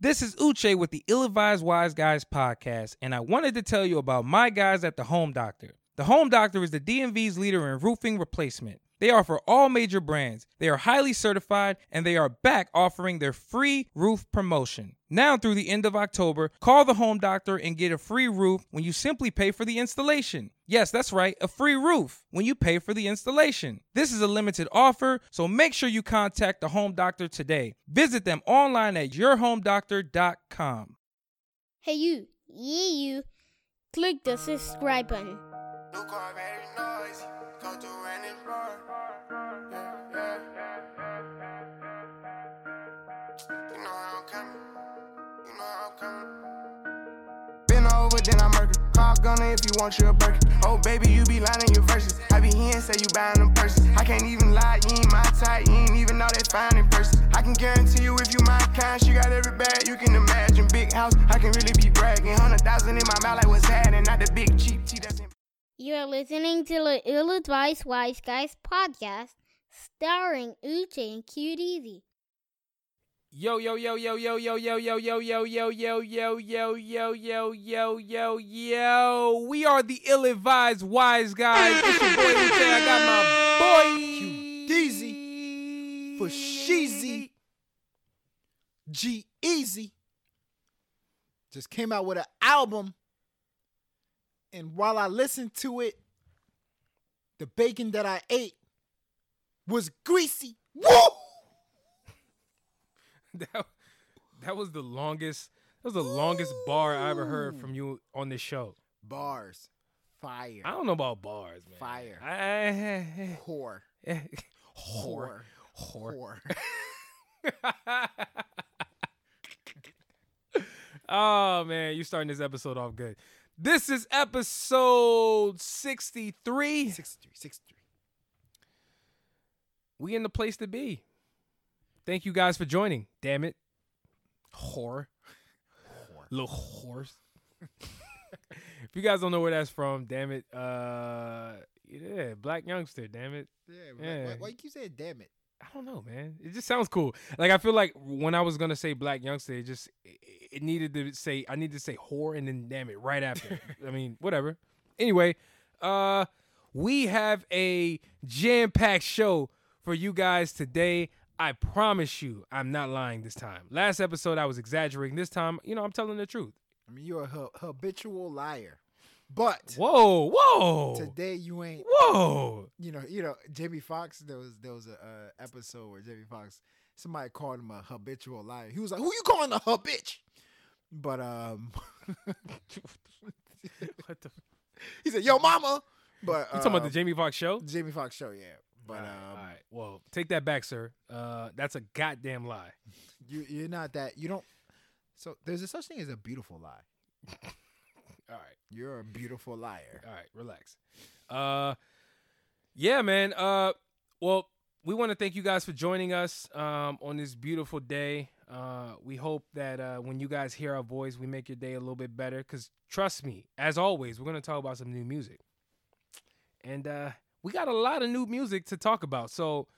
This is Uchay with the Ill Advised Wise Guys podcast, and I wanted to tell you about my guys at the Home Doctor. The Home Doctor is the DMV's leader in roofing replacement. They offer all major brands. They are highly certified and they are back offering their free roof promotion. Now through the end of October, call the Home Doctor and get a free roof when you simply pay for the installation. Yes, that's right, a free roof when you pay for the installation. This is a limited offer, so make sure you contact the Home Doctor today. Visit them online at yourhomedoctor.com. Hey you, yeah you, click the subscribe button. Roar. Yeah, yeah. You know how I'm coming. You know how I'm coming. Been over, then I'm murder. Call gunner if you want you a burger. Oh, baby, you be lying your verses. I be here and say you buying them purses. I can't even lie, you ain't my type. You ain't even know that fine in person. I can guarantee you if you my kind, she got every bag you can imagine. Big house, I can really be bragging. Hundred thousand in my mouth, like what's happening. Not the big cheap tea that's. You are listening to the Ill Advised Wise Guys podcast, starring Uchay and Cute Easy. Yo, yo, yo, yo, yo, yo, yo, yo, yo, yo, yo, yo, yo, yo, yo, yo, yo, yo, yo. We are the ill-advised wise guys. It's your boy Uchay. I got my boy Deezy for Sheezy. G Easy just came out with an album, and while I listened to it, the bacon that I ate was greasy. Woo! That, that was the longest. That was the longest bar I ever heard from you on this show. Bars, fire, I don't know about bars, man. Fire. I, whore, whore, whore, whore. oh man, you starting this episode off good. This is episode 63. 63, 63. We in the place to be. Thank you guys for joining. Damn it. Whore. Little horse. if you guys don't know where that's from, damn it. Uh yeah, black youngster, damn it. Yeah, Yeah. Why, why you keep saying damn it? I don't know, man. It just sounds cool. Like I feel like when I was gonna say black youngster, it just it, it needed to say I need to say whore and then damn it right after. I mean, whatever. Anyway, uh, we have a jam packed show for you guys today. I promise you, I'm not lying this time. Last episode, I was exaggerating. This time, you know, I'm telling the truth. I mean, you're a habitual liar, but Whoa, whoa, today you ain't. whoa. You know, you know, Jamie Foxx. There was there was a uh, episode where Jamie Foxx, somebody called him a habitual liar. He was like, "Who you calling a habitch?" But um, what the? he said, "Yo, mama." But You talking about the um, Jamie Foxx show? Jamie Foxx show? Yeah, but all right, um, all right. Well, take that back, sir. Uh, that's a goddamn lie. you you're not that. You don't. So there's a such thing as a beautiful lie. All right, You're a beautiful liar. all right, relax. Uh, yeah, man. Uh, well, we want to thank you guys for joining us um, on this beautiful day. Uh, we hope that uh, when you guys hear our voice, we make your day a little bit better. Cause trust me, as always, we're gonna talk about some new music, and uh, we got a lot of new music to talk about. So,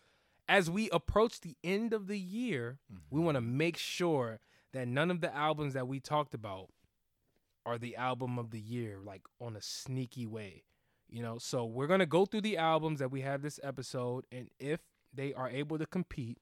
as we approach the end of the year, we want to make sure that none of the albums that we talked about are the album of the year, like on a sneaky way. You know, so we're gonna go through the albums that we have this episode, and if they are able to compete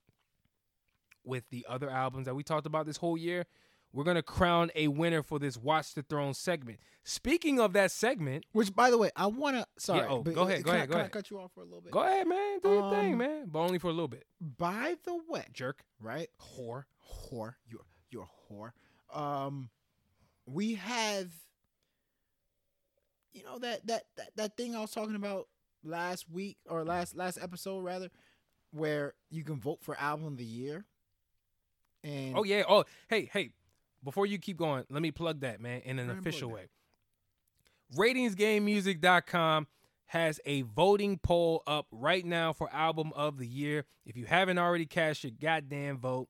with the other albums that we talked about this whole year, we're gonna crown a winner for this Watch the Throne segment. Speaking of that segment, Which, by the way, I wanna. Sorry. oh, but, go uh, ahead, go can I- ahead, go can ahead. I cut you off for a little bit? go ahead, man, do your thing, Um, man, but only for a little bit. By the way, Jerk, right? whore. whore. You're you're a whore. Um, we have, you know that that that that thing I was talking about last week or last last episode rather, where you can vote for album of the year. And Oh yeah. Oh hey hey. Before you keep going, let me plug that man in an Go ahead and official way. RatingsGameMusic.com has a voting poll up right now for album of the year. If you haven't already cast your goddamn vote,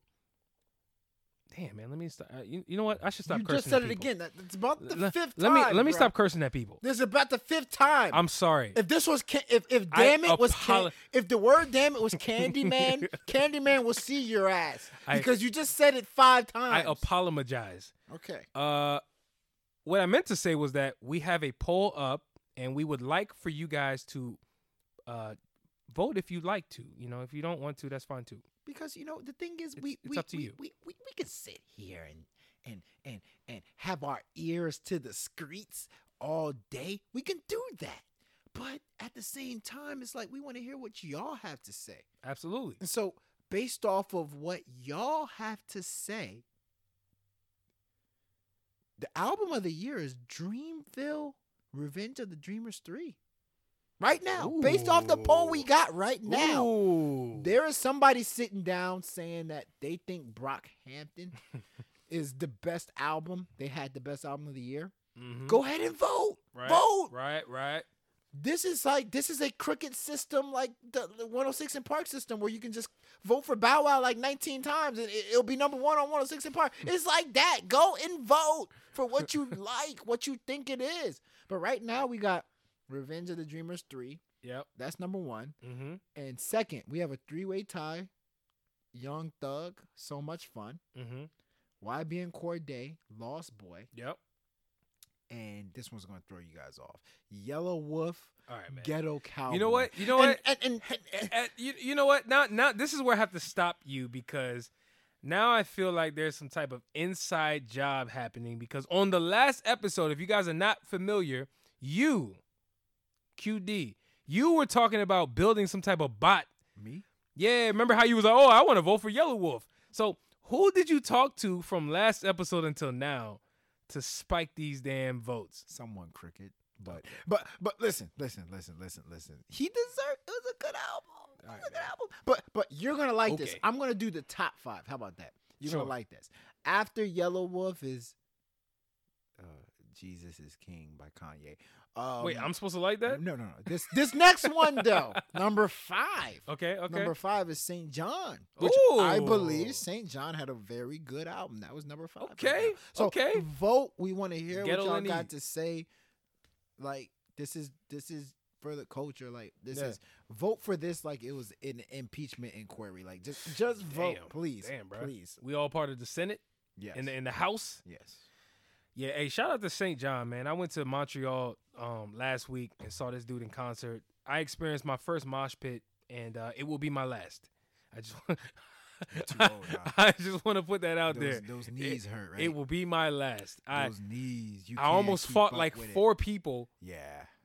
Damn, man. Let me stop. uh, You, you know what? I should stop you cursing. just said at it people. again. That- It's about the fifth let time. me let me stop cursing at people. This is about the fifth time. I'm sorry. if this was ca- if if I damn it was apolo- can- if the word damn it was Candyman, Candyman will see your ass I- because you just said it five times. I apologize. okay. Uh, what I meant to say was that we have a poll up, and we would like for you guys to uh, vote if you'd like to. You know, if you don't want to, that's fine too. Because you know the thing is, we it's we, to we, you. We, we we can sit here and and and and have our ears to the streets all day. We can do that, but at the same time, it's like we want to hear what y'all have to say. Absolutely. And so, based off of what y'all have to say, the album of the year is Dreamville Revenge of the Dreamers 3. Right now, based off the poll we got right now. Ooh. There is somebody sitting down saying that they think Brock Hampton is the best album. They had the best album of the year. Mhm. Go ahead and vote. Right, Vote. Right. Right. This is like this is a crooked system like the, the 106 and Park system where you can just vote for Bow Wow like 19 times and it, it'll be number one on 106 and Park. It's like that. Go and vote for what you like, what you think it is. But right now we got Revenge of the Dreamers 3. Yep. That's number one. Mm-hmm. And second, we have a three-way tie. Young Thug, so much fun. Mm-hmm. YBN Cordae, Lost Boy, Yep. and this one's gonna throw you guys off. Yelawolf, All right, man. Ghetto Cowboy. You know what? You know And- what? And, and, and- and- Uh, you, you know what? Now, now this is where I have to stop you because now I feel like there's some type of inside job happening because on the last episode, if you guys are not familiar, you, QD, you were talking about building some type of bot. me? Yeah, remember how you was like, oh, I want to vote for Yelawolf. So who did you talk to from last episode until now to spike these damn votes? Someone cricket. But but but listen, listen, listen, listen, listen. He deserved. It was a good album. It was a good album. But but you're gonna like this. I'm gonna do the top five. How about that? You're Sure. gonna like this. After Yelawolf is uh, Jesus is King by Kanye. Um, Wait, I'm supposed to like that? no no no. This this next one though, number five. Okay, okay. Number five is SAINt JHN, which I believe SAINt JHN had a very good album. That was number five. Okay, so okay. vote. We want to hear Ghetto what y'all got to say. Like this is this is for the culture. Like this Yeah. is vote for this like it was an impeachment inquiry. Like just just vote, Damn, please, damn, bro. please. We all part of the Senate Yes, in the in the House. yes. Yeah, hey, shout out to SAINt JHN, man. I went to Montreal um last week and saw this dude in concert. I experienced my first mosh pit, and uh, it will be my last. I just old. I just want to put that out Those, there. those knees hurt, right? It will be my last. I those knees. You I almost fought like with it. four people Yeah,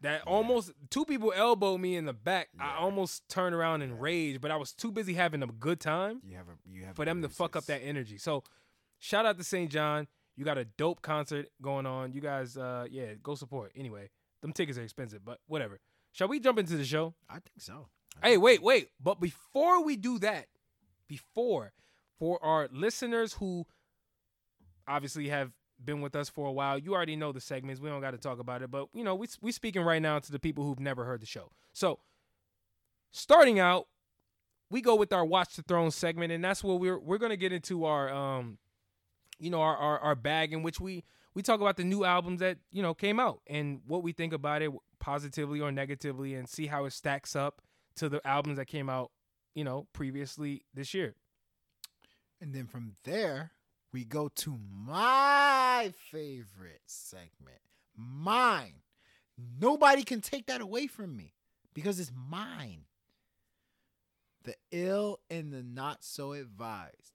that Yeah. almost two people elbowed me in the back. I almost turned around and rage, but I was too busy having a good time you have a you have for them to fuck up that energy. So, shout out to SAINt JHN. You got a dope concert going on. You guys, uh, yeah, go support. Anyway, them tickets are expensive, but whatever. Shall we jump into the show? I think so. I Hey, think wait, wait. But before we do that, before for our listeners who obviously have been with us for a while, you already know the segments. We don't got to talk about it, but you know, we we speaking right now to the people who've never heard the show. So, starting out, we go with our Watch the Throne segment, and that's where we're we're gonna get into our um, you know, our our, our bag in which we we talk about the new albums that you know came out and what we think about it positively or negatively, and see how it stacks up to the albums that came out, you know, previously this year. And then from there, we go to my favorite segment. Mine. Nobody can take that away from me because it's mine. The ill and the not so advised.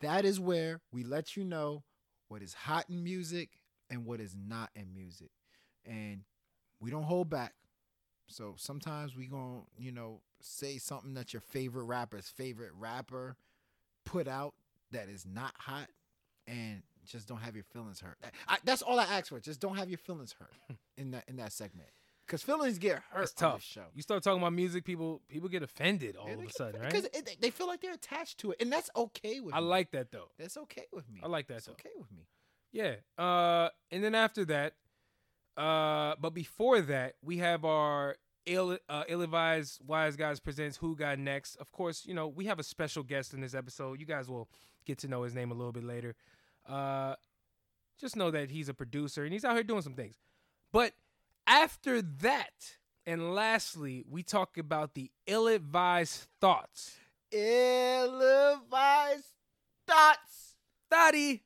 That is where we let you know what is hot in music and what is not in music. And we don't hold back. So sometimes we going to, you know, say something that your favorite rapper's favorite rapper put out that is not hot and just don't have your feelings hurt. I, that's all I ask for. Just don't have your feelings hurt in that in that segment. Because feelings get hurt It's tough. show. You start talking about music, people people get offended all Yeah, of a sudden, right? 'cause it- they feel like they're attached to it, and that's okay with I me. I like that though. that's okay with me. I like that That's though. okay with me. Yeah. Uh, and then after that, uh, but before that, we have our Ill, uh, Ill-advised Wise Guys presents Who Got Next. Of course, you know we have a special guest in this episode. You guys will get to know his name a little bit later. Uh, just know that he's a producer and he's out here doing some things. But after that, and lastly, we talk about the ill-advised thoughts. Ill-advised thoughts. Thotty.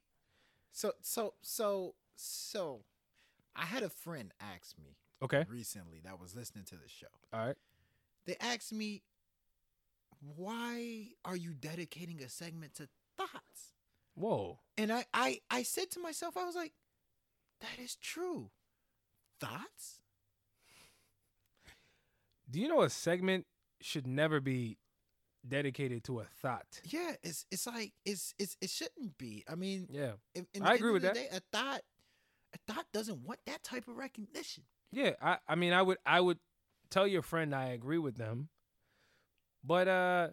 So so so so I had a friend ask me Okay. recently that was listening to the show. All right. They asked me, why are you dedicating a segment to thoughts? Whoa. And I, I, I said to myself, I was like, that is true. Thoughts? Do you know a segment should never be dedicated to a thought? Yeah, it's it's like it's it's it shouldn't be. I mean, Yeah. in, in I agree with that. Day, a thought, a thought doesn't want that type of recognition. Yeah, I, I mean I would I would tell your friend I agree with them. But uh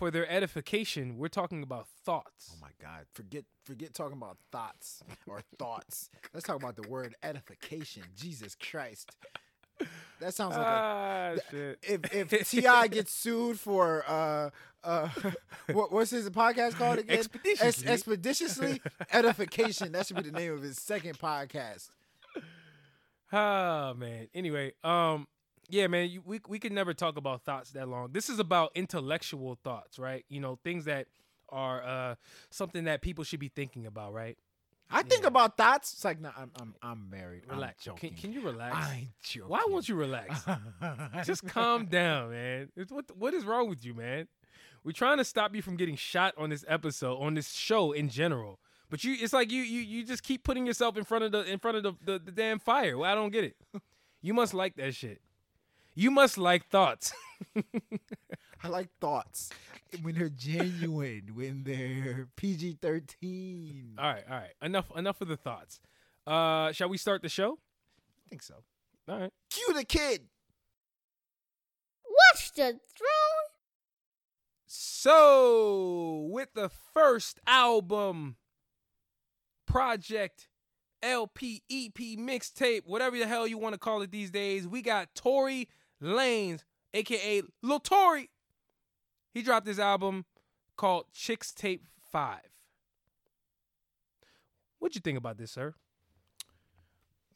for their edification, we're talking about thoughts. Oh my God! Forget forget talking about thoughts or thoughts. Let's talk about the word edification. Jesus Christ, that sounds like a ah, shit. if if Ti gets sued for uh uh what what's his podcast called again? Expeditiously. Ex- expeditiously edification. That should be the name of his second podcast. Ah man. Anyway, um, yeah, man, you, we we could never talk about thoughts that long. This is about intellectual thoughts, right? You know, things that are uh something that people should be thinking about, right? I think Yeah. about thoughts. It's like no, I'm I'm I'm married. Relax. I'm Can, can you relax? I'm joking. Why won't you relax? Just calm down, man. It's, what what is wrong with you, man? We're trying to stop you from getting shot on this episode, on this show in general. But you, it's like you you you just keep putting yourself in front of the in front of the the, the damn fire. Well, I don't get it. You must like that shit. You must like thoughts. I like thoughts when they're genuine, when they're PG thirteen. All right, all right. Enough enough of the thoughts. Uh, shall we start the show? I think so. All right. Cue the kid. Watch the throne. So, with the first album, project, LP, EP, mixtape, whatever the hell you want to call it these days, we got Tory Lanez, aka Lil Tory. He dropped his album called Chixtape 5. What'd you think about this, sir?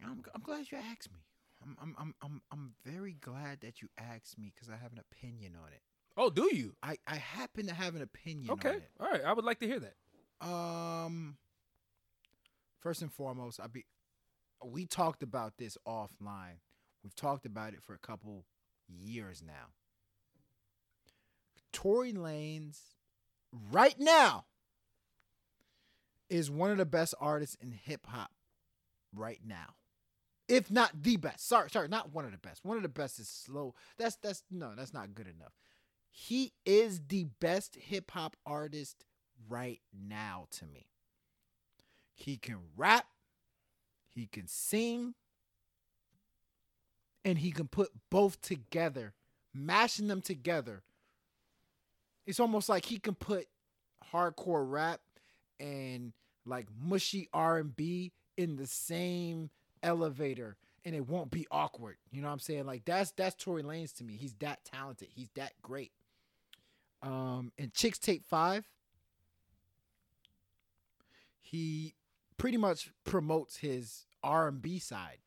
I'm, I'm glad you asked me. I'm, I'm, I'm, I'm, I'm very glad that you asked me because I have an opinion on it. Oh, do you? I, I happen to have an opinion Okay. on it. All right. I would like to hear that. Um, first and foremost, I be we talked about this offline. We've talked about it for a couple years now. Tory Lanez, right now, is one of the best artists in hip hop right now. If not the best. Sorry, sorry, not one of the best. One of the best is slow. That's that's no, that's not good enough. He is the best hip hop artist right now to me. He can rap, he can sing, and he can put both together, mashing them together. It's almost like he can put hardcore rap and like mushy R&B in the same elevator and it won't be awkward. You know what I'm saying? Like that's that's Tory Lanez to me. He's that talented. He's that great. Um in Chixtape 5 he pretty much promotes his R&B side.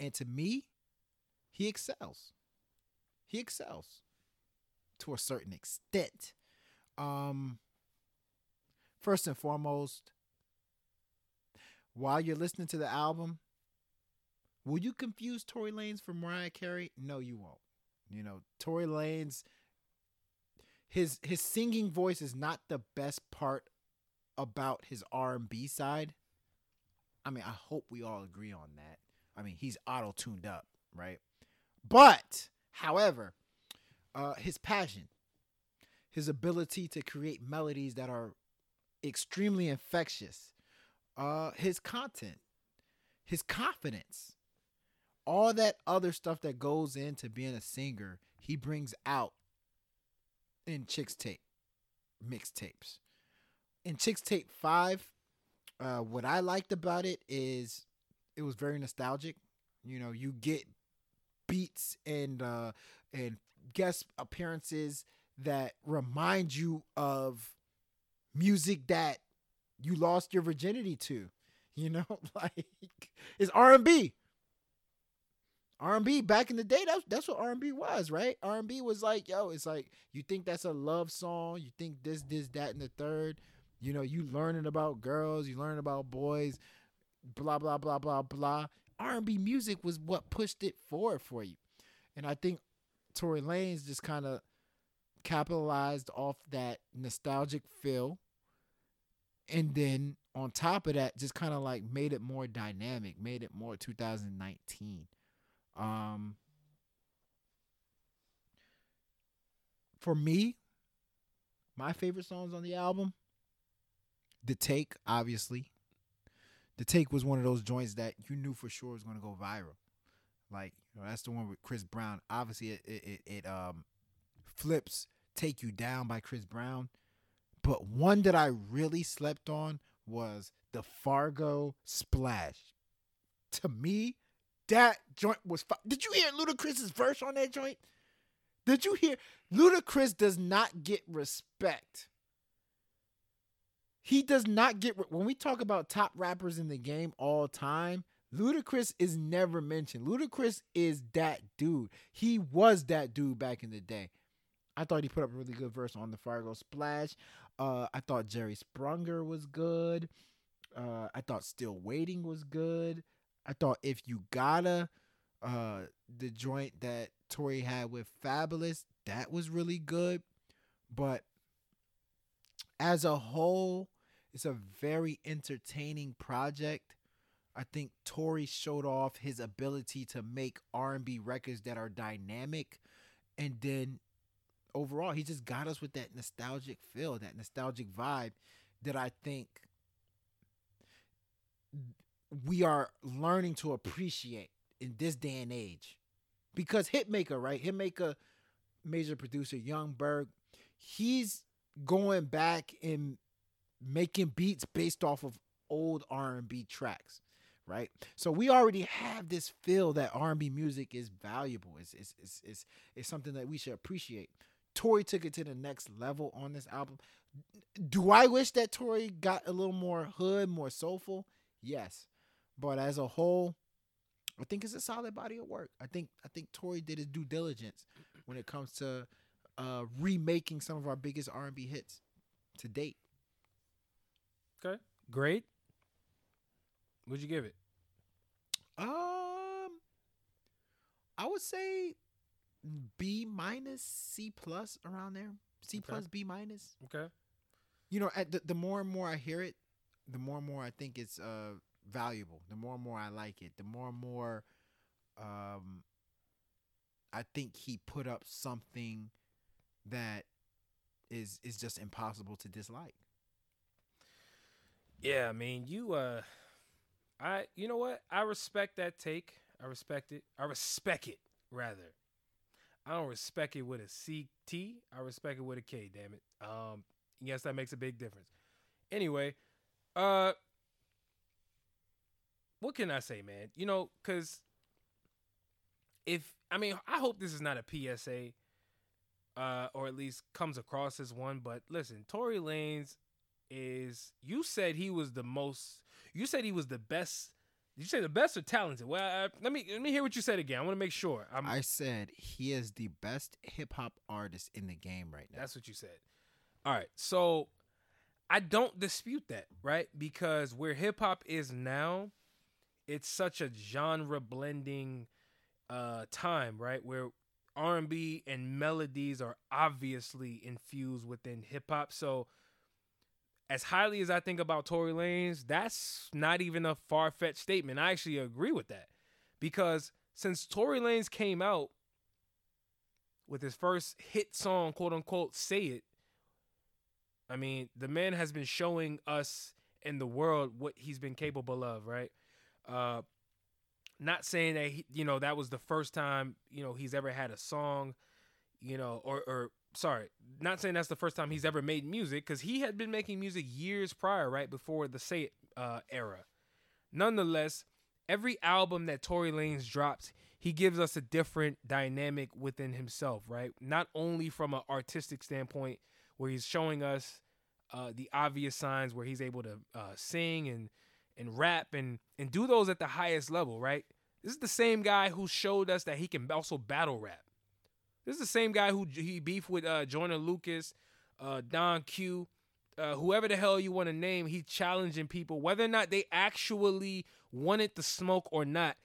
And to me, he excels. He excels to a certain extent. Um first and foremost, while you're listening to the album, will you confuse Tory Lanez for Mariah Carey? No, you won't. You know, Tory Lanez his his singing voice is not the best part about his R&B side. I mean, I hope we all agree on that. I mean, he's auto tuned up, right? But, however, uh, his passion, his ability to create melodies that are extremely infectious, uh, his content, his confidence, all that other stuff that goes into being a singer, he brings out in Chixtape mixtapes. In Chixtape 5, uh, what I liked about it is it was very nostalgic. You know, you get beats and uh and guest appearances that remind you of music that you lost your virginity to. You know, like it's R and B. R and B back in the day, that's that's what R and B was, right? R and B was like, yo, it's like you think that's a love song, you think this, this, that, and the third. You know, you learning about girls, you learning about boys, blah blah blah blah blah. R and B music was what pushed it forward for you, and I think Tory Lanez just kind of capitalized off that nostalgic feel, and then on top of that, just kind of like made it more dynamic, made it more 2019. Um, for me, my favorite songs on the album, The Take, obviously. The Take was one of those joints that you knew for sure was going to go viral. Like, you know, that's the one with Chris Brown. Obviously, it, it, it, um flips Take You Down by Chris Brown. But one that I really slept on was the Fargo Splash. To me, that joint was. Did you hear Ludacris's verse on that joint? Did you hear? Ludacris does not get respect. He does not get. When we talk about top rappers in the game all time, Ludacris is never mentioned. Ludacris is that dude. He was that dude back in the day. I thought he put up a really good verse on the Fargo Splash. Uh, I thought Jerry Sprunger was good. Uh, I thought Still Waiting was good. I thought If You Gotta, uh, the joint that Tory had with Fabolous, that was really good. But as a whole, it's a very entertaining project. I think Tory showed off his ability to make R&B records that are dynamic and then overall he just got us with that nostalgic feel, that nostalgic vibe that I think we are learning to appreciate in this day and age. Because Hitmaka, right? Hitmaka, major producer, Young Berg, he's going back and making beats based off of old R&B tracks, right? So we already have this feel that R&B music is valuable. It's it's it's it's, it's something that we should appreciate. Tory took it to the next level on this album. Do I wish that Tory got a little more hood, more soulful? Yes. But as a whole, I think it's a solid body of work. I think I think Tory did his due diligence when it comes to uh, remaking some of our biggest R and B hits to date. Okay. Great. What'd you give it? Um, I would say B minus, C plus around there. C Okay. plus, B minus. Okay. You know, at the, the more and more I hear it, the more and more I think it's uh valuable. The more and more I like it. The more and more, um, I think he put up something that is is just impossible to dislike. Yeah, I mean, you uh I you know what? I respect that take. I respect it. I respect it rather. I don't respect it with a CT. I respect it with a K, damn it. Um yes, that makes a big difference. Anyway, uh what can I say, man? You know, cuz if I mean, I hope this is not a PSA uh or at least comes across as one, but listen, Tory Lanez is you said he was the most you said he was the best did you say the best or talented? Well uh, let me let me hear what you said again. I want to make sure. I'm, I said he is the best hip hop artist in the game right now. that's what you said. All right so i don't dispute that right? Because where hip-hop is now it's such a genre blending uh time right? Where r&b and melodies are obviously infused within hip-hop. So as highly as I think about Tory Lanez, that's not even a far fetched statement. I actually agree with that because since Tory Lanez came out with his first hit song, quote unquote, "Say It," I mean, the man has been showing us in the world what he's been capable of, right? Uh, not saying that he, you know that was the first time you know he's ever had a song, you know, or or sorry, not saying that's the first time he's ever made music because he had been making music years prior, right before the Say It uh, era. Nonetheless, every album that Tory Lanez drops, he gives us a different dynamic within himself, right? Not only from an artistic standpoint, where he's showing us uh, the obvious signs where he's able to uh, sing and and rap and and do those at the highest level, right? This is the same guy who showed us that he can also battle rap. This is the same guy who he beefed with uh, Lucas, uh, Don Q, uh, whoever the hell you want to name. He challenging people whether or not they actually wanted the smoke or not.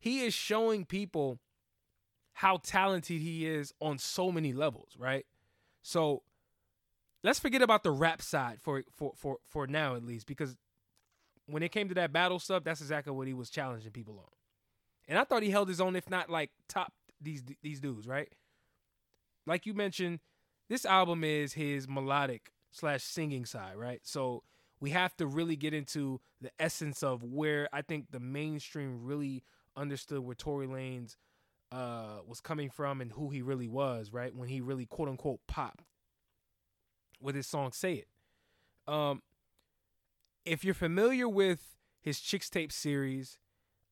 He is showing people how talented he is on so many levels, right? So let's forget about the rap side for for for for now at least because when it came to that battle stuff, that's exactly what he was challenging people on. And I thought he held his own, if not like top these these dudes, right? Like you mentioned, this album is his melodic slash singing side, right? So we have to really get into the essence of where I think the mainstream really understood where Tory Lanez uh, was coming from and who he really was, right? When he really quote unquote popped with his song "Say It." Um, if you're familiar with his Chixtape series,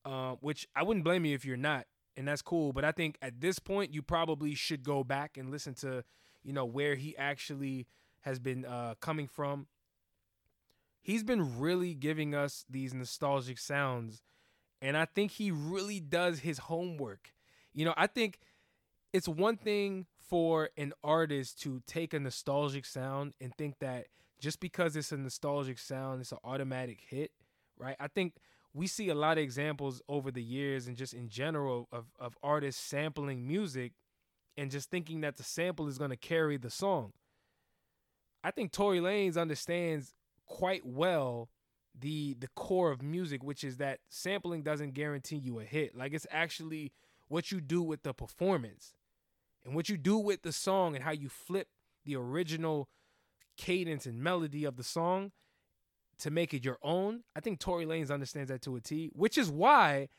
uh, which I wouldn't blame you if you're not, and that's cool. But I think at this point you probably should go back and listen to, you know, where he actually has been uh, coming from. He's been really giving us these nostalgic sounds, and I think he really does his homework. You know, I think it's one thing for an artist to take a nostalgic sound and think that just because it's a nostalgic sound, it's an automatic hit, right? I think we see a lot of examples over the years and just in general of, of artists sampling music and just thinking that the sample is going to carry the song. I think Tory Lanez understands quite well the the core of music, which is that sampling doesn't guarantee you a hit. Like it's actually what you do with the performance and what you do with the song and how you flip the original cadence and melody of the song to make it your own. I think Tory Lanez understands that to a T, which is why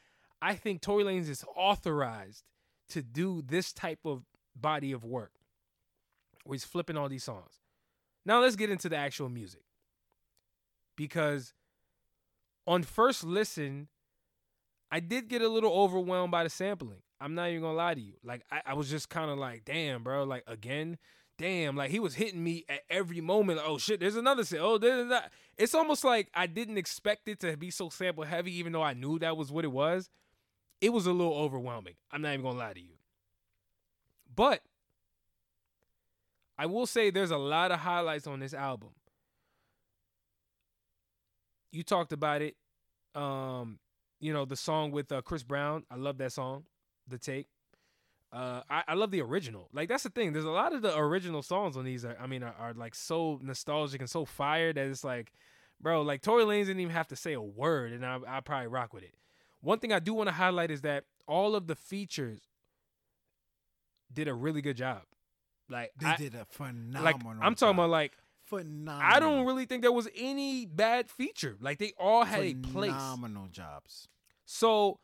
I think Tory Lanez is authorized to do this type of body of work where he's flipping all these songs. Now let's get into the actual music. Because on first listen, I did get a little overwhelmed by the sampling. I'm not even gonna lie to you. Like I, I was just kind of like, damn, bro, like again, damn, like he was hitting me at every moment. Like, oh shit, there's another sample. Oh, there's that. It's almost like I didn't expect it to be so sample heavy, even though I knew that was what it was. It was a little overwhelming. I'm not even gonna lie to you. But I will say there's a lot of highlights on this album. You talked about it. Um, you know, the song with uh, Chris Brown. I love that song. The take. Uh, I, I love the original. Like that's the thing. There's a lot of the original songs on these. Are, I mean, are, are like so nostalgic and so fired that it's like, bro, like Tory Lanez didn't even have to say a word, and I I probably rock with it. One thing I do want to highlight is that all of the features did a really good job. Like They I, did a phenomenal. like I'm talking job. about like phenomenal. I don't really think there was any bad feature. Like they all had a place. Phenomenal jobs. So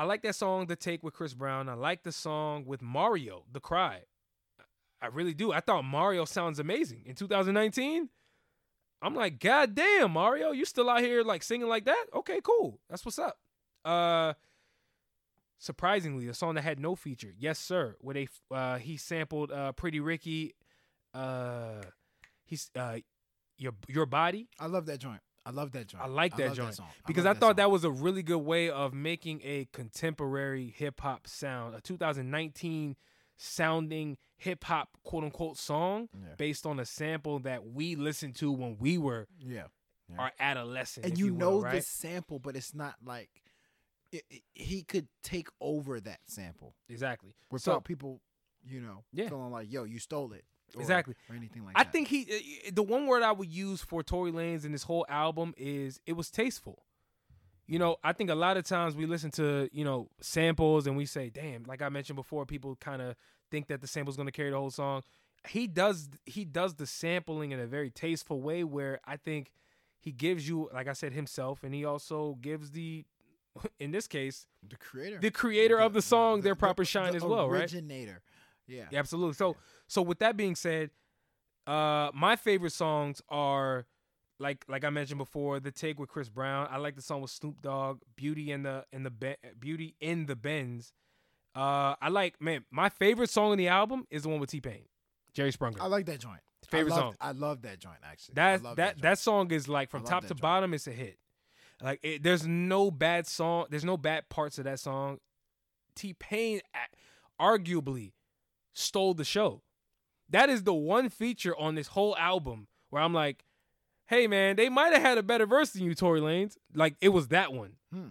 I like that song, The Take with Chris Brown. I like the song with Mario, The Cry. I really do. I thought Mario sounds amazing. In 2019, I'm like, God damn, Mario, you still out here like singing like that? Okay, cool. That's what's up. Uh surprisingly, a song that had no feature, Yes Sir, where they uh he sampled uh Pretty Ricky, uh he's uh your your body. I love that joint. I love that joint. I like that love joint song. because I, love thought song. that was a really good way of making a contemporary hip hop sound, a 2019 sounding hip hop quote unquote song Yeah. based on a sample that we listened to when we were yeah. Yeah. our adolescent. and you, you, will, know right? the sample, but it's not like it, it- he could take over that sample exactly. without So people, you know, Yeah. feeling like, "Yo, you stole it." Or- Exactly. or anything like I that. think he uh, the one word I would use for Tory Lanez in this whole album is it was tasteful. You know, I think a lot of times we listen to, you know, samples and we say, "Damn," like I mentioned before, people kind of think that the sample's going to carry the whole song. He does he does the sampling in a very tasteful way where I think he gives you like I said himself and he also gives the in this case, the creator, the creator of the song their proper shine the as well, right? Originator. Yeah. Yeah, absolutely. So so with that being said, uh my favorite songs are like like I mentioned before, the take with Chris Brown. I like the song with Snoop Dogg, Beauty in the in the Be- Beauty in the Benz. Uh, I like man. My favorite song in the album is the one with T Pain, Jerry Sprunger. I like that joint. Favorite I love, song. I love that joint actually. That that that, joint. song is like from top to joint. bottom, it's a hit. Like it, there's no bad song. There's no bad parts of that song. T Pain arguably stole the show. That is the one feature on this whole album where I'm like, hey man, they might have had a better verse than you, Tory Lanez. Like it was that one. Hmm.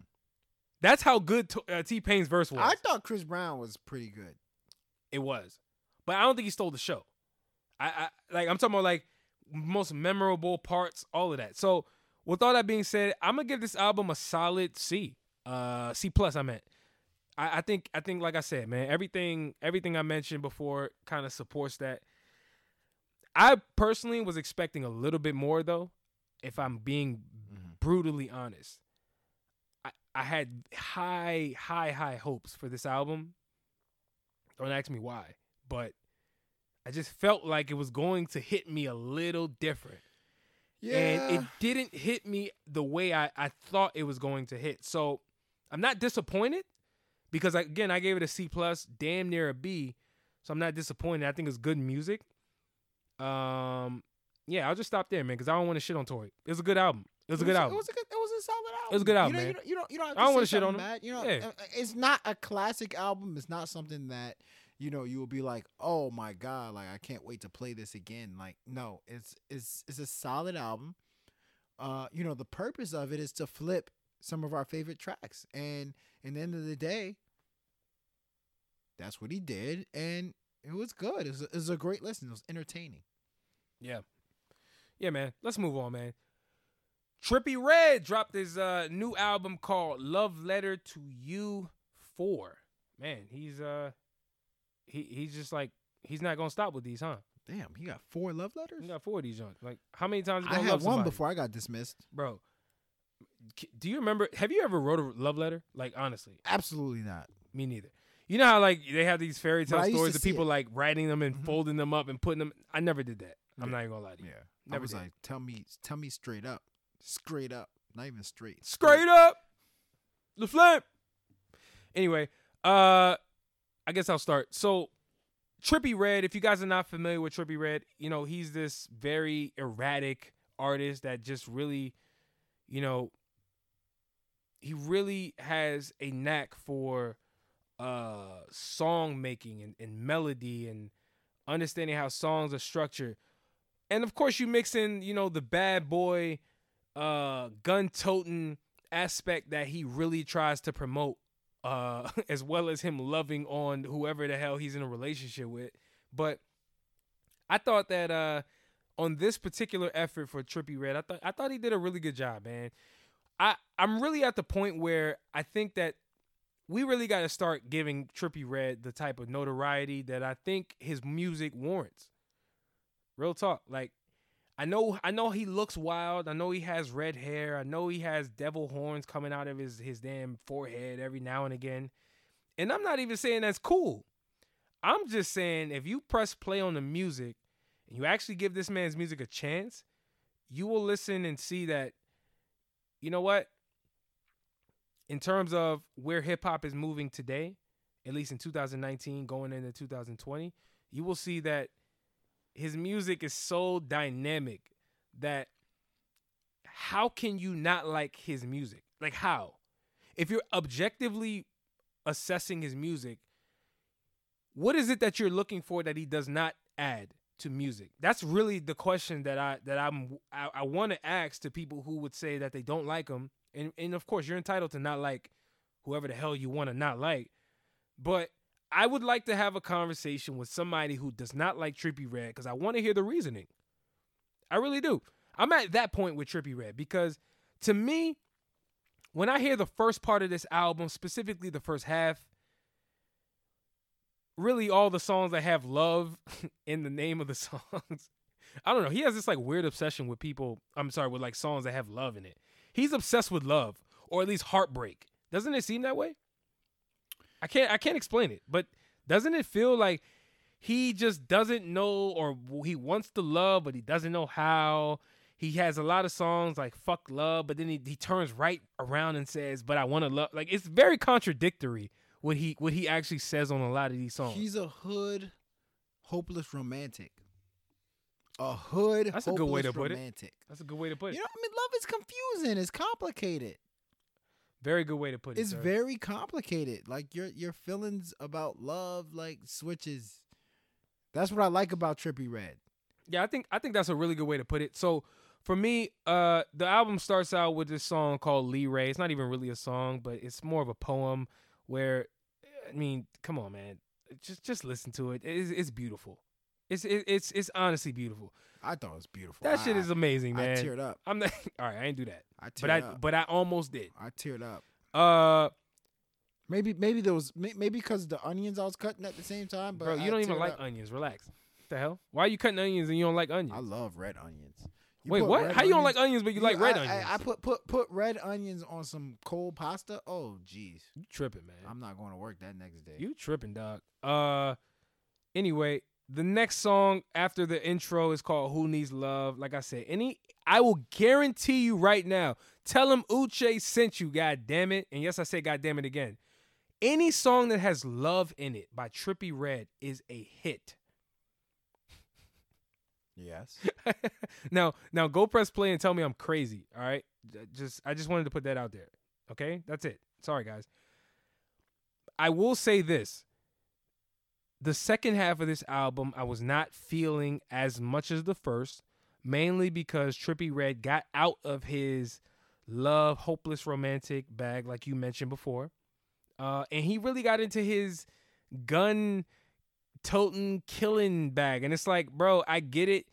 That's how good T uh, Pain's verse was. I thought Chris Brown was pretty good. It was, but I don't think he stole the show. I, I like I'm talking about like most memorable parts, all of that. So with all that being said, I'm gonna give this album a solid C, uh, C plus. I meant. I, I think I think like I said, man, everything everything I mentioned before kind of supports that. I personally was expecting a little bit more though, if I'm being mm-hmm. brutally honest. I, I had high, high, high hopes for this album. Don't ask me why, but I just felt like it was going to hit me a little different. And it didn't hit me the way I, I thought it was going to hit. So I'm not disappointed because again I gave it a C plus, damn near a B. So I'm not disappointed. I think it's good music. Um, yeah, I'll just stop there, man, because I don't want to shit on Tory. It's a good album. It was a good album. It was a good. It was a solid album. It was a good album, you know, man. You don't. You don't. You don't have I don't wanna shit on him. You know, Yeah. uh, it's not a classic album. It's not something that you know you will be like, oh my god, like I can't wait to play this again. Like no, it's it's it's a solid album. Uh, you know, the purpose of it is to flip some of our favorite tracks, and in the end of the day, that's what he did, and it was good. It was, it was a great listen. It was entertaining. Yeah. Yeah, man. Let's move on, man. Trippie Redd dropped his uh, new album called Love Letter to You 4. Man, he's uh he he's just like he's not gonna stop with these, huh? Damn, he got four love letters. He got four of these joints. Like how many times I had one somebody? before I got dismissed. Bro. Do you remember have you ever wrote a love letter? Like honestly, Absolutely not. me neither. You know how like they have these fairy tale stories of people it. like writing them and Mhm. folding them up and putting them I never did that. I'm Yeah. not even gonna lie to you. Yeah, I was did. like, tell me, tell me straight up, straight up, not even straight, Straight up. The flip. Anyway, uh I guess I'll start. So Trippie Redd, if you guys are not familiar with Trippie Redd, you know, he's this very erratic artist that just really, you know, he really has a knack for uh song making and, and melody and understanding how songs are structured. And of course you mix in, you know, the bad boy uh gun toting aspect that he really tries to promote uh as well as him loving on whoever the hell he's in a relationship with but i thought that uh on this particular effort for trippie redd i thought i thought he did a really good job man i i'm really at the point where i think that we really got to start giving trippie redd the type of notoriety that i think his music warrants real talk like I know I know he looks wild. I know he has red hair. I know he has devil horns coming out of his his damn forehead every now and again. And I'm not even saying that's cool. I'm just saying if you press play on the music and you actually give this man's music a chance, you will listen and see that you know what? In terms of where hip hop is moving today, at least in 2019 going into 2020, you will see that his music is so dynamic that how can you not like his music? Like how? If you're objectively assessing his music, what is it that you're looking for that he does not add to music? That's really the question that I that I'm I, I want to ask to people who would say that they don't like him. And and of course you're entitled to not like whoever the hell you want to not like. But I would like to have a conversation with somebody who does not like Trippie Redd because I want to hear the reasoning. I really do. I'm at that point with Trippie Redd because to me, when I hear the first part of this album, specifically the first half, really all the songs that have love in the name of the songs. I don't know. He has this like weird obsession with people. I'm sorry, with like songs that have love in it. He's obsessed with love, or at least heartbreak. Doesn't it seem that way? I can't I can't explain it, but doesn't it feel like he just doesn't know or he wants to love but he doesn't know how. he has a lot of songs like "fuck love," but then he, he turns right around and says, "But I want to love." Like it's very contradictory what he what he actually says on a lot of these songs. He's a hood, hopeless romantic. A hood. That's a good way to hopeless put it. romantic. That's a good way to put it. You know, I mean, love is confusing. It's complicated. very good way to put it. It's sir. very complicated. Like your your feelings about love, like switches. That's what I like about Trippie Redd. Yeah, I think I think that's a really good way to put it. So for me, uh, the album starts out with this song called Lee Ray. It's not even really a song, but it's more of a poem. Where, I mean, come on, man, just just listen to it. It's, it's beautiful. It's it, it's it's honestly beautiful. I thought it was beautiful. That I, shit is amazing, man. I teared up. I'm not all right. I didn't do that, I teared but I up. but I almost did. I teared up. Uh, Maybe maybe there was maybe because the onions I was cutting at the same time. But bro, you I don't even like up. onions. Relax. What the hell? Why are you cutting onions and you don't like onions? I love red onions. You Wait, what? How you don't onions- like onions but you, like red I, onions? I, put put put red onions on some cold pasta. Oh, jeez. you tripping, man. I'm not going to work that next day. You tripping, dog. Uh anyway, the next song after the intro is called Who Needs Love. Like I said, any I will guarantee you right now. Tell him Uchay sent you, god damn it. And yes, I say god damn it again. Any song that has love in it by Trippie Redd is a hit. Yes. now, now go press play and tell me I'm crazy. All right, just I just wanted to put that out there. Okay, that's it. Sorry, guys. I will say this: the second half of this album, I was not feeling as much as the first, mainly because Trippie Redd got out of his love, hopeless romantic bag, like you mentioned before, uh, and he really got into his gun toting killing bag. And it's like bro i get it.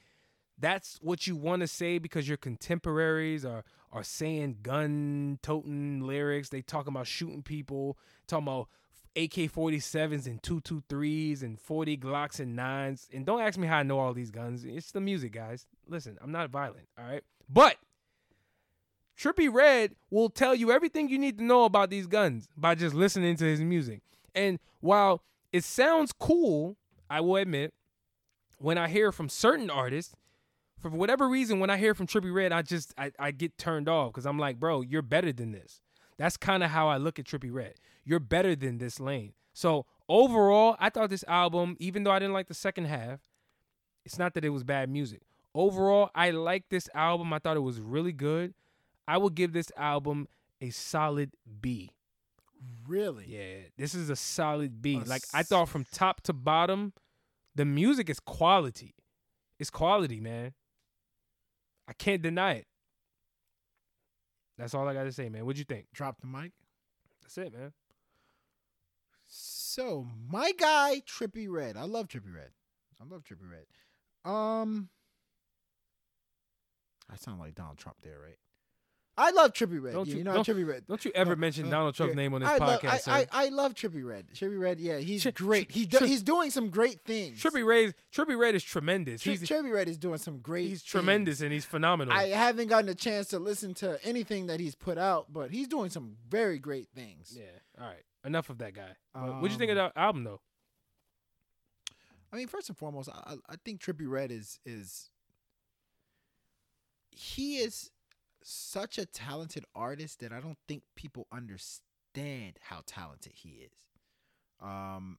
That's what you want to say because your contemporaries are are saying gun toting lyrics. They talking about shooting people talking about ak-47s and 223s and 40 glocks and 9s and don't ask me how i know all these guns. It's the music guys. Listen i'm not violent all right? But Trippie Redd will tell you everything you need to know about these guns by just listening to his music. And while it sounds cool, I will admit, when I hear from certain artists, for whatever reason, when I hear from Trippie Redd, I just I, I get turned off because I'm like, bro, you're better than this. That's kind of how I look at Trippie Redd. You're better than this lane. So overall, I thought this album, even though I didn't like the second half, it's not that it was bad music. Overall, I liked this album. I thought it was really good. I will give this album a solid B. Really? Yeah, this is a solid B. A like I thought from top to bottom, the music is quality. It's quality, man. I can't deny it. That's all I got to say, man. What'd you think? Drop the mic. That's it, man. So my guy Trippie Redd. I love Trippie Redd. I love Trippie Redd. Um, I sound like Donald Trump there, right? I love Trippie Redd. Don't you- you know don't- Trippie Redd. Don't you ever Uh, mention uh, Donald Trump's yeah. name on this I love, podcast, I. I, I love Trippie Redd. Trippie Redd, yeah, he's Tri- great. He do, tri- he's doing some great things. Trippie Redd, Trippie Redd is tremendous. Tri- He's Trippie Redd is doing some great. he's things. tremendous and he's phenomenal. I haven't gotten a chance to listen to anything that he's put out, but he's doing some very great things. yeah. All right. Enough of that guy. But what do you think of Um, the album though? I mean, first and foremost, I I think Trippie Redd is is he is such a talented artist that I don't think people understand how talented he is. Um,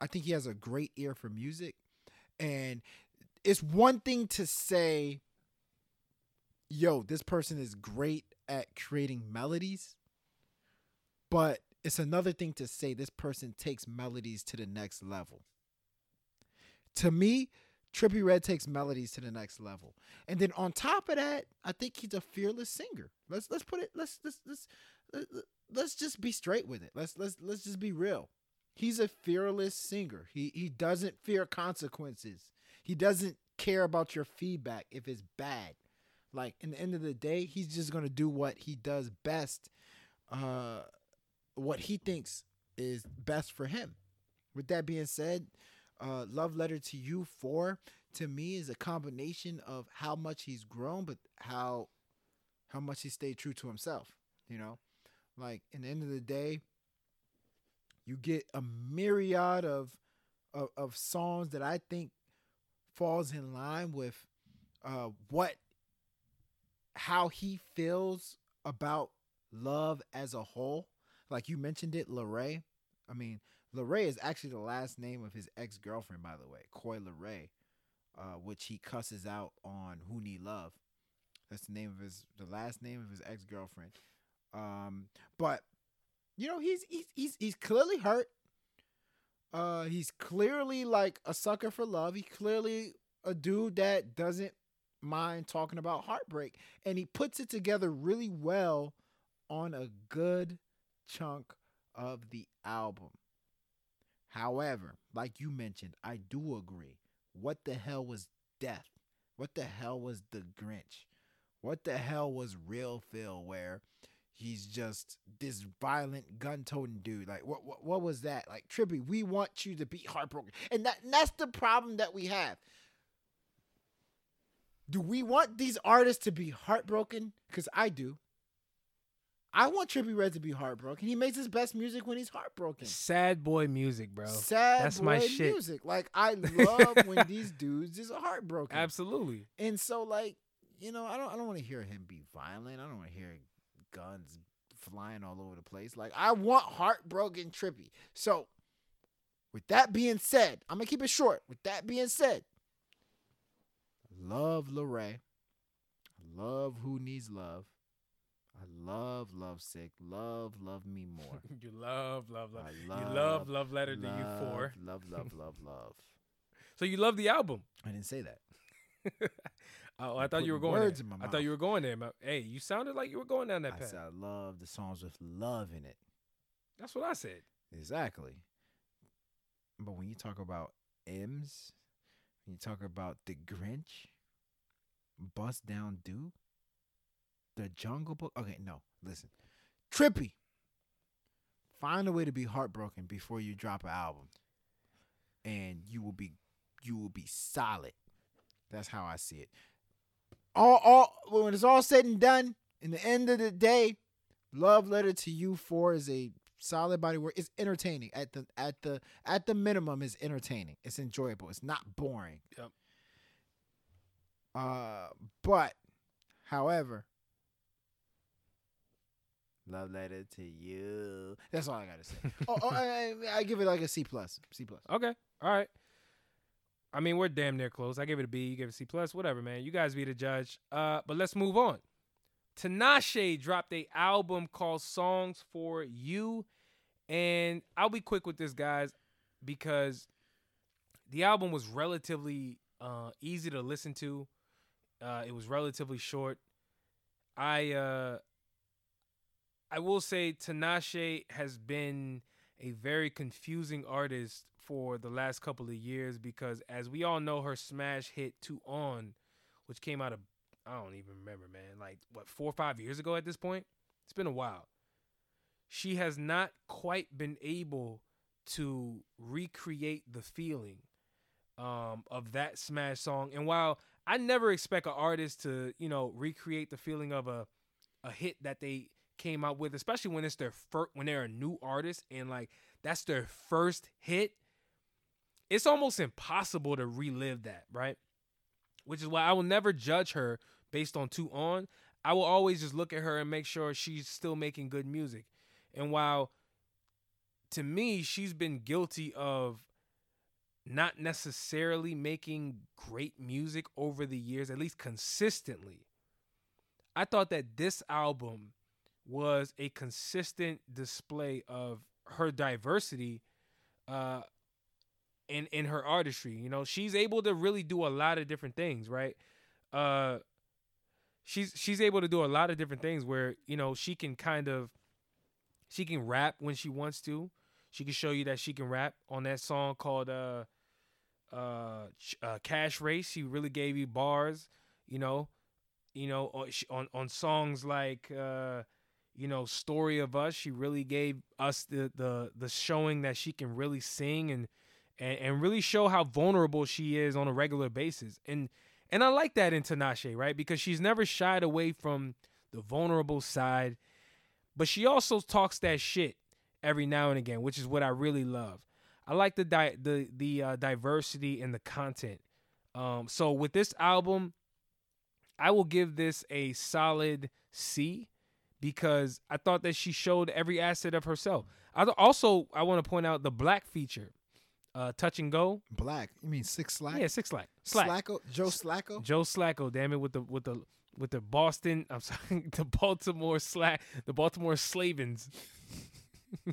I think he has a great ear for music, and it's one thing to say, "Yo, this person is great at creating melodies," but it's another thing to say this person takes melodies to the next level. To me, Trippie Redd takes melodies to the next level. And then on top of that, I think he's a fearless singer. Let's let's put it let's let's let's let- let's just be straight with it. Let's let's let's just be real. He's a fearless singer. He he doesn't fear consequences. He doesn't care about your feedback if it's bad. Like in the end of the day, he's just gonna do what he does best, uh, what he thinks is best for him. With that being said, uh, Love Letter to You for to me is a combination of how much he's grown, but how how much he stayed true to himself. You know, like in the end of the day, you get a myriad of of, of songs that I think falls in line with uh, what, how he feels about love as a whole. Like you mentioned it, Leray. I mean, Leray is actually the last name of his ex girlfriend, by the way, Coi Leray, uh, which he cusses out on Who Need Love. That's the name of his, the last name of his ex girlfriend. Um, but you know, he's he's he's he's clearly hurt. Uh, he's clearly like a sucker for love. He clearly a dude that doesn't mind talking about heartbreak, and he puts it together really well on a good chunk of the album. However, like you mentioned, I do agree. What the hell was death? What the hell was the Grinch? What the hell was real Phil where he's just this violent gun-toting dude? Like what, what what was that? Like Trippie, we want you to be heartbroken. And that and that's the problem that we have. Do we want these artists to be heartbroken? Because I do. I want Trippie Redd to be heartbroken. He makes his best music when he's heartbroken. Sad boy music, bro. Sad That's boy my shit. music. Like I love when these dudes is heartbroken. Absolutely. And so like, you know, I don't I don't want to hear him be violent. I don't want to hear guns flying all over the place. Like I want heartbroken Trippie. So with that being said, I'm gonna keep it short. With that being said, love Leray. Love who needs love. I love love sick. Love love me more. You love, love, love. I you love, love Love Letter to You love, Four. Love, love, love, love. So you love the album. I didn't say that. Oh, I You're thought you were going words there. in my mouth. I thought you were going there. Hey, you sounded like you were going down that I path. said I love the songs with love in it. That's what I said. Exactly. But when you talk about M's, when you talk about the Grinch, Bust Down Dude, the Jungle Book. Okay, no, listen. Trippie. Find a way to be heartbroken before you drop an album. And you will be you will be solid. That's how I see it. All all when it's all said and done, in the end of the day, Love Letter to You 4 is a solid body work. It's entertaining. At the at the at the minimum is entertaining. It's enjoyable. It's not boring. Yep. Uh but however Love letter to you. That's all I gotta say. oh, oh, I, I- give it like a C plus. C plus. Okay. All right. I mean, we're damn near close. I gave it a B. You gave it a C plus. Whatever, man. You guys be the judge. Uh, but let's move on. Tinashe dropped a album called Songs for You, and I'll be quick with this, guys, because the album was relatively uh, easy to listen to. Uh, it was relatively short. I uh, I will say Tinashe has been a very confusing artist for the last couple of years because as we all know her smash hit to on which came out of I don't even remember man like what 4 or 5 years ago at this point? It's been a while. She has not quite been able to recreate the feeling um, of that smash song. And while I never expect an artist to you know recreate the feeling of a a hit that they came out with, especially when it's their first, when they're a new artist and like that's their first hit. It's almost impossible to relive that, right? Which is why I will never judge her based on two on. I will always just look at her and make sure she's still making good music. And while to me, she's been guilty of not necessarily making great music over the years, at least consistently. I thought that this album was a consistent display of her diversity uh in in her artistry. You know she's able to really do a lot of different things right? Uh she's she's able to do a lot of different things where you know she can kind of she can rap when she wants to. She can show you that she can rap on that song called uh uh, uh cash race. She really gave you bars you know you know on on, on songs like uh you know story of us. She really gave us the the the showing that she can really sing and and, and really show how vulnerable she is on a regular basis. And and i like that in tinashe right? Because she's never shied away from the vulnerable side but she also talks that shit every now and again which is what i really love. I like the di- the the uh, diversity and the content. Um so with this album I will give this a solid C because I thought that she showed every asset of herself. I th- also I want to point out the black feature, uh, touch and go. Black. You mean six slack? Yeah, six slack. Slack. Slacko. Joe Slacko. Joe Slacko, damn it, with the with the with the Boston, I'm sorry, the Baltimore slack, the Baltimore Slavens.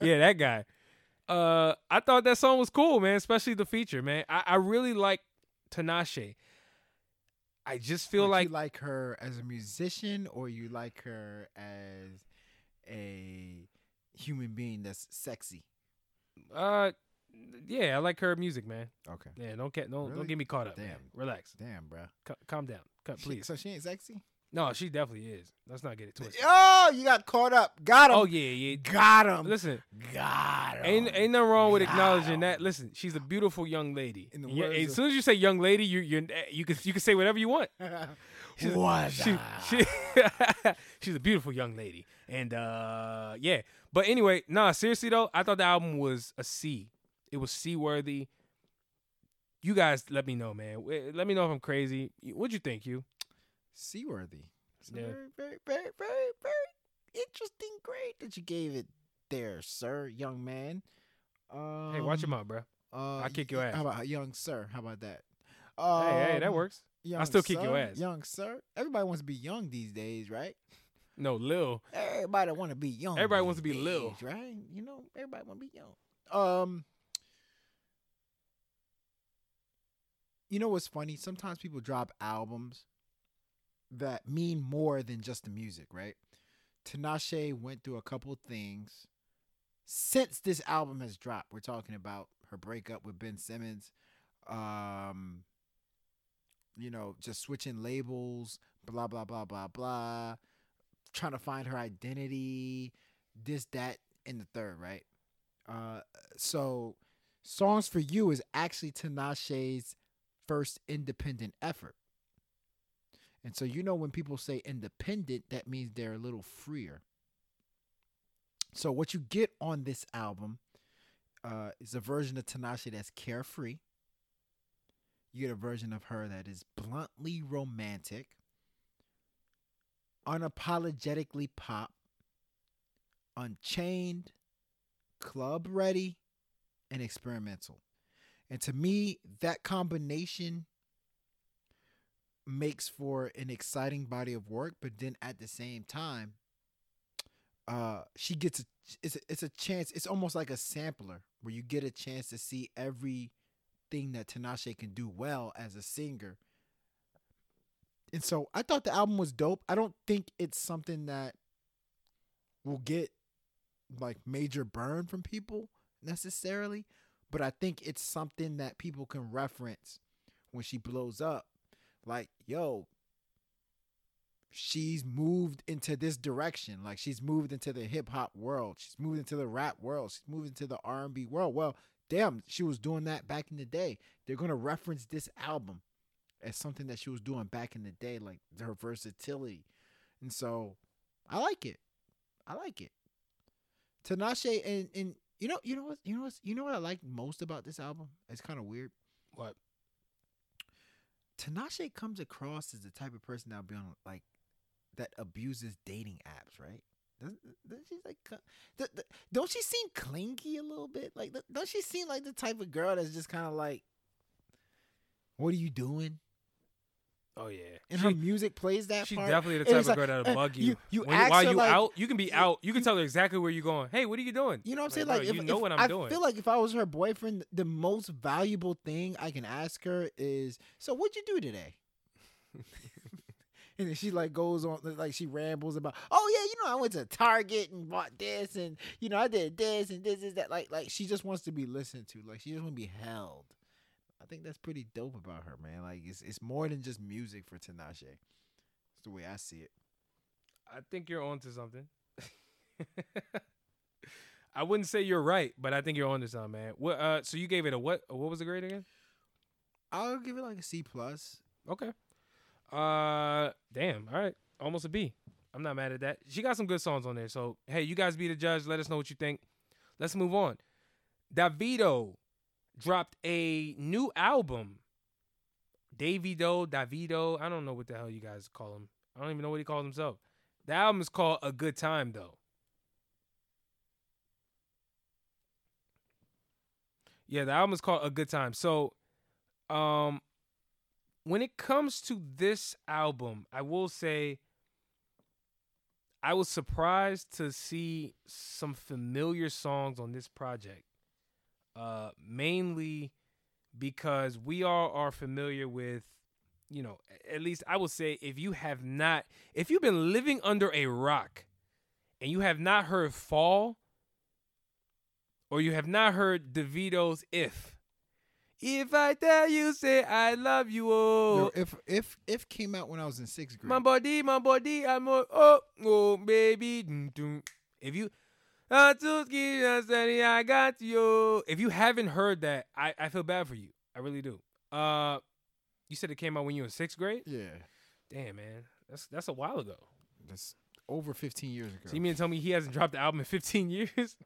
yeah, that guy. Uh, I thought that song was cool, man. Especially the feature, man. I, I really like Tinashe. I just feel Like, like you like her as a musician, or you like her as a human being that's sexy. uh, yeah, I like her music, man. Okay. Yeah, don't get don't Really? don't get me caught up. man. Relax, Damn, bro. C- calm down, Cut, please. So she ain't sexy. No, she definitely is. Let's not get it twisted. Oh, you got caught up. Got him. Oh yeah, yeah. Got him. Listen, Got him. Ain't ain't nothing wrong with Got acknowledging 'em. that. Listen, she's a beautiful young lady. In the Yeah, as of- soon as you say young lady, you you you can you can say whatever you want. She's What? She, she she's a beautiful young lady, and uh yeah. But anyway, nah, seriously though, I thought the album was a C. It was C worthy. You guys, let me know, man. Let me know if I'm crazy. What'd you think, you? Seaworthy. It's a very, very, very, very, very interesting grade that you gave it there, sir, young man. Um, hey, watch him mouth, bro. Uh, I'll kick your ass. How about young sir? How about that? hey, hey, that Um, works. I still kick your ass. Young sir. Everybody wants to be young these days, right? No, Lil. Everybody want to be young. Everybody wants to be Lil. right? You know, everybody want to be young. Um, you know what's funny? Sometimes people drop albums that mean more than just the music, right? Tinashe went through a couple things since this album has dropped. We're talking about her breakup with Ben Simmons, um, you know, just switching labels, blah blah blah blah blah, trying to find her identity, this that and the third, right? Uh, so, songs for you is actually Tinashe's first independent effort. And so you know when people say independent, that means they're a little freer. So what you get on this album uh, is a version of Tinashe that's carefree. You get a version of her that is bluntly romantic, unapologetically pop, unchained, club ready, and experimental. And to me, that combination makes for an exciting body of work, but then at the same time, uh, she gets a it's a, it's a chance. It's almost like a sampler where you get a chance to see everything that Tinashe can do well as a singer. And so I thought the album was dope. I don't think it's something that will get like major burn from people necessarily, but I think it's something that people can reference when she blows up. Like, yo, she's moved into this direction. Like she's moved into the hip hop world. She's moved into the rap world. She's moved into the R and B world. Well, damn, she was doing that back in the day. They're gonna reference this album as something that she was doing back in the day, like her versatility. And so I like it. I like it. Tinashe and and you know, you know what you know what you know what I like most about this album? It's kind of weird. What? Tinashe comes across as the type of person that'll be on like that abuses dating apps, right? Doesn't, doesn't she like? th- Don't she seem clingy a little bit? Like, don't she seem like the type of girl that's just kind of like, "What are you doing?" Oh yeah. And She- her music plays that She's part. definitely the type of like, girl that'll uh, bug you. You, you When- while you like, out, you can be out. You can tell her exactly where you're going. Hey, what are you doing? You know what I'm saying? bro, Like, if, you know if- what I'm I doing. feel like if I was her boyfriend, the most valuable thing I can ask her is, "So what'd you do today?" and then she like goes on, like she rambles about, "Oh yeah, you know, I went to Target and bought this, and you know, I did this and this is that." Like, like she just wants to be listened to. Like she just want to be held. I think that's pretty dope about her, man. Like it's it's more than just music for Tinashe. It's the way I see it. I think you're onto something. I wouldn't say you're right, but I think you're onto something, man. What? Uh, so you gave it a what? What was the grade again? I'll give it like a C plus. Okay. Uh, damn. All right, almost a B. I'm not mad at that. She got some good songs on there. So hey, you guys be the judge. Let us know what you think. Let's move on. Davido dropped a new album Davido, Davido. I don't know what the hell you guys call him. I don't even know what he calls himself. The album is called A Good Time though. Yeah, the album is called A Good Time. So, um, when it comes to this album, I will say I was surprised to see some familiar songs on this project. Uh, mainly because we all are familiar with, you know, at least I will say if you have not, if you've been living under a rock and you have not heard Fall or you have not heard Davido's If. If I tell you, say I love you, oh. Yo, if if if came out when I was in sixth grade, My body, my body, I'm a, oh, oh, baby. If you, to keep us steady, I got you. If you haven't heard that, I, I feel bad for you. I really do. Uh, you said it came out when you were in sixth grade. yeah, Damn, man, that's that's a while ago. that's over 15 years ago. So you mean to tell me he hasn't dropped the album in 15 years?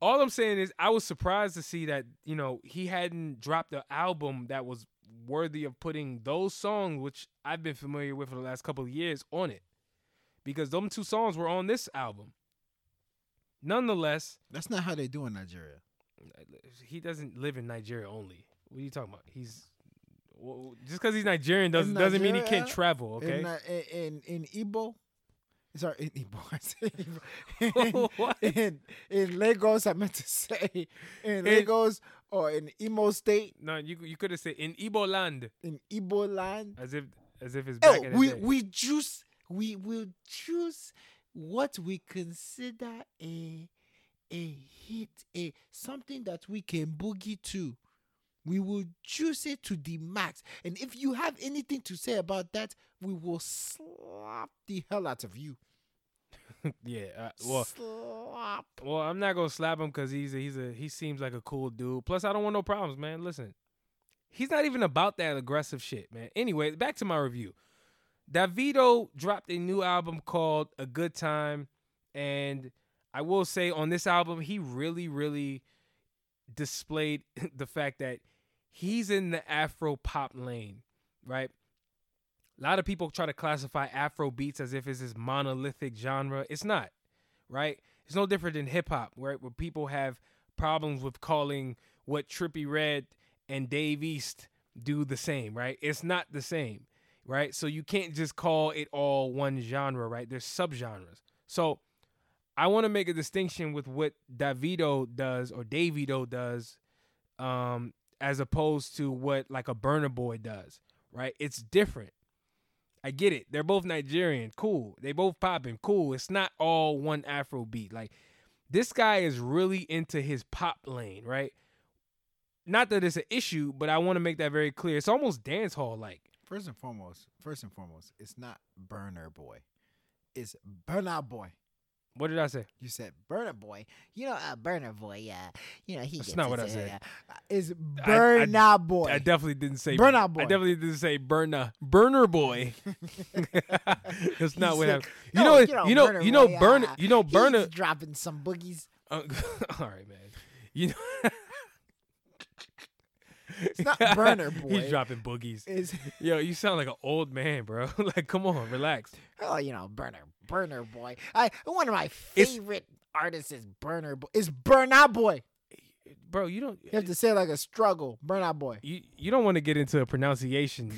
All I'm saying is I was surprised to see that, you know, he hadn't dropped the album that was worthy of putting those songs, which I've been familiar with for the last couple of years, on it. Because them two songs were on this album. Nonetheless, That's not how they do in Nigeria. he doesn't live in Nigeria only. What are you talking about? He's well, just because he's Nigerian doesn't In doesn't mean he can't travel. Okay. In, in in in Igbo, sorry, in Igbo, I said Igbo. What? in, in Lagos, I meant to say in In- Lagos or in Imo State, no, you you could have said in Igbo land, in Igbo land. as if as if it's back Oh, in the we we choose we will choose what we consider a a hit, a something that we can boogie to. We will choose it to the max. And if you have anything to say about that, we will slap the hell out of you. yeah. Uh, well, slap. well, I'm not gonna slap him because he's a, he's a he seems like a cool dude. Plus, I don't want no problems, man. Listen, he's not even about that aggressive shit, man. Anyway, back to my review. Davido dropped a new album called A Good Time, and I will say on this album, he really, really displayed the fact that he's in the Afro pop lane, right? A lot of people try to classify Afro beats as if it's this monolithic genre. It's not, right? It's no different than hip hop, right? Where people have problems with calling what Trippie Redd and Dave East do the same, right? It's not the same, right? So you can't just call it all one genre, right? There's subgenres. So I want to make a distinction with what Davido does or Davido does, um, as opposed to what like a Burner Boy does, right? It's different. I get it. They're both Nigerian. Cool. They both popping. Cool. It's not all one Afro beat. Like this guy is really into his pop lane, right? Not that it's an issue, but I want to make that very clear. It's almost dance hall like. First and foremost, first and foremost, it's not Burner Boy. It's Burnout Boy. What did I say? You said Burner Boy. You know, uh, Burner Boy. Uh, you know, he. That's not what I said. Uh, it's I- Burner Boy. I definitely didn't say Burnout Boy. I definitely didn't say burner burner boy. That's not He what said, happened. You "No, know, you know, Burna you know, Boy, burner. uh, You know, burner. dropping some boogies. Uh, all right, man. You know, It's not Burner Boy. he's dropping boogies. It's Yo, you sound like an old man, bro. like, come on, relax. oh, you know, Burner Burner Boy. I one of my favorite artists is Burner Boy. It's Burner Boy. Bro, you don't. You have to say it like a struggle, Burner Boy. You you don't want to get into a pronunciation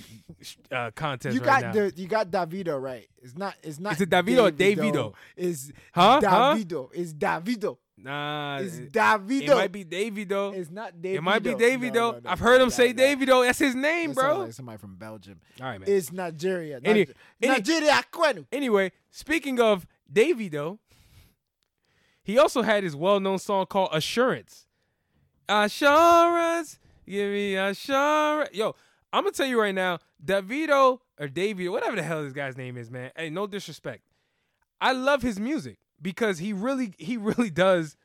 uh, contest You right got now. the you got Davido right. It's not it's not. Is it Davido or Davido? Is Huh? Huh? Davido. It's Davido. Nah, It's it, Davido. it might be Davy though. It's not Davido. It might be Davy No, though. no, no, I've heard him say. Davy though. That's his name, That bro. like somebody from Belgium. All right, man. It's Nigeria. Any- any- Nigeria. Anyway, speaking of Davy though, he also had his well-known song called Assurance. Assurance, give me assurance. Yo, I'm gonna tell you right now, Davido or Davy, whatever the hell this guy's name is, man. Hey, no disrespect. I love his music because he really, he really does,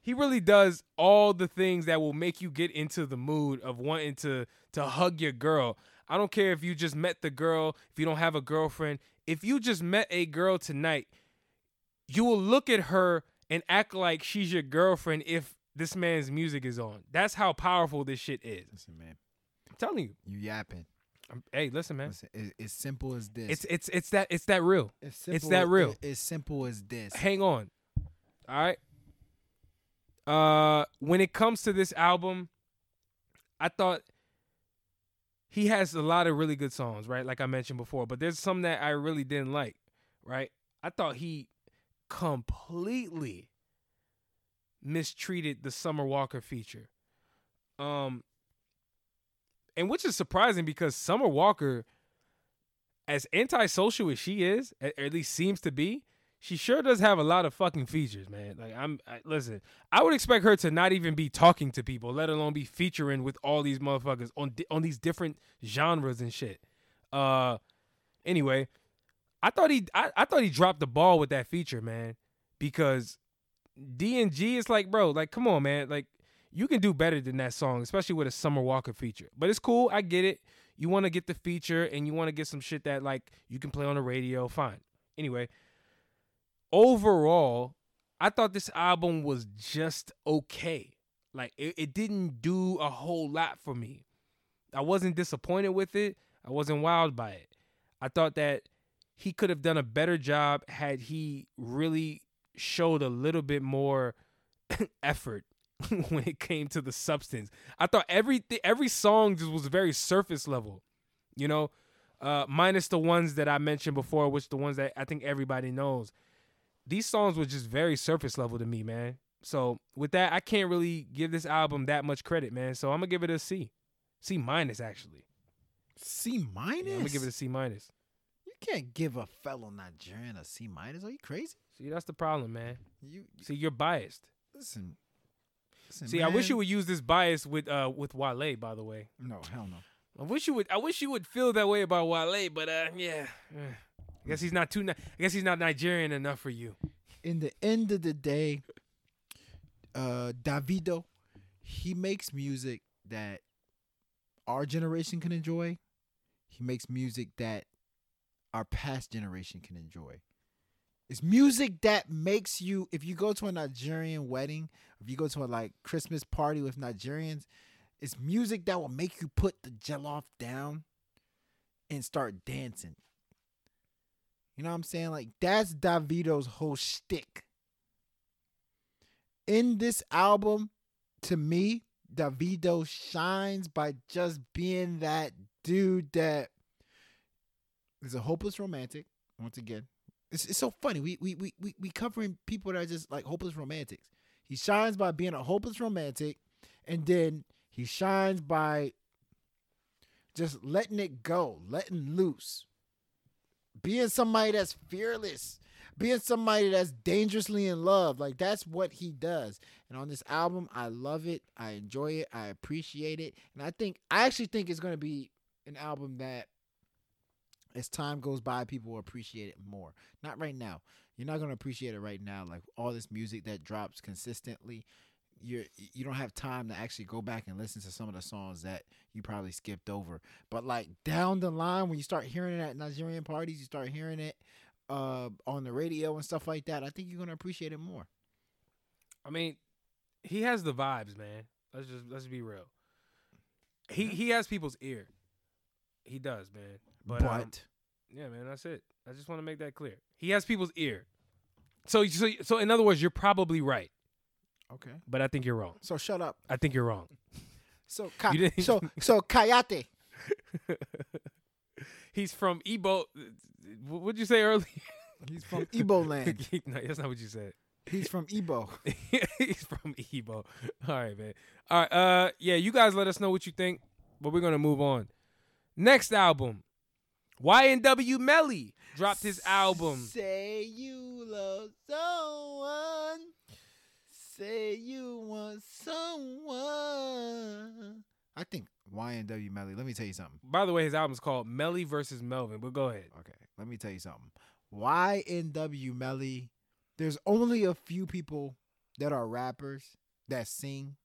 he really does all the things that will make you get into the mood of wanting to to hug your girl. I don't care if you just met the girl, if you don't have a girlfriend. If you just met a girl tonight, you will look at her and act like she's your girlfriend if this man's music is on. That's how powerful this shit is. Listen, man, I'm telling you. you yapping. Hey, listen, man. Listen, it, it's simple as this. It's it's it's that it's that real. it's, it's that as- real. it- it's simple as this. Hang on. All right. Uh when it comes to this album, I thought he has a lot of really good songs, right? Like I mentioned before, but there's some that I really didn't like, right? I thought he completely mistreated the Summer Walker feature. Um and which is surprising because Summer Walker as antisocial as she is, a- or at least seems to be, she sure does have a lot of fucking features, man. Like I'm, I, listen, I would expect her to not even be talking to people, let alone be featuring with all these motherfuckers on on these different genres and shit. Uh, anyway, I thought he, I, I thought he dropped the ball with that feature, man, because D and G is like, bro, like, come on, man, like. You can do better than that song, especially with a Summer Walker feature. But it's cool. I get it. You want to get the feature and you want to get some shit that like you can play on the radio. Fine. Anyway, overall, I thought this album was just okay. Like it, it didn't do a whole lot for me. I wasn't disappointed with it. I wasn't wild by it. I thought that he could have done a better job had he really showed a little bit more effort when it came to the substance. I thought every every song just was very surface level, you know, uh, minus the ones that I mentioned before, which the ones that I think everybody knows. These songs were just very surface level to me, man. So with that, I can't really give this album that much credit, man. So I'm gonna give it a C, C minus actually. C minus. Yeah, I'm gonna give it a C minus. You can't give a fellow Nigerian a C minus. Are you crazy? See, that's the problem, man. You See, you're biased. listen. Listen See, I wish you would use this bias with uh with Wale, by the way. No, hell no. I wish you would. I wish you would feel that way about Wale, but uh, yeah. eh. I guess he's not too. Ni- I guess he's not Nigerian enough for you. in the end of the day, uh, Davido, he makes music that our generation can enjoy. He makes music that our past generation can enjoy. It's music that makes you, if you go to a Nigerian wedding, if you go to a like Christmas party with Nigerians, it's music that will make you put the jollof down and start dancing. You know what I'm saying? Like that's Davido's whole shtick. In this album, to me, Davido shines by just being that dude that is a hopeless romantic. Once again, it's, it's so funny. We we we we we covering people that are just like hopeless romantics. He shines by being a hopeless romantic, and then he shines by just letting it go, letting loose being somebody that's fearless, being somebody that's dangerously in love. Like that's what he does. And on this album, I love it. I enjoy it. I appreciate it. And I think I actually think it's to be an album that as time goes by, people will appreciate it more. Not right now. You're not going to appreciate it right now. Like all this music that drops consistently, you're you don't have time to actually go back and listen to some of the songs that you probably skipped over. But like down the line, when you start hearing it at Nigerian parties, you start hearing it uh, on the radio and stuff like that. I think you're gonna appreciate it more. I mean, he has the vibes, man. Let's just let's be real. He he has people's ear. He does, man. But, But, um, yeah, man, that's it. I just want to make that clear. He has people's ear. So so so in other words, you're probably right, okay, but I think you're wrong. so shut up. I think you're wrong. So You so so Kayate. He's from Igbo. What'd you say earlier? He's from Igbo land. no, that's not what you said. He's from Igbo. He's from Igbo. All right, man. All right. Uh, yeah, you guys let us know what you think, but we're gonna move on. Next album, YNW Melly dropped his album. Say you love someone. Say you want someone. I think YNW Melly. Let me tell you something. By the way, his album's called Melly versus Melvin. But go ahead. Okay, let me tell you something. YNW Melly. There's only a few people that are rappers that sing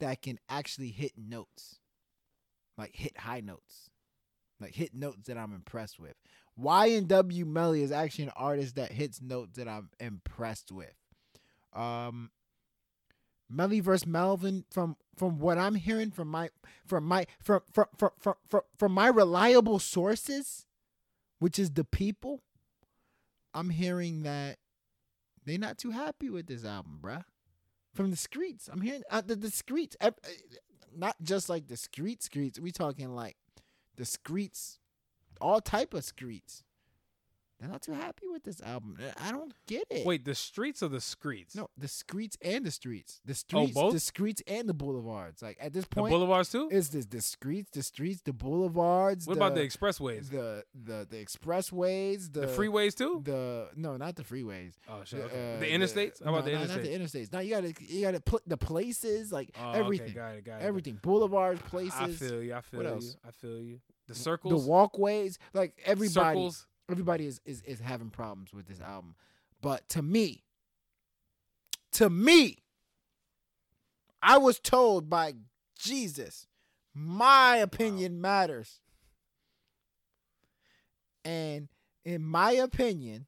that can actually hit notes, like hit high notes, like hit notes that I'm impressed with. YNW Melly is actually an artist that hits notes that I'm impressed with. Um, Melly versus Melvin from from what I'm hearing from my from my from from from from from, from my reliable sources, which is the people, I'm hearing that they're not too happy with this album, bruh. From the streets, I'm hearing uh, the the streets, not just like the street streets. We talking like the streets, all type of streets. They're not too happy with this album. I don't get it. Wait, the streets or the streets? No, the streets and the streets. The streets, both? the streets and the boulevards. Like at this point, the boulevards too. is this the streets, the streets, the boulevards. What about the expressways? the the the expressways, the, The, freeways too? the no, not the freeways. oh shit. The, okay. uh, the interstates? How about no, the interstates? Not the interstates. No, you gotta you gotta put the places like Oh, everything, Okay, got it, got it. everything. Boulevards, places, I feel you. I feel What you. else? I feel you. The circles, the walkways. Like everybody, Circles. Everybody is, is is having problems with this album. But to me, to me, I was told by Jesus, my opinion matters. And in my opinion,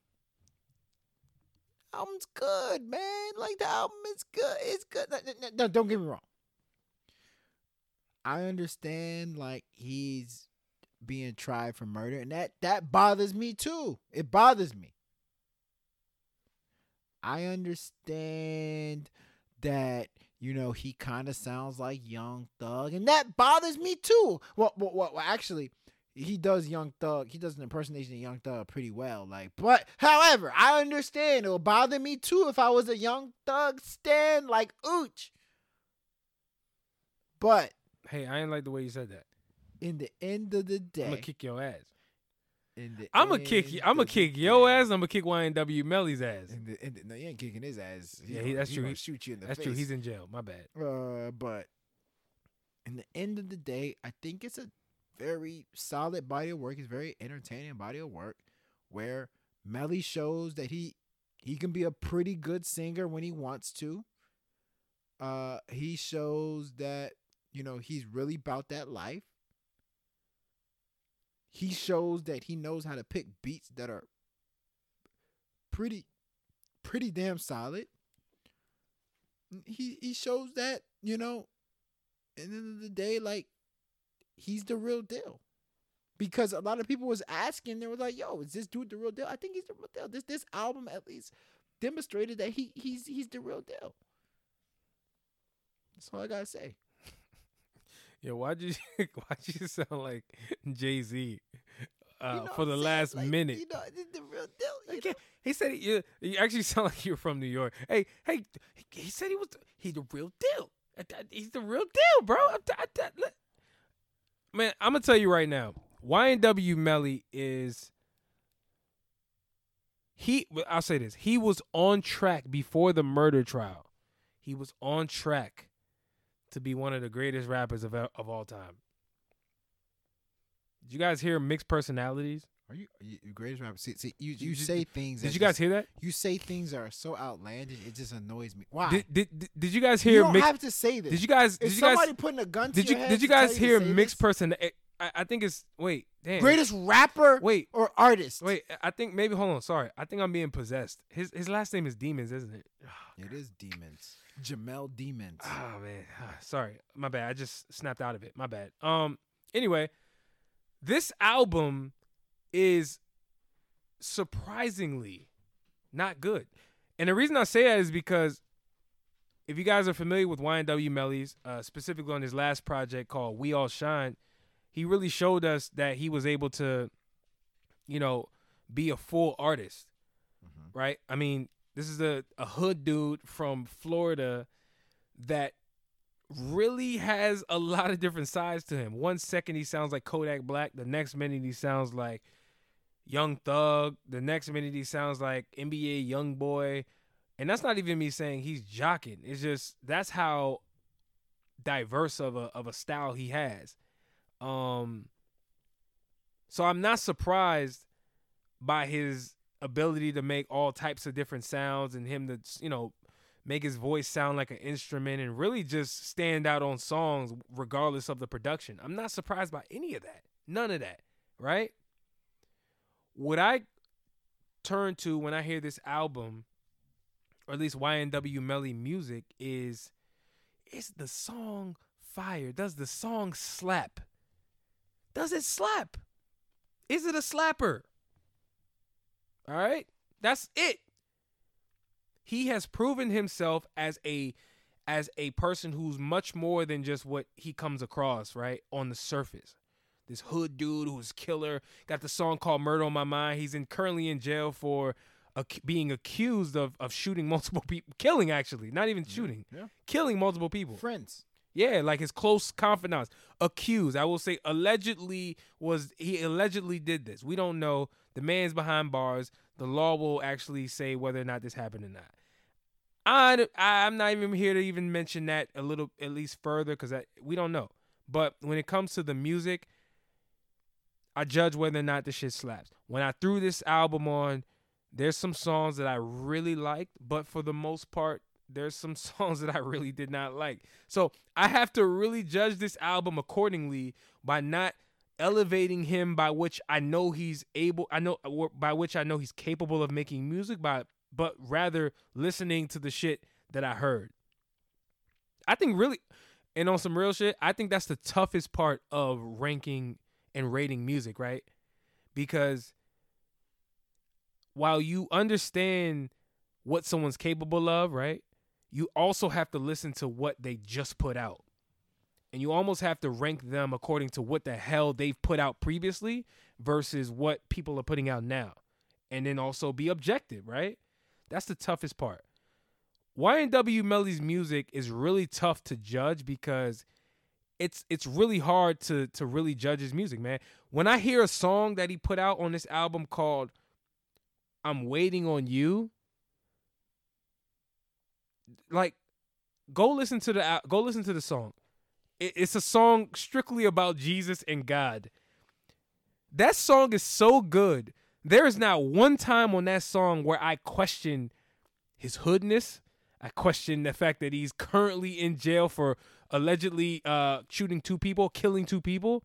album's good, man. Like the album is good. It's good. No, no, no, don't get me wrong. I understand like he's being tried for murder and that that bothers me too. It bothers me. I understand that you know he kind of sounds like young thug and that bothers me too. Well, well, well, well, actually he does young thug he does an impersonation of young thug pretty well like but however i understand it would bother me too if i was a young thug stan like ooch. But Hey, I ain't like the way you said that. In the end of the day I'm gonna kick your ass. in the I'm gonna kick you. I'm gonna kick your ass. I'm gonna kick YNW Melly's ass. In the, in the, no, you ain't kicking his ass. He Yeah, gonna- he- that's he true. He- shoot you in the That's face. true. He's in jail. My bad. Uh, but in the end of the day, I think it's a very solid body of work. It's very entertaining body of work where Melly shows that he he can be a pretty good singer when he wants to. Uh, he shows that you know he's really about that life. He shows that he knows how to pick beats that are pretty pretty damn solid. He he shows that, you know, at the end of the day, like he's the real deal. Because a lot of people was asking, they were like, "Yo, is this dude the real deal?" I think he's the real deal. This this album at least demonstrated that he he's he's the real deal. That's all I gotta say. Yo, why'd you why'd you sound like Jay Z uh, You know for the last Like, minute? you know, the real deal. know? he said you, you actually sound like you're from New York. Hey, hey, he, he said he was he's the real deal. He's the real deal, bro. I- I- I-. Man, I'm gonna tell you right now. YNW Melly is he. I'll say this: he was on track before the murder trial. He was on track to be one of the greatest rappers of of all time. Did you guys hear mixed personalities? Are you, are you you greatest rapper? See, see you, Did- you did- say things. Did you guys just- hear that? You say things that are so outlandish. It just annoys me. Why? Did, did, did, did you guys you hear don't mixed? have to say this. Did you guys? Did you guys? somebody putting a gun to Did you? Did you guys hear say mixed this? person? Eh, I, I think it's wait, damn. greatest rapper Wait, or artist? wait. I think maybe hold on. Sorry, I think I'm being possessed. His his last name is Demons, isn't it? It is demons. Jamell Demons. Oh man, sorry, my bad. I just snapped out of it. My bad. Um. Anyway, this album is surprisingly not good, and the reason I say that is because if you guys are familiar with YNW Melly's, uh, specifically on his last project called We All Shine, he really showed us that he was able to, you know, be a full artist, right? I mean, this is a, a hood dude from Florida that really has a lot of different sides to him. One second he sounds like Kodak Black, the next minute he sounds like Young Thug, the next minute he sounds like NBA Young Boy. And that's not even me saying he's jocking. It's just that's how diverse of a of a style he has. Um so I'm not surprised by his ability to make all types of different sounds and him to, you know, make his voice sound like an instrument and really just stand out on songs regardless of the production. I'm not surprised by any of that. None of that, right? What I turn to when I hear this album, or at least YNW Melly music, is is the song fire? Does the song slap? Does it slap? Is it a slapper? All right? That's it. He has proven himself as a as a person who's much more than just what he comes across, right? On the surface. This hood dude who's killer, got the song called Murder on My Mind. He's in currently in jail for being accused of of shooting multiple people, killing actually, not even shooting, yeah. killing multiple people. Friends. Yeah, like his close confidants. Accused. I will say allegedly was he allegedly did this. We don't know. The man's behind bars. The law will actually say whether or not this happened or not. I I'm not even here to even mention that a little at least further because we don't know. But when it comes to the music, I judge whether or not the shit slaps. When I threw this album on, there's some songs that I really liked, but for the most part, there's some songs that I really did not like. So I have to really judge this album accordingly by not elevating him by which I know he's able I know by which I know he's capable of making music by but rather listening to the shit that I heard. I think really and on some real shit, I think that's the toughest part of ranking and rating music, right? Because while you understand what someone's capable of, right? You also have to listen to what they just put out. And you almost have to rank them according to what the hell they've put out previously versus what people are putting out now. And then also be objective, right? That's the toughest part. YNW Melly's music is really tough to judge because it's it's really hard to to really judge his music, man. When I hear a song that he put out on this album called I'm Waiting on You, like go listen to the go listen to the song. It, it's a song strictly about Jesus and God. That song is so good. There is not one time on that song where I question his hoodness. I question the fact that he's currently in jail for allegedly uh, shooting two people, killing two people.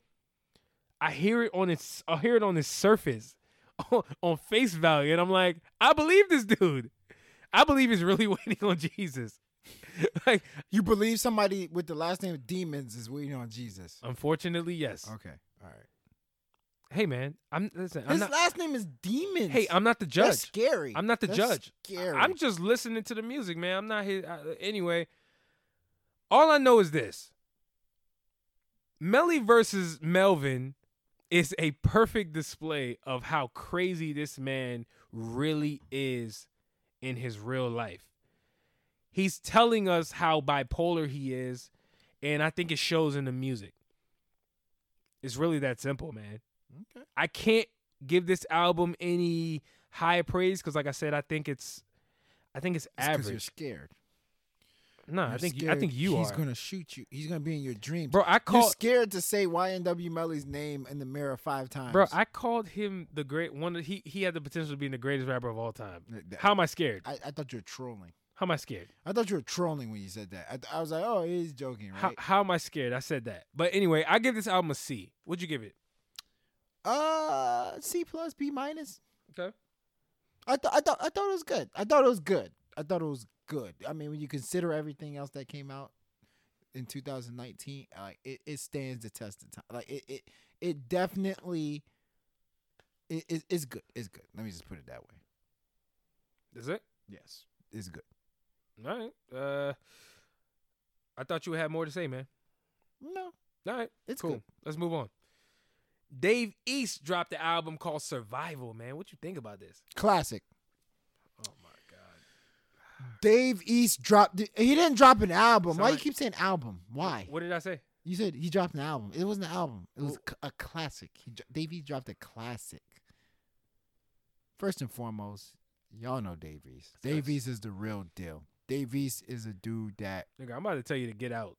I hear it on its I hear it on its surface, on face value, and I'm like, I believe this dude. I believe he's really waiting on Jesus. like You believe somebody with the last name of Demons is waiting on Jesus? unfortunately, yes. Okay. All right. Hey man, I'm listen. I'm His not. last name is Demons. Hey, I'm not the judge. That's scary. I'm not the That's judge. Scary. I'm just listening to the music, man. I'm not here. I, anyway, all I know is this Melly versus Melvin is a perfect display of how crazy this man really is in his real life. He's telling us how bipolar he is, and I think it shows in the music. It's really that simple, man. Okay. I can't give this album any high praise because, like I said, I think it's, I think it's average. You're scared. No, I You're think you, I think you he's are, He's gonna shoot you. He's gonna be in your dreams. bro. I You're called, scared to say YNW Melly's name in the mirror five times. bro. I called him the great one. He he had the potential to be the greatest rapper of all time. How am I scared? I, I thought you were trolling. How am I scared? I thought you were trolling when you said that. I, I was like, oh, he's joking, right? how am I scared? I said that. But anyway, I give this album a C. What'd you give it? Uh, C plus, B minus. Okay. I thought I thought I thought it was good. I thought it was good. I thought it was good. I mean, when you consider everything else that came out in 2019, like it, it stands the test of time. Like it it it definitely it, it it's good. It's good. Let me just put it that way. Is it? Yes, it's good. All right. Uh, I thought you had more to say, man. No, All right. it's cool. good. Let's move on. Dave East dropped the album called Survival, man. What you think about this? Classic. Oh my god. Dave East dropped. He didn't drop an album. Sound Why you keep saying album? Why? What did I say? You said he dropped an album. It wasn't an album. It was a classic. He, Dave East dropped a classic. First and foremost, y'all know Dave East. Dave East is the real deal. Dave East is a dude that Nigga, I'm about to tell you to get out.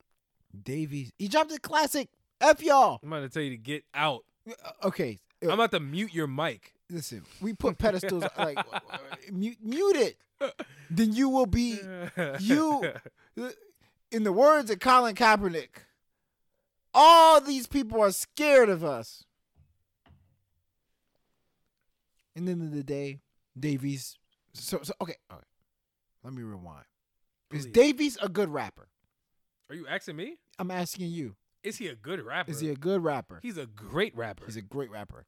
Dave East, He dropped a classic. F y'all. I'm about to tell you to get out. Uh, Okay, I'm about to mute your mic. listen. We put pedestals like uh, mute, mute it. Then you will be You- in the words of Colin Kaepernick, all these people are scared of us. And then of the day, Dave East. So, so okay, all right. Let me rewind. Is Dave East a good rapper? Are you asking me? I'm asking you. Is he a good rapper? Is he a good rapper? He's a great rapper. He's a great rapper.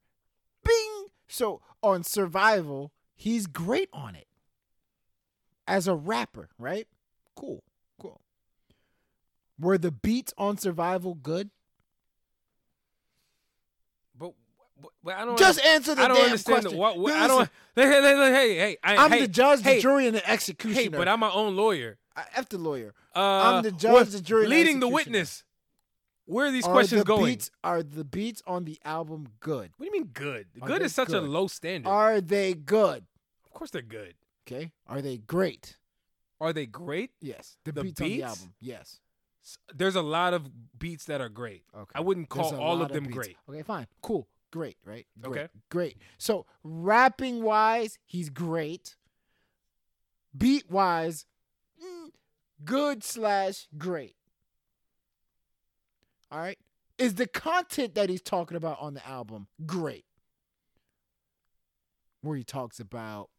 Bing. So on Survival, he's great on it. As a rapper, right? Cool. Cool. Were the beats on Survival good? but, but, but I don't Just answer the I don't damn understand question. the, what, what I don't. Hey, hey, hey, hey, hey, I, I'm hey, the judge, hey, the jury, and the executioner. Hey, but I'm my own lawyer. F the lawyer. Uh, I'm the judge, the jury, leading the witness. Where are these Are questions the going? Beats, are the beats on the album good? What do you mean good? Are Good is such a low standard. Are they good? of course they're good. Okay. Are they great? Are they great? Yes. The, The beats, on the album. Yes. There's a lot of beats that are great. Okay. I wouldn't call all of them beats. great. Okay, fine. Cool. Great, right? Great. Okay. Great. So rapping wise, he's great. Beat wise, good slash great. All right. Is the content that he's talking about on the album great? Where he talks about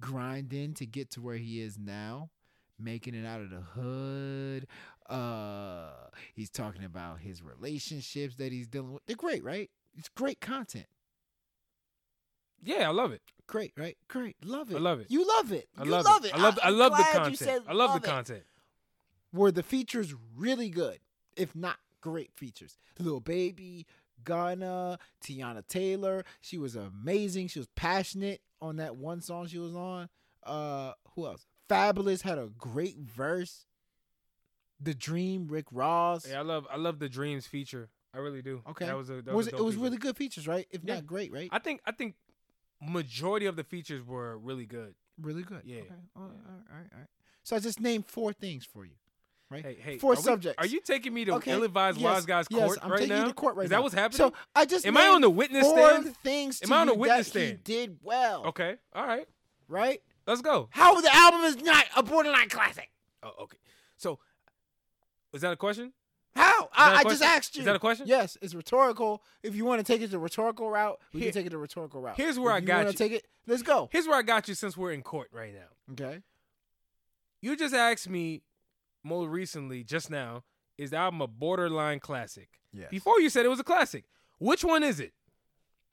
grinding to get to where he is now, making it out of the hood. Uh, he's talking about his relationships that he's dealing with. They're great, right? It's great content. Yeah, I love it. Great, right? Great. Love it. I love it. You love it. I you love, love it. it. I love. I I'm love the content. I love, love the it. content. Were the features really good? If not great features. Lil Baby, Gunna, Teyana Taylor. She was amazing. She was passionate on that one song she was on. Uh who else? Fabolous had a great verse. The Dream, Rick Ross. Yeah, I love. I love the Dreams feature. I really do. Okay. that was a. That was a it, it was feature. really good features, right? If Yeah. not great, right? I think. I think majority of the features were really good. really good. Yeah. Okay. All right, all right, all right. So I just named four things for you. Right? Hey, hey. Four are we- subjects. Are you taking me to Okay, ill-advised yes, wise guys yes, court I'm right taking now? you to court right Is that now. what's happening? So I just Am I on named the witness four stand? things Am to I on the you witness that he did well. okay. All right. Right? Let's go. How the album is not a borderline classic? Oh, okay. So, is that a question? How? I, I, just asked you. Is that a question? Yes, it's rhetorical. If you want to take it the rhetorical route, we Here- can take it the rhetorical route. here's where If I got you. take it. Let's go. Here's where I got you since we're in court right now. Okay. You just asked me more recently, just now, is the album a borderline classic? Yes. Before you said it was a classic. Which one is it?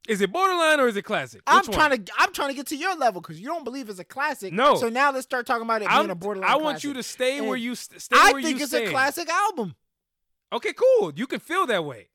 Is it borderline or is it classic? I'm Which one? trying to I'm trying to get to your level because you don't believe it's a classic. No. So now let's start talking about it being I'm- a borderline. I want you to stay where And you st- stay I where think you it's stand. a classic album. Okay, cool. You can feel that way,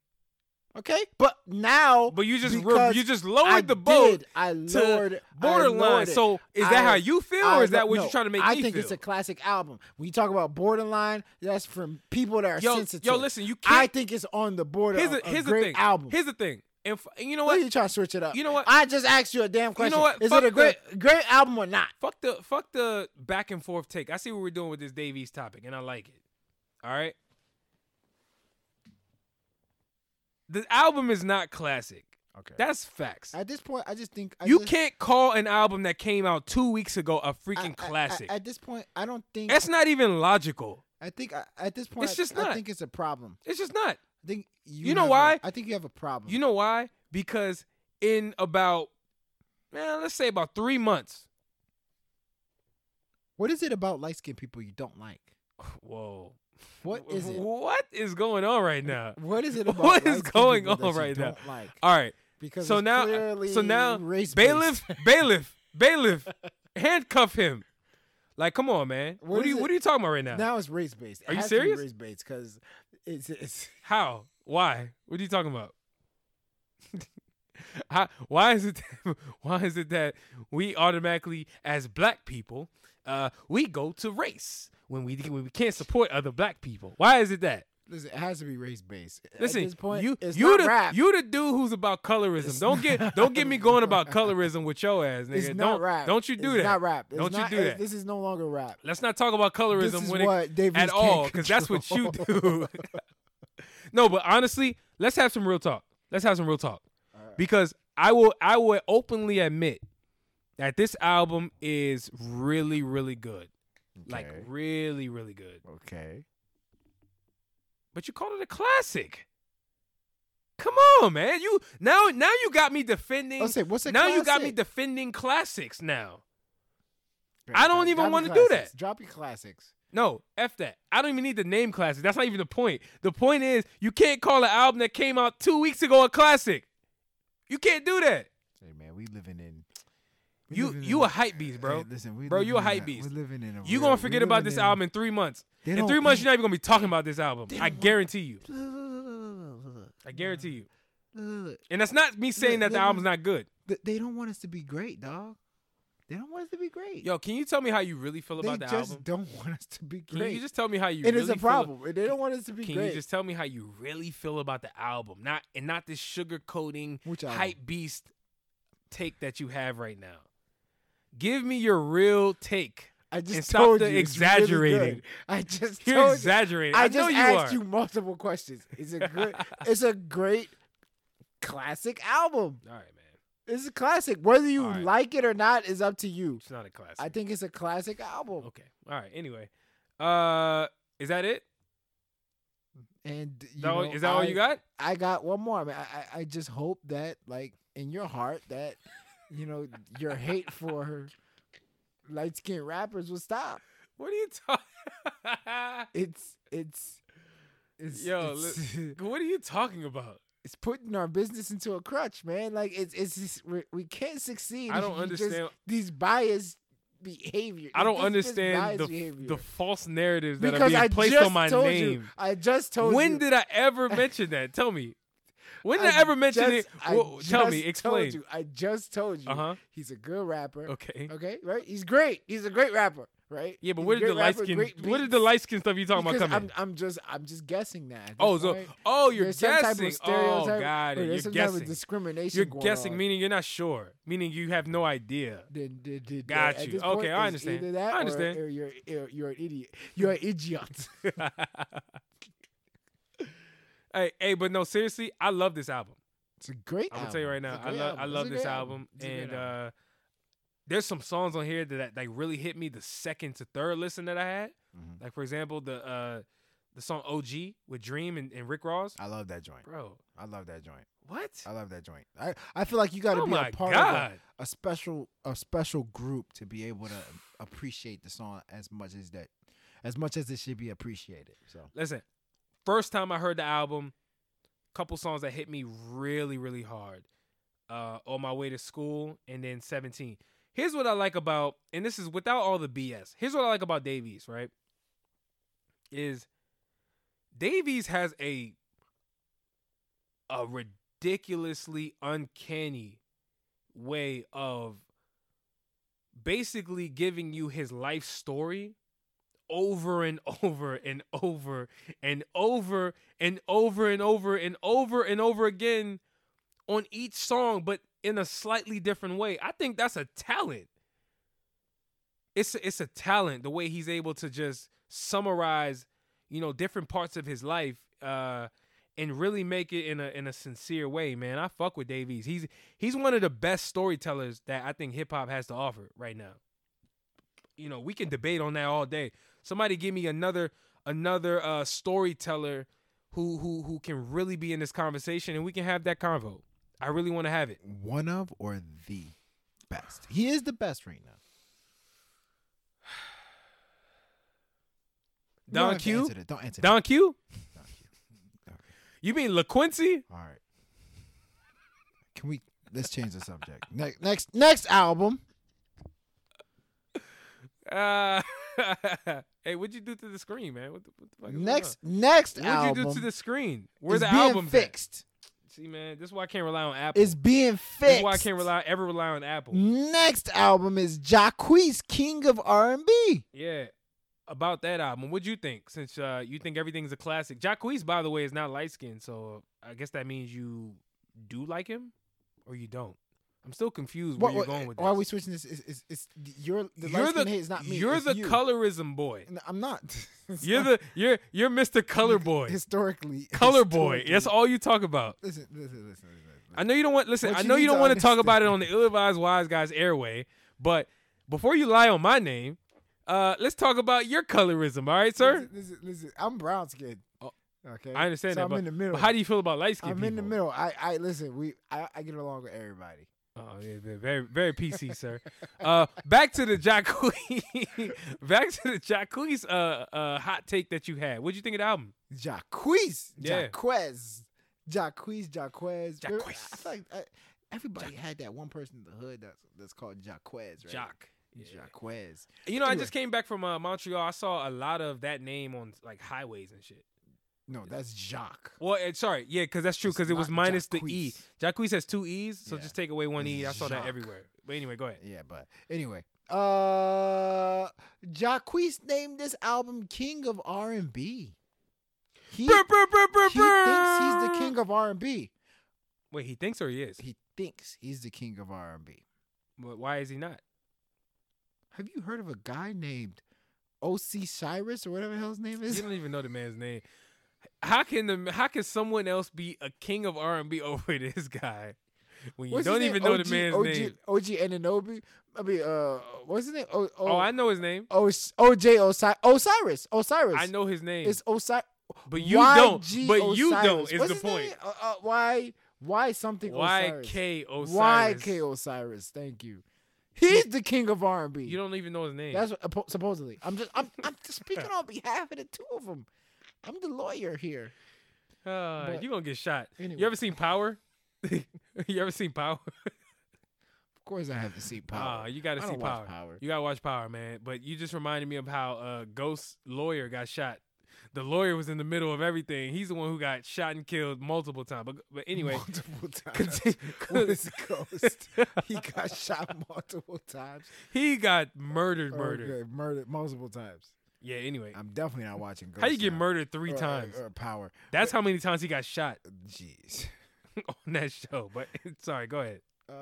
Okay, but now, but you just re- you just lowered I the boat did, I lowered I borderline. lowered it. So is that I- how you feel, I or is that what no, you're trying to make I think feel? it's a classic album. When you talk about borderline, that's from people that are yo, sensitive. yo, listen, you I can't. I think it's on the border here's of the a here's the thing. album. Here's the thing. And, f- and you know Why what? are you trying to switch it up? You know what? I just asked you a damn question. You know what? Is Fuck it a great great album or not? Fuck the fuck the back and forth take. I see what we're doing with this Dave East topic, and I like it. All right. The album is not classic. Okay. That's facts. At this point, I just think I you just- can't call an album that came out two weeks ago a freaking I- I- classic. at this point, I don't think. That's not even logical. I think I, at this point, It's just I, not. think it's a problem. It's just not. I think you, You know why? I think you have a problem. You know why? Because in about, man, let's say about three months. what is it about light skinned people you don't like? Whoa. What is it? What is going on right now? What is it about What is going on right now? Like All right. because so now, so now, race-based. bailiff, bailiff, bailiff, handcuff him. Like, come on, man. What, What are you? is What are you talking about right now? Now it's race based. Are you serious? Race based because it's it's How? Why? What are you talking about? How, why is it? Why is it that we automatically, as black people, uh, we go to race when we when we can't support other black people? Why is it that? listen, it has to be race based. Listen, At this point, you it's you not the rap. you the dude who's about colorism. don't get don't get me going about colorism with your ass, nigga. it's don't not rap. don't you do it's that? Not rap. It's Don't you do that? This is no longer rap. Let's not talk about colorism when it- at all, because that's what you do. no, but honestly, let's have some real talk. Let's have some real talk, because I will I will openly admit that this album is really really good, like really really good. Okay. But you called it a classic. Come on, man. You now now you got me defending. Say, what's a now you got me defending classics now. Great. I don't even wanna do that. Drop your classics. No, F that. I don't even need the name classic. That's not even the point. The point is you can't call an album that came out two weeks ago a classic. You can't do that. Hey man, we living in. You you a hype beast, bro. Hey, listen, we Bro, you a hype beast. We're living in a. You gonna forget about this in- album in three months. In three months, you're not even gonna be talking about this album. I guarantee you. I guarantee you. And that's not me saying that the album's not good. They don't want us to be great, dog. They don't want us to be great. Yo, can you tell me how you really feel they about the just don't want us to be great. Can you just tell me how you it really is a feel- problem. They don't want us to be great. Can great. you just tell me how you really feel about the album? Not and not this sugar coating Which album? hype beast take that you have right now. Give me your real take. I just and stop told the you it's really exaggerating. I just You're told you. exaggerating. I, I, just you asked are. you multiple questions. It's a good. it's a great classic album. All right, man. It's a classic. Whether you right. like it or not is up to you. It's not a classic. I think it's a classic album. okay. All right. Anyway, uh, is that it? And you Is that, all, know, is that all you got? I got one more. I, mean, I, I I just hope that, like, in your heart, that you know your hate for light skinned rappers will stop. What are you talking? It's it's it's Yo, it's, what are you talking about? it's putting our business into a crutch, man. Like it's it's just, we can't succeed. I don't you just- understand. these biased behavior. I don't This understand biased the behavior. the false narratives that because are being I placed on my name. you. I just told when you. did I ever mention that? Tell me. When did I, I ever mention just- it? Well, tell me. Explain. Told you. I just told you. Uh huh. He's a good rapper. Okay. Okay, right? He's great. He's a great rapper, right? Yeah, but where did the light skin? Where did the light skin stuff you talking about come I'm? I'm just I'm just guessing that. Oh, so oh, you're There's some type of guessing. stereotype, oh, God. You're some type of guessing. discrimination. You're guessing, on. meaning you're not sure, meaning you have no idea. Then- then- then- Got you. Okay, I understand. either that I or- understand. Or, you're, you're you're an idiot. You're an idiot. hey, hey, but no, seriously, I love this album. It's a great. I'm gonna tell you right now, I love I album. Love this album, It's a great and album. uh, there's some songs on here that like really hit me the second to third listen that I had. Mhm. Like for example, the uh the song OG with Dream and, and Rick Ross. I love that joint. Bro, I love that joint. what? I love that joint. I, I feel like you got to oh be a part of a, a special a special group to be able to appreciate the song as much as that as much as it should be appreciated. So Listen, first time I heard the album, couple songs that hit me really, really hard. Uh, on my way to school, and then 17. Here's what I like about, and this is without all the BS. Here's what I like about Dave East, right? Is Dave East has a a ridiculously uncanny way of basically giving you his life story over and over and over and over and over and over and over and over again on each song, but in a slightly different way. I think that's a talent. It's a, it's a talent the way he's able to just summarize, you know, different parts of his life, uh, and really make it in a in a sincere way. Man, I fuck with Dave East. He's he's one of the best storytellers that I think hip hop has to offer right now. You know, we can debate on that all day. Somebody give me another another uh, storyteller who who who can really be in this conversation, and we can have that convo. I really want to have it. one of or the best. He is the best right now. Don Q. answer that. Don't answer that. Don Q. Don Q. Okay. You mean LaQuincy? All right. Can we let's change the subject. Next next next album. Uh, hey, what'd you do to the screen, man? What the, what the fuck is going Next next what'd you do to the screen? Where's the album? at? fixed. See, man, this is why I can't rely on Apple. It's being fixed. this is why I can't rely ever rely on Apple. Next album is Jacquees, King of R&B. Yeah. About that album, what'd you think? Since uh, you think everything's a classic, Jacquees, by the way, is not light skinned, so I guess that means you do like him, or you don't. I'm still confused where What, you're what- going with why are we switching this? Is is, is you're the you're light the hate is not me. you're it's the you. colorism boy. No, I'm not. You're not. the you're you're Mr. Color Boy. historically Color boy. That's all you talk about. Listen, listen, listen, listen. listen. I know you don't want listen. What I know need you don't to want to talk about it on the ill-advised wise guys airway, but before you lie on my name, uh, let's talk about your colorism. All right, sir. Listen, listen, I'm brown skinned. Oh, okay, I understand so that, I'm but, in the middle. but how do you feel about light skinned I'm people? in the middle. I, I listen. We, I, I get along with everybody. Oh yeah, very very PC, sir. Uh, back to the Jacquees, back to the Jacquees uh uh hot take that you had. What'd you think of the album? Jacquees, Yeah. Jaquez, Jacquees, Jacquez. I feel like uh, everybody had that one person in the hood that's that's called Jaquez, right? Jock. Yeah. Jaquez. You know, I just came back from uh, Montreal. I saw a lot of that name on like highways and shit. No, that's Jacques. Well, sorry, yeah, because that's true. Because it was minus the e. Jacquees has two e's, so Yeah. just take away one e. I saw that everywhere. But anyway, go ahead. Yeah, but anyway, uh, Jacquees named this album King of R and B. He, brr, brr, brr, he thinks he's the king of R and B. Wait, he thinks or he is? He thinks he's the king of R and B. But why is he not? Have you heard of a guy named O.C. Cyrus or whatever the hell his name is? You don't even know the man's name. How can the how can someone else be a king of R and B over this guy when you What's don't even know OG the man's OG, name? OG Ananobi. I mean, uh, what's his name? O, o, Oh, I know his name. O, OJ Osiris. Osiris. Osiris. I know his name. It's Osiris. But you don't. YG But you don't is What's the point. Uh, uh, why? Why something Y Osiris? K Osiris. Y K Osiris. Thank you. He's the king of R and B. You don't even know his name. That's what, supposedly. I'm just. I'm. I'm just speaking on behalf of the two of them. I'm the lawyer here. Uh, but- you gonna get shot. Anyway. You ever seen Power? you ever seen Power? Of course, I have to see power. Ah, you gotta I see Power. Power. You gotta watch Power, man. But you just reminded me of how uh, Ghost lawyer got shot. The lawyer was in the middle of everything. He's the one who got shot and killed multiple times. But but anyway, multiple times. continue- what is Ghost? he got shot multiple times. he got murdered, murdered. Okay, murdered multiple times. Yeah. Anyway, I'm definitely not watching Ghost. how you get now. murdered three Or- or- times? Or, power. That's how many times he got shot Jeez. on that show. But sorry, go ahead. Uh,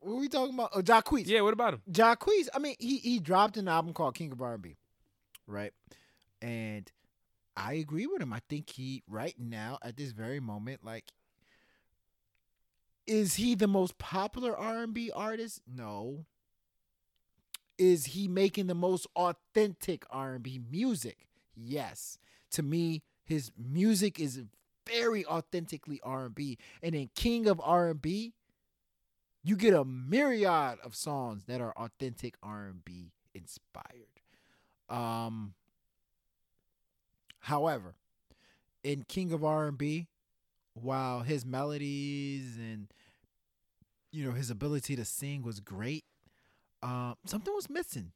what are we talking about? Oh, Jacquees. Yeah. What about him? Jacquees. I mean, he he dropped an album called King of R&B, right? And I agree with him. I think he right now at this very moment, like, is he the most popular R&B artist? No. Is he making the most authentic R&B music? Yes. To me, his music is very authentically R&B, and in King of R&B, you get a myriad of songs that are authentic R&B inspired. Um however, in King of R&B, while his melodies and you know his ability to sing was great, um something was missing.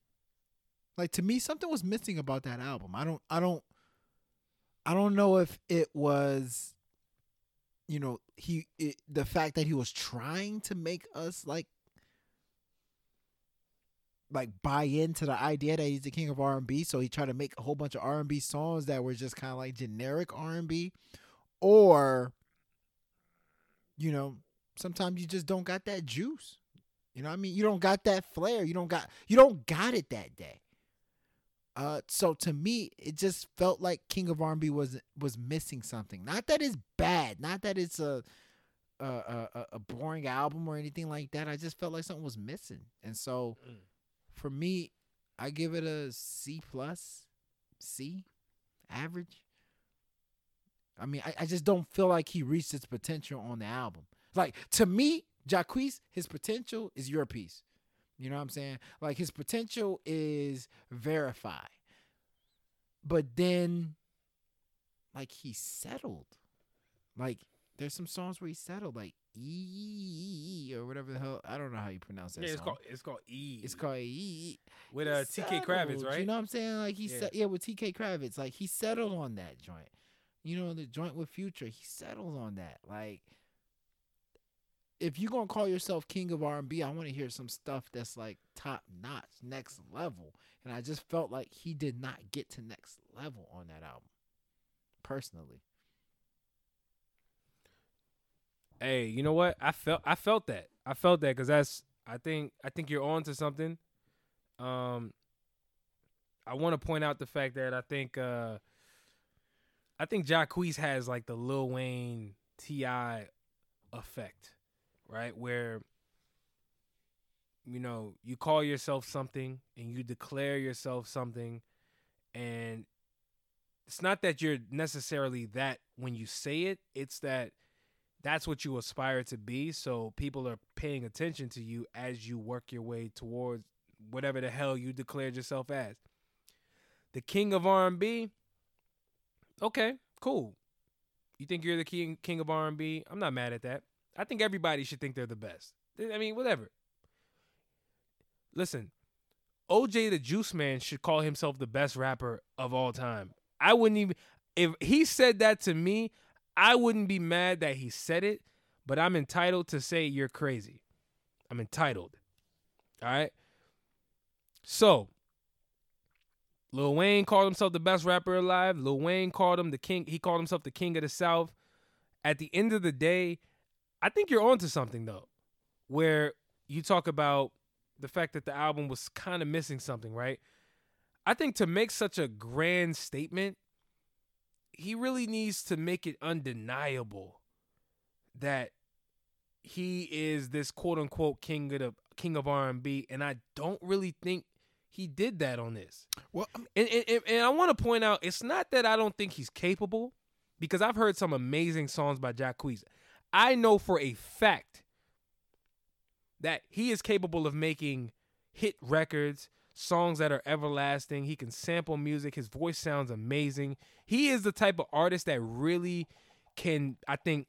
Like to me something was missing about that album. I don't I don't I don't know if it was you know he it, the fact that he was trying to make us like like buy into the idea that he's the king of R&B so he tried to make a whole bunch of R&B songs that were just kind of like generic R&B or you know sometimes you just don't got that juice you know what I mean you don't got that flair you don't got you don't got it that day uh, so to me, it just felt like King of R&B was was missing something. Not that it's bad, not that it's a a, a, a- boring album or anything like that. I just felt like something was missing, and so Mm. for me, I give it a C plus, C, average. I mean, I, I just don't feel like he reached his potential on the album. Like to me, Jacquees, his potential is your piece. You know what I'm saying? Like his potential is verify. But then like he settled. Like there's some songs where he settled like E or whatever the hell. I don't know how you pronounce that Yeah, it's song. called it's called E. It's called E. with uh TK Kravitz, right? You know what I'm saying? Like he Yeah. said, yeah, with TK Kravitz, like he settled on that joint. You know, the joint with Future, he settled on that. Like, if you're gonna call yourself king of R&B, I want to hear some stuff that's like top notch, next level. And I just felt like he did not get to next level on that album, personally. Hey, you know what? I felt I felt that. I felt that because that's I think I think you're on to something. Um, I want to point out the fact that I think uh, I think Jacquees has like the Lil Wayne T.I. effect, right? Where you know you call yourself something and you declare yourself something, and it's not that you're necessarily that when you say it. It's that that's what you aspire to be. So people are paying attention to you as you work your way towards whatever the hell you declared yourself as. The king of R&B. Okay, cool. You think you're the king king of R&B? I'm not mad at that. I think everybody should think they're the best. I mean, whatever. Listen, OJ the Juice Man should call himself the best rapper of all time. I wouldn't even if he said that to me, I wouldn't be mad that he said it, but I'm entitled to say you're crazy. I'm entitled. All right? So, Lil Wayne called himself the best rapper alive. Lil Wayne called him the king. He called himself the king of the South. At the end of the day, I think you're onto something though, where you talk about the fact that the album was kind of missing something, right? I think to make such a grand statement, he really needs to make it undeniable that he is this quote unquote king of the king of R and B, and I don't really think he did that on this. Well, And, and, and I want to point out, it's not that I don't think he's capable, because I've heard some amazing songs by Jacquees. I know for a fact that he is capable of making hit records, songs that are everlasting. He can sample music. His voice sounds amazing. He is the type of artist that really can, I think,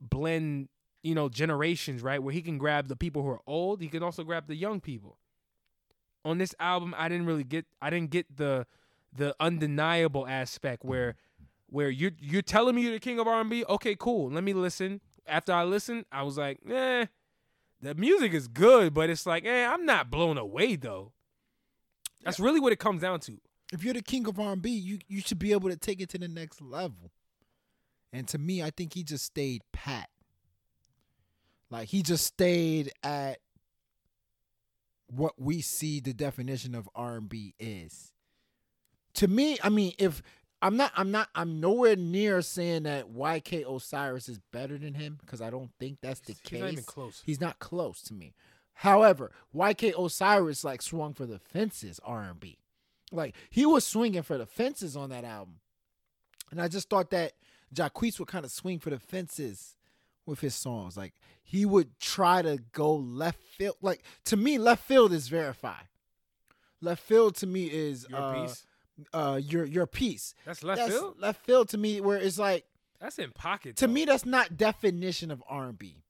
blend, you know, generations, right? Where he can grab the people who are old, he can also grab the young people. On this album, I didn't really get I didn't get the the undeniable aspect where where you're you're telling me you're the king of R&B. Okay, cool. Let me listen. After I listened, I was like, eh, the music is good, but it's like, eh, I'm not blown away though. That's really what it comes down to. if you're the king of R&B, you you should be able to take it to the next level. And to me, I think he just stayed pat. Like he just stayed at what we see the definition of R&B is. To me, I mean, if I'm not I'm not I'm nowhere near saying that YK Osiris is better than him because I don't think that's the He's case. not even close. He's not close to me. However, YK Osiris like swung for the fences R&B. Like he was swinging for the fences on that album. And I just thought that Jacquees would kind of swing for the fences with his songs. Like he would try to go left field. Like to me, left field is verified. Left field to me is Your uh, piece. Uh your your piece. That's left That's field. left field to me where it's like That's in pocket. to though. me that's not definition of R&B.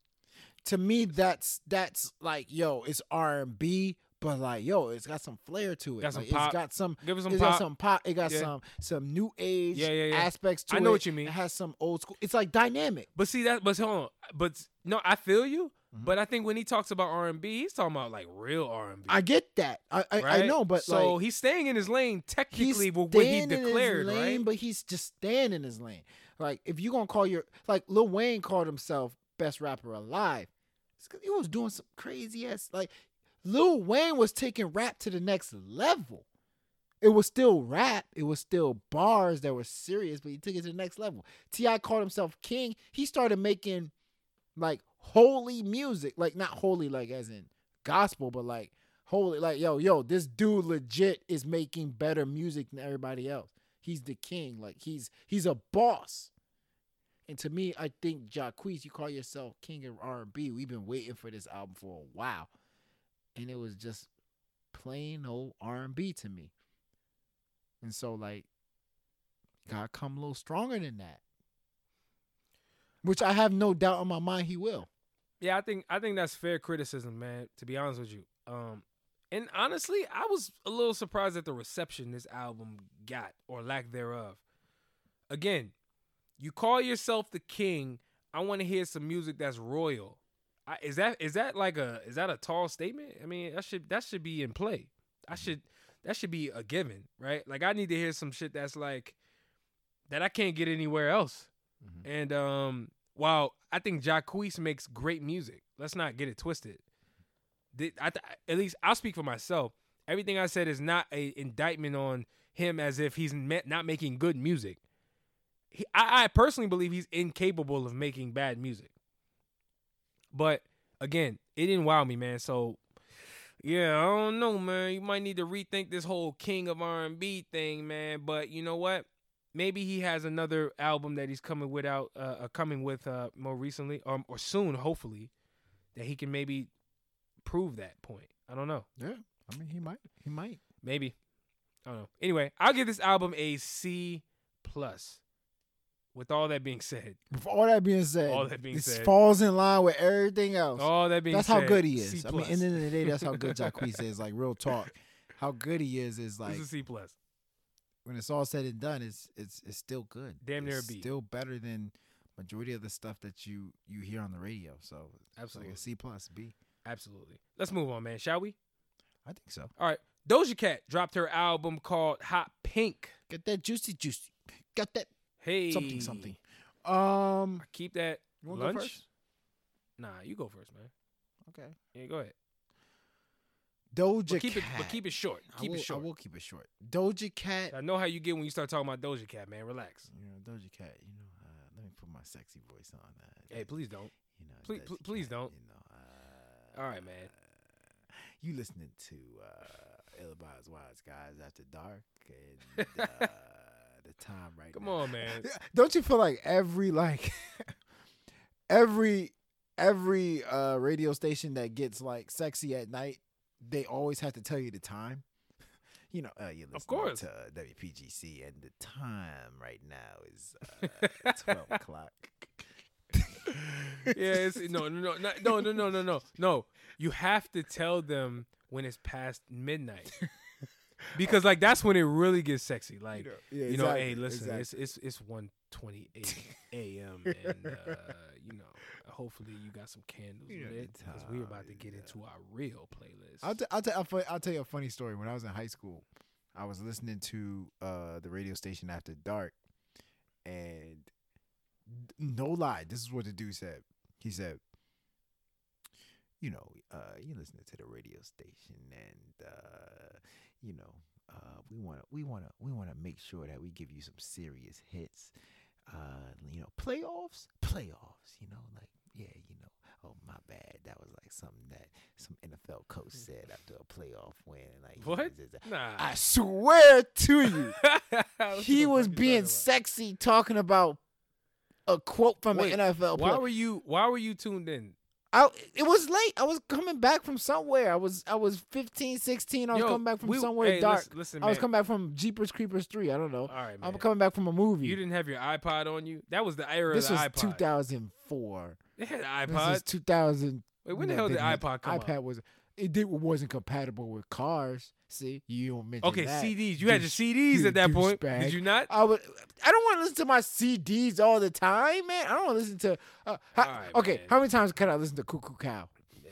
To me that's that's like yo, it's R&B, but like yo, it's got some flair to it. Got Like. It's got some Give us some it's pop. got some pop. It got Yeah. some some new age Yeah, yeah, aspects to it. I it. know what you mean. It has some old school. It's like dynamic. But see that, but hold on. But no, I feel you. Mm-hmm. But I think when he talks about R and B, he's talking about like real R and B. I get that. I I, I know, but so like he's staying in his lane technically with what he staying in his declared, lane, right? But he's just staying in his lane. Like if you gonna call your like Lil Wayne called himself best rapper alive, it's 'cause he was doing some crazy ass like Lil Wayne was taking rap to the next level. It was still rap. It was still bars that were serious, but he took it to the next level. T.I. called himself king. He started making like holy music, like not holy like as in gospel, but like holy like yo yo this dude legit is making better music than everybody else. He's the king. Like he's he's a boss. And to me, I think Jacquees, you call yourself king of R&B. We've been waiting for this album for a while, and it was just plain old R&B to me. And so, like, gotta come a little stronger than that. Which I have no doubt in my mind he will. Yeah, I think I think that's fair criticism, man. To be honest with you, um, and honestly, I was a little surprised at the reception this album got or lack thereof. Again, you call yourself the king. I want to hear some music that's royal. I, is that is that like a is that a tall statement? I mean, that should that should be in play. I should that should be a given, right? Like I need to hear some shit that's like that I can't get anywhere else. And um, while I think Jacquees makes great music, let's not get it twisted. The- I th- at least I'll speak for myself. Everything I said is not an indictment on him as if he's not making good music. He, I, I personally believe he's incapable of making bad music. But again, it didn't wow me, man. So yeah, I don't know, man. You might need to rethink this whole king of R and B thing, man. But you know what? Maybe he has another album that he's coming with out, uh, uh, coming with uh, more recently or or soon, hopefully, that he can maybe prove that point. I don't know. Yeah, I mean he might. He might. Maybe. I don't know. Anyway, I'll give this album a C plus. With all that being said, With all that being said, All that being this said. falls in line with everything else. all that being that's said, how good he is. I mean, in the end of the day, that's how good Jacquees is. Like real talk, how good he is is like This is a C plus. When it's all said and done, it's it's it's still good. Damn near a it's B. Still better than majority of the stuff that you you hear on the radio. So Absolutely. like a C plus B. Absolutely. Let's move on, man. Shall we? I think so. All right. Doja Cat dropped her album called Hot Pink. Get that juicy juicy. Got that Hey, something something. Um, Keep that you want lunch. go first? Nah, you go first, man. Okay. Yeah, go ahead. Doja But keep Cat. it, but keep it short. Keep will, it short. I will keep it short. Doja Cat. I know how you get when you start talking about Doja Cat, man. Relax. You know, Doja Cat. You know, uh, let me put my sexy voice on. Uh, Hey, please don't. you know, please- Doja please Cat, don't. You know, uh, All right, man. You listening to uh, Ill Advised Wise Guys After Dark and uh, the time right now. Come now. on, man. Don't you feel like every like every every uh radio station that gets like sexy at night, they always have to tell you the time. You know, uh, you're listening Of course. to uh, WPGC, and the time right now is uh, twelve o'clock. yeah, it's, no, no, no, no, no, no, no, no, no. You have to tell them when it's past midnight, because like that's when it really gets sexy. Like yeah, you know, hey, listen, exactly. it's it's it's one twenty eight a.m. and uh, you know, hopefully you got some candles You know with it the because we're about to get yeah. into our real playlist. I'll, t- I'll, t- I'll, fu- I'll tell you a funny story. When I was in high school, I was listening to uh, the radio station after dark, and no lie, this is what the dude said. He said, "You know, uh, you're listening to the radio station, and uh, you know, uh, we want to, we want to, we want to make sure that we give you some serious hits. Uh, you know, playoffs, playoffs. You know, like yeah, you know." Oh my bad. That was like something that some NFL coach hmm. said after a playoff win. Like What? just- Nah, I swear to you, he was being sexy talking about a quote from Wait, an NFL Why player. were you? Why were you tuned in? I, it was late. I was coming back from somewhere. I was I was 15, 16. I was Yo, coming back from we- somewhere hey, dark. Listen, listen, I was coming back from Jeepers Creepers 3. I don't know. All right, man. I'm coming back from a movie. You didn't have your iPod on you. That was the era this of was the iPod. 2004. They had iPods. This is 2000. Wait, when the hell did iPod come iPad out? was it did wasn't compatible with cars. See, you don't mention Okay, that. CDs. You had your CDs you at that point. douchebag. Did you not? I would. I don't want to listen to my CDs all the time, man. I don't want to listen to. Uh, how- right, okay, man. how many times can I listen to Cuckoo Cow? Yeah,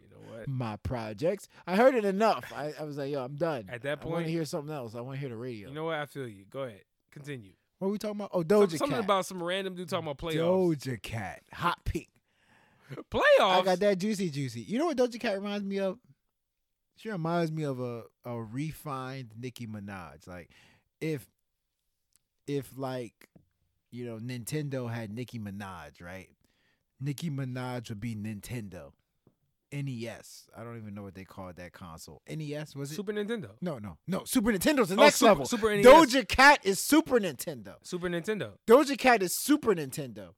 you know what? My projects. I heard it enough. I, I was like, yo, I'm done. At that point, I want to hear something else. I want to hear the radio. You know what? I feel you. Go ahead. Continue. What are we talking about? Oh, Doja something Cat. about some random dude talking about playoffs. Doja Cat. Hot pink. Playoffs. I got that juicy, juicy. You know what Doja Cat reminds me of? She reminds me of a a refined Nicki Minaj. Like if if like you know Nintendo had Nicki Minaj, right? Nicki Minaj would be Nintendo. NES. I don't even know what they called that console. NES was it? Super Nintendo. no, no, no. Super Nintendo's the Oh, next Super- level. Super NES. Doja Cat is Super Nintendo. Super Nintendo. Doja Cat is Super Nintendo.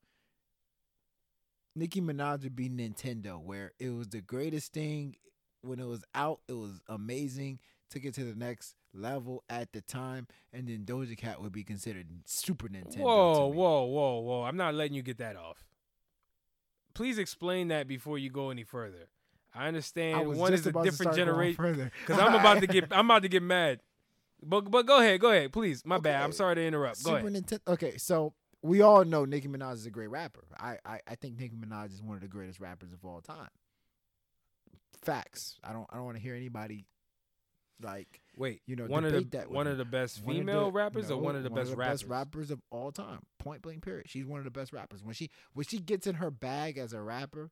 Nicki Minaj would be Nintendo, where it was the greatest thing when it was out. It was amazing. Took it to the next level at the time, and then Doja Cat would be considered Super Nintendo. Whoa, whoa, whoa, whoa! I'm not letting you get that off. Please explain that before you go any further. I I understand was one is a different generation. Because I'm about to get, I'm about to get mad. But but go ahead, go ahead, please. My bad. I'm sorry to interrupt. Go Super ahead. Nintendo. Okay, so we all know Nicki Minaj is a great rapper. I, I I think Nicki Minaj is one of the greatest rappers of all time. Facts. I don't I don't want to hear anybody like Wait, you know, one of the that one of the best female the- rappers or one of the best rappers? rappers of all time. Point blank. Period. She's one of the best rappers. When she when she gets in her bag as a rapper,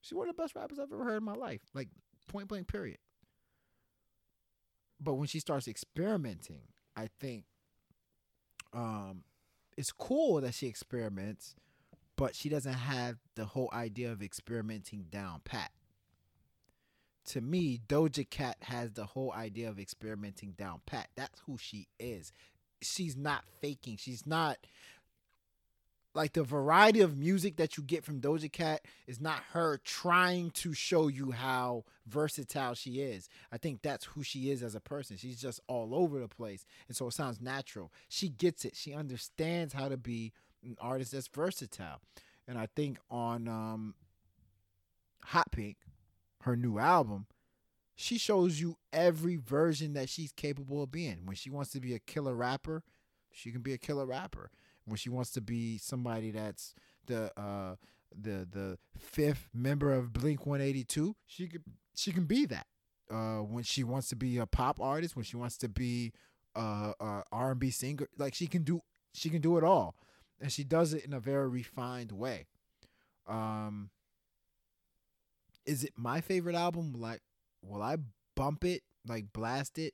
she's one of the best rappers I've ever heard in my life. Like point blank. Period. But when she starts experimenting, I think um it's cool that she experiments, but she doesn't have the whole idea of experimenting down pat. To me, Doja Cat has the whole idea of experimenting down pat. That's who she is. she's not faking. She's not like the variety of music that you get from Doja Cat is not her trying to show you how versatile she is. I think that's who she is as a person. She's just all over the place. And so it sounds natural. She gets it. She understands how to be an artist that's versatile. And I think on um Hot Pink, her new album, she shows you every version that she's capable of being. When she wants to be a killer rapper, she can be a killer rapper. When she wants to be somebody that's the uh the the fifth member of Blink 182, she could she can be that. Uh when she wants to be a pop artist, when she wants to be uh, uh R&B singer, like she can do she can do it all. And she does it in a very refined way. Um is it my favorite album? Like, will I bump it, like blast it?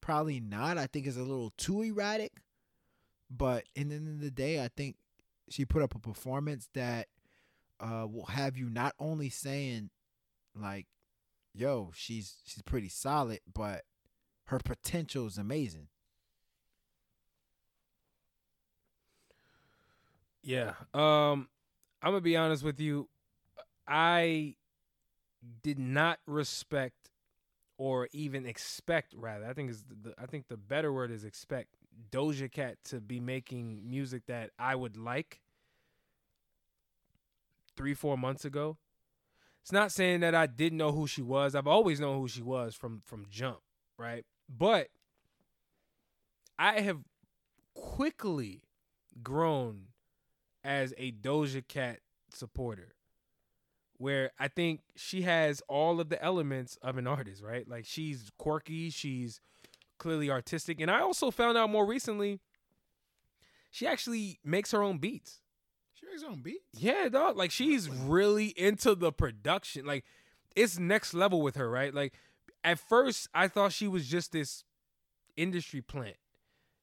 Probably not. I think it's a little too erratic. But in the end of the day, I think she put up a performance that uh, will have you not only saying like, "Yo, she's she's pretty solid," but her potential is amazing. Yeah. Um, I'm gonna be honest with you. I did not respect or even expect rather. I think is the I think the better word is expect Doja Cat to be making music that I would like 3 4 months ago. It's not saying that I didn't know who she was. I've always known who she was from from jump, right? But I have quickly grown as a Doja Cat supporter where I think she has all of the elements of an artist, right? Like she's quirky, she's clearly artistic, and I also found out more recently she actually makes her own beats. She makes her own beats. Yeah, dog. Like she's really into the production. Like it's next level with her, right? Like at first I thought she was just this industry plant.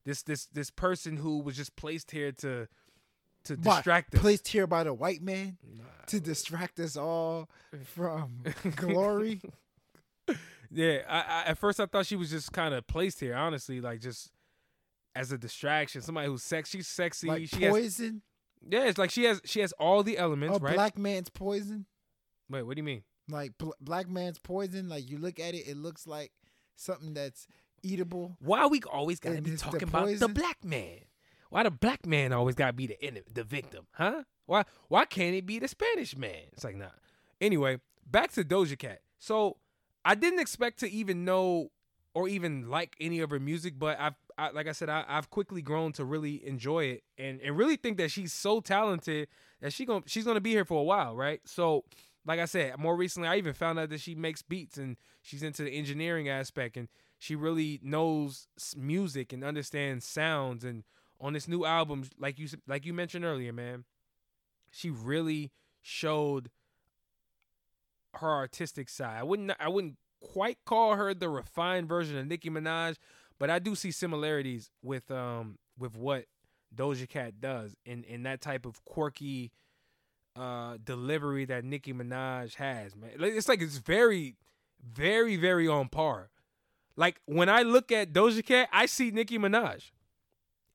This this this person who was just placed here to to But distract us. Placed here by the white man to distract us all from glory. Yeah, I, I at first I thought she was just kind of placed here, honestly, like just as a distraction. Somebody who's sex, she's sexy. like she has, poison. yeah, it's like she has she has all the elements, A right? black man's poison. Wait, what do you mean? Like bl- black man's poison. Like you look at it, it looks like something that's eatable. Why we always gotta And be it's the talking about the black man? Why the black man always gotta be the enemy, the victim, huh? Why why can't it be the Spanish man? It's like nah. Anyway, back to Doja Cat. So I didn't expect to even know or even like any of her music, but I've I, like I said, I, I've quickly grown to really enjoy it and, and really think that she's so talented that she gon' she's gonna be here for a while, right? So like I said, more recently I even found out that she makes beats and she's into the engineering aspect and she really knows music and understands sounds and on this new album like you like you mentioned earlier, man, she really showed her artistic side. I wouldn't I wouldn't quite call her the refined version of Nicki Minaj, but I do see similarities with um with what Doja Cat does in in that type of quirky uh delivery that Nicki Minaj has, man. It's like it's very very very on par. Like when I look at Doja Cat, I see Nicki Minaj.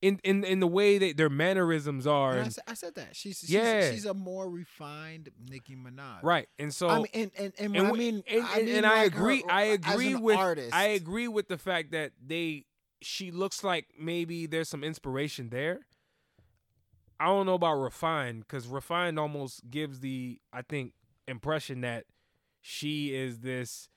In, in in the way that their mannerisms are, And I, said, I said that she's she's, Yeah. she's a more refined Nicki Minaj. right? And so I mean, and and, and, and, I mean, and, I mean and I like her agree. I agree with. artist. I agree with the fact that they. She looks like maybe there's some inspiration there. I don't know about refined because refined almost gives the I think impression that she is this.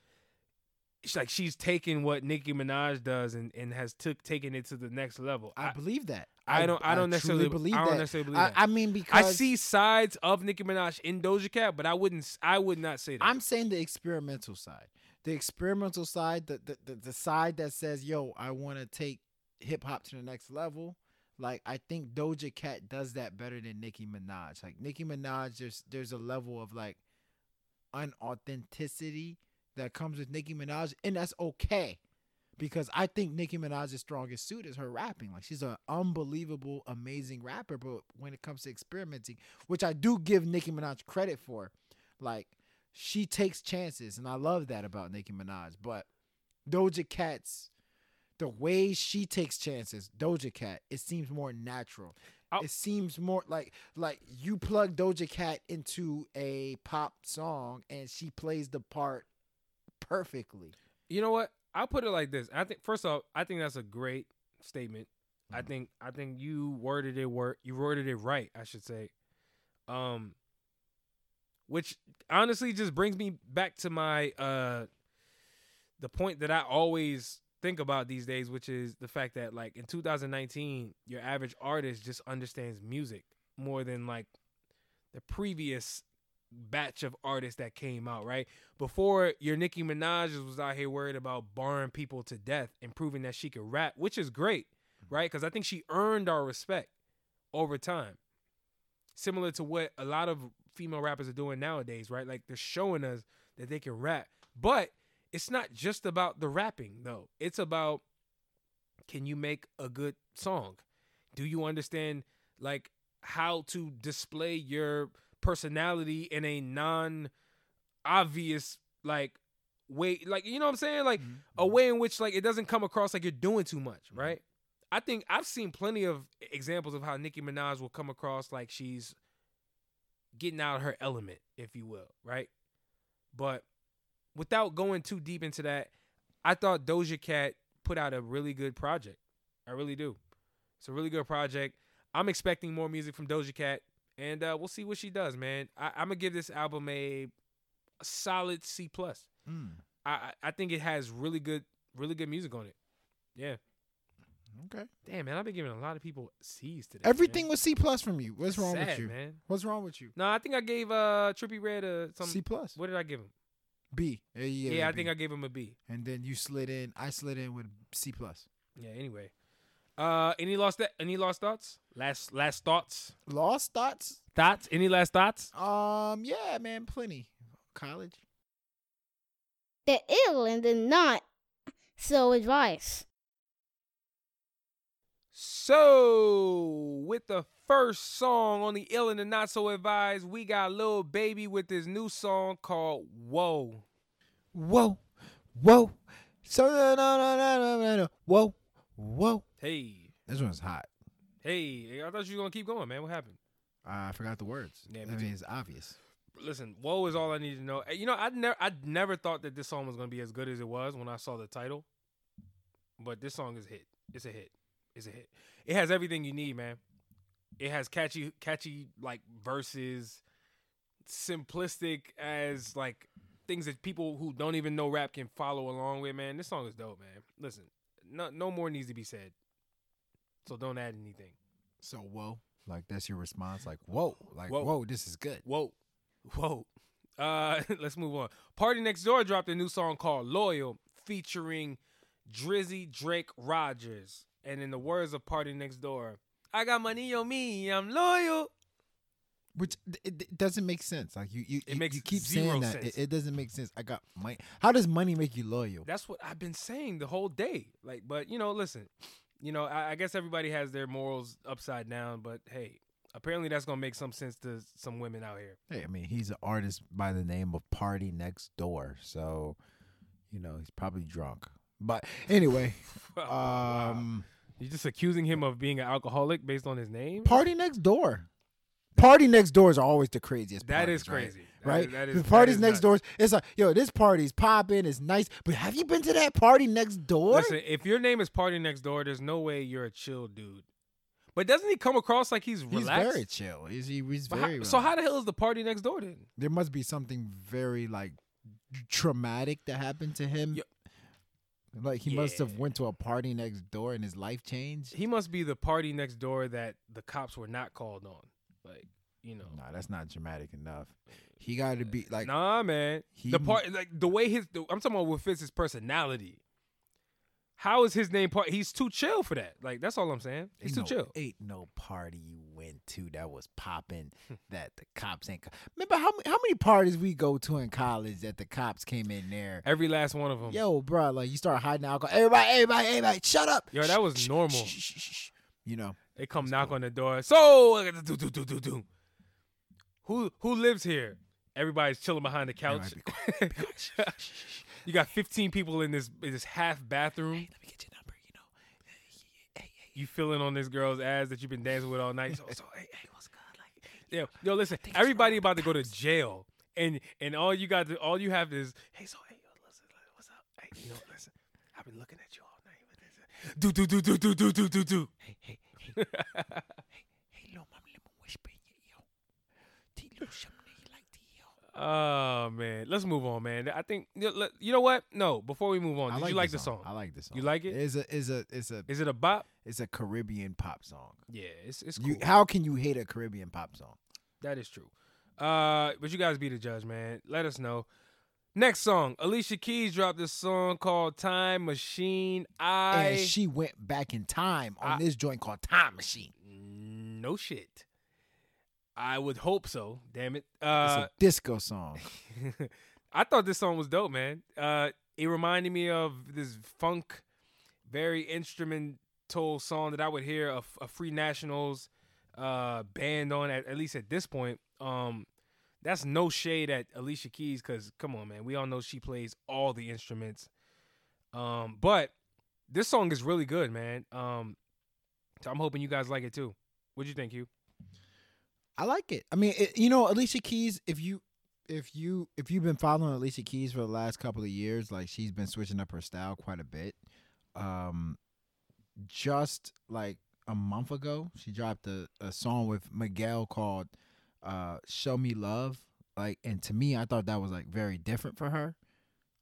It's like she's taken what Nicki Minaj does and, and has took taken it to the next level. I I, believe that. I don't I don't necessarily believe I don't that. necessarily believe I, that. I mean, because I see sides of Nicki Minaj in Doja Cat, but I wouldn't. I would not say that. I'm saying the experimental side. The experimental side, the the, the, the side that says, "Yo, I want to take hip hop to the next level." Like I think Doja Cat does that better than Nicki Minaj. Like Nicki Minaj, there's there's a level of like unauthenticity that comes with Nicki Minaj, and that's okay. Because I think Nicki Minaj's strongest suit is her rapping. Like she's an unbelievable, amazing rapper. But when it comes to experimenting, which I do give Nicki Minaj credit for, like she takes chances, and I love that about Nicki Minaj. But Doja Cat's the way she takes chances, Doja Cat, it seems more natural. I'll- it seems more like like you plug Doja Cat into a pop song and she plays the part perfectly. You know what? I'll put it like this. I think first off, I think that's a great statement. I think I think you worded it word you worded it right, I should say. Um which honestly just brings me back to my uh the point that I always think about these days, which is the fact that like in 2019, your average artist just understands music more than like the previous batch of artists that came out, right? Before your Nicki Minaj was out here worried about barring people to death and proving that she could rap, which is great, mm-hmm. right? Because I think she earned our respect over time. Similar to what a lot of female rappers are doing nowadays, right? Like they're showing us that they can rap. But it's not just about the rapping, though. It's about can you make a good song? Do you understand like how to display your personality in a non obvious like way like you know what I'm saying? Like a mm-hmm. way in which like it doesn't come across like you're doing too much, mm-hmm. right? I think I've seen plenty of examples of how Nicki Minaj will come across like she's getting out of her element, if you will, right? But without going too deep into that, I thought Doja Cat put out a really good project. I really do. It's a really good project. I'm expecting more music from Doja Cat, and uh, we'll see what she does, man. I, I'm gonna give this album a, a solid C plus. Mm, I I think it has really good, really good music on it. Yeah. okay. Damn, man, I've been giving a lot of people C's today. Everything man. was C plus from you. What's wrong Sad, with you? man. What's wrong with you? No, I think I gave uh Trippie Redd a some. C plus. What did I give him? B. Yeah, yeah, Yeah, I think I gave him a B. And then you slid in. I slid in with C plus. Yeah. Anyway, uh, any lost that? Any lost thoughts? Last last thoughts? Lost thoughts? Thoughts? Any last thoughts? Um, yeah, man, plenty. College. The ill and the not so advice. So, with the first song on the Ill and the Not So Advised, we got Lil Baby with this new song called Whoa. Whoa, whoa. So no no no no no no no. Whoa, whoa. Hey, This one's hot. hey, I thought you were gonna keep going, man. What happened? I forgot the words. Yeah, I me mean, it's obvious. Listen, Whoa is all I need to know. You know, I never, I never thought that this song was gonna be as good as it was when I saw the title. But this song is a hit. It's a hit. It's a hit. It has everything you need, man. It has catchy, catchy like verses, simplistic as like things that people who don't even know rap can follow along with. Man, this song is dope, man. Listen, no, no more needs to be said. So don't add anything. So whoa, like that's your response. Like whoa, like Whoa. whoa, this is good. Whoa, whoa. Uh, let's move on. Party Next Door dropped a new song called "Loyal" featuring Drizzy Drake Rogers. And in the words of Party Next Door, I got money on me, I'm loyal. Which it, it doesn't make sense. Like you, you, It you- makes you keep saying that. It, it doesn't make sense. I got money. How does money make you loyal? That's what I've been saying the whole day. Like, but you know, listen, you know, I, I guess everybody has their morals upside down, but hey, apparently that's gonna make some sense to some women out here. Hey, I mean, he's an artist by the name of Party Next Door, so you know he's probably drunk. But anyway, Oh, Wow. um, you just accusing him of being an alcoholic based on his name? Party Next Door. Party Next Doors are always the craziest. That parties, is right? Crazy. That right? is- that is- the parties next nuts. doors. It's like, yo, this party's popping. It's nice, but have you been to that party next door? Listen, if your name is Party Next Door, there's no way you're a chill dude. But doesn't he come across like he's he's very chill. He's, he- he's But how- very. so how the hell is the Party Next Door then? there must be something very like traumatic that happened to him. Yo- Like he must have went to a party next door and his life changed. He must be the Party Next Door that the cops were not called on. Like, you know. Nah, that's not dramatic enough. He got to be like nah, man. he- the part, like the way his, the, I'm talking about what fits his personality. How is his name part? He's too chill for that. Like that's all I'm saying. He's too no, chill. Ain't no party you went to that was popping that the cops ain't. co- Remember how many, how many parties we go to in college that the cops came in there? Every last one of them. Yo, bro, like you start hiding alcohol. Everybody, everybody, everybody, shut up. Yo, that was normal. You know, They come knock on the door. So do do do do do. Who who lives here? Everybody's chilling behind the couch. Be quiet, be you got 15 people in this in this half bathroom. Let me get your number. You you feeling on this girl's ass that you've been dancing with all night. So, so hey, hey, what's good? Like, yo, yo, listen, everybody about to go to jail, and and all you got to, all you have is, hey, so hey, yo, listen, what's up? Hey, you know, listen, I've been looking at you all night. Do do do do do do do do do. Hey, hey, hey, hey, hey, little mama, let me whisper in your ear. Tell you little something that you like to hear. Oh man, let's move on, man. I think you know- let- you know what? No, before we move on, I did you like the this song? I like this song. You like it? It's a, it's a, it's a, Is it a bop? it's a Caribbean pop song. Yeah, it's it's cool. You, how can you hate a Caribbean pop song? That is true. Uh, but you guys be the judge, man. Let us know. Next song, Alicia Keys dropped this song called "Time Machine." I and she went back in time on I- this joint called Time Machine. no shit. I would hope so. Damn it. It's Uh, a disco song. I thought this song was dope, man. Uh, it reminded me of this funk, very instrumental song that I would hear a, a Free Nationals uh, band on at, at least at this point. Um, that's no shade at Alicia Keys because come on, man, we all know she plays all the instruments. Um, but this song is really good, man. Um, so I'm hoping you guys like it too. What'd you think, Hugh? I like it. I mean, it, you know, Alicia Keys. If you, if you, if you've been following Alicia Keys for the last couple of years, like she's been switching up her style quite a bit. Um, just like a month ago, she dropped a, a song with Miguel called uh, "Show Me Love." Like, and to me, I thought that was like very different for her.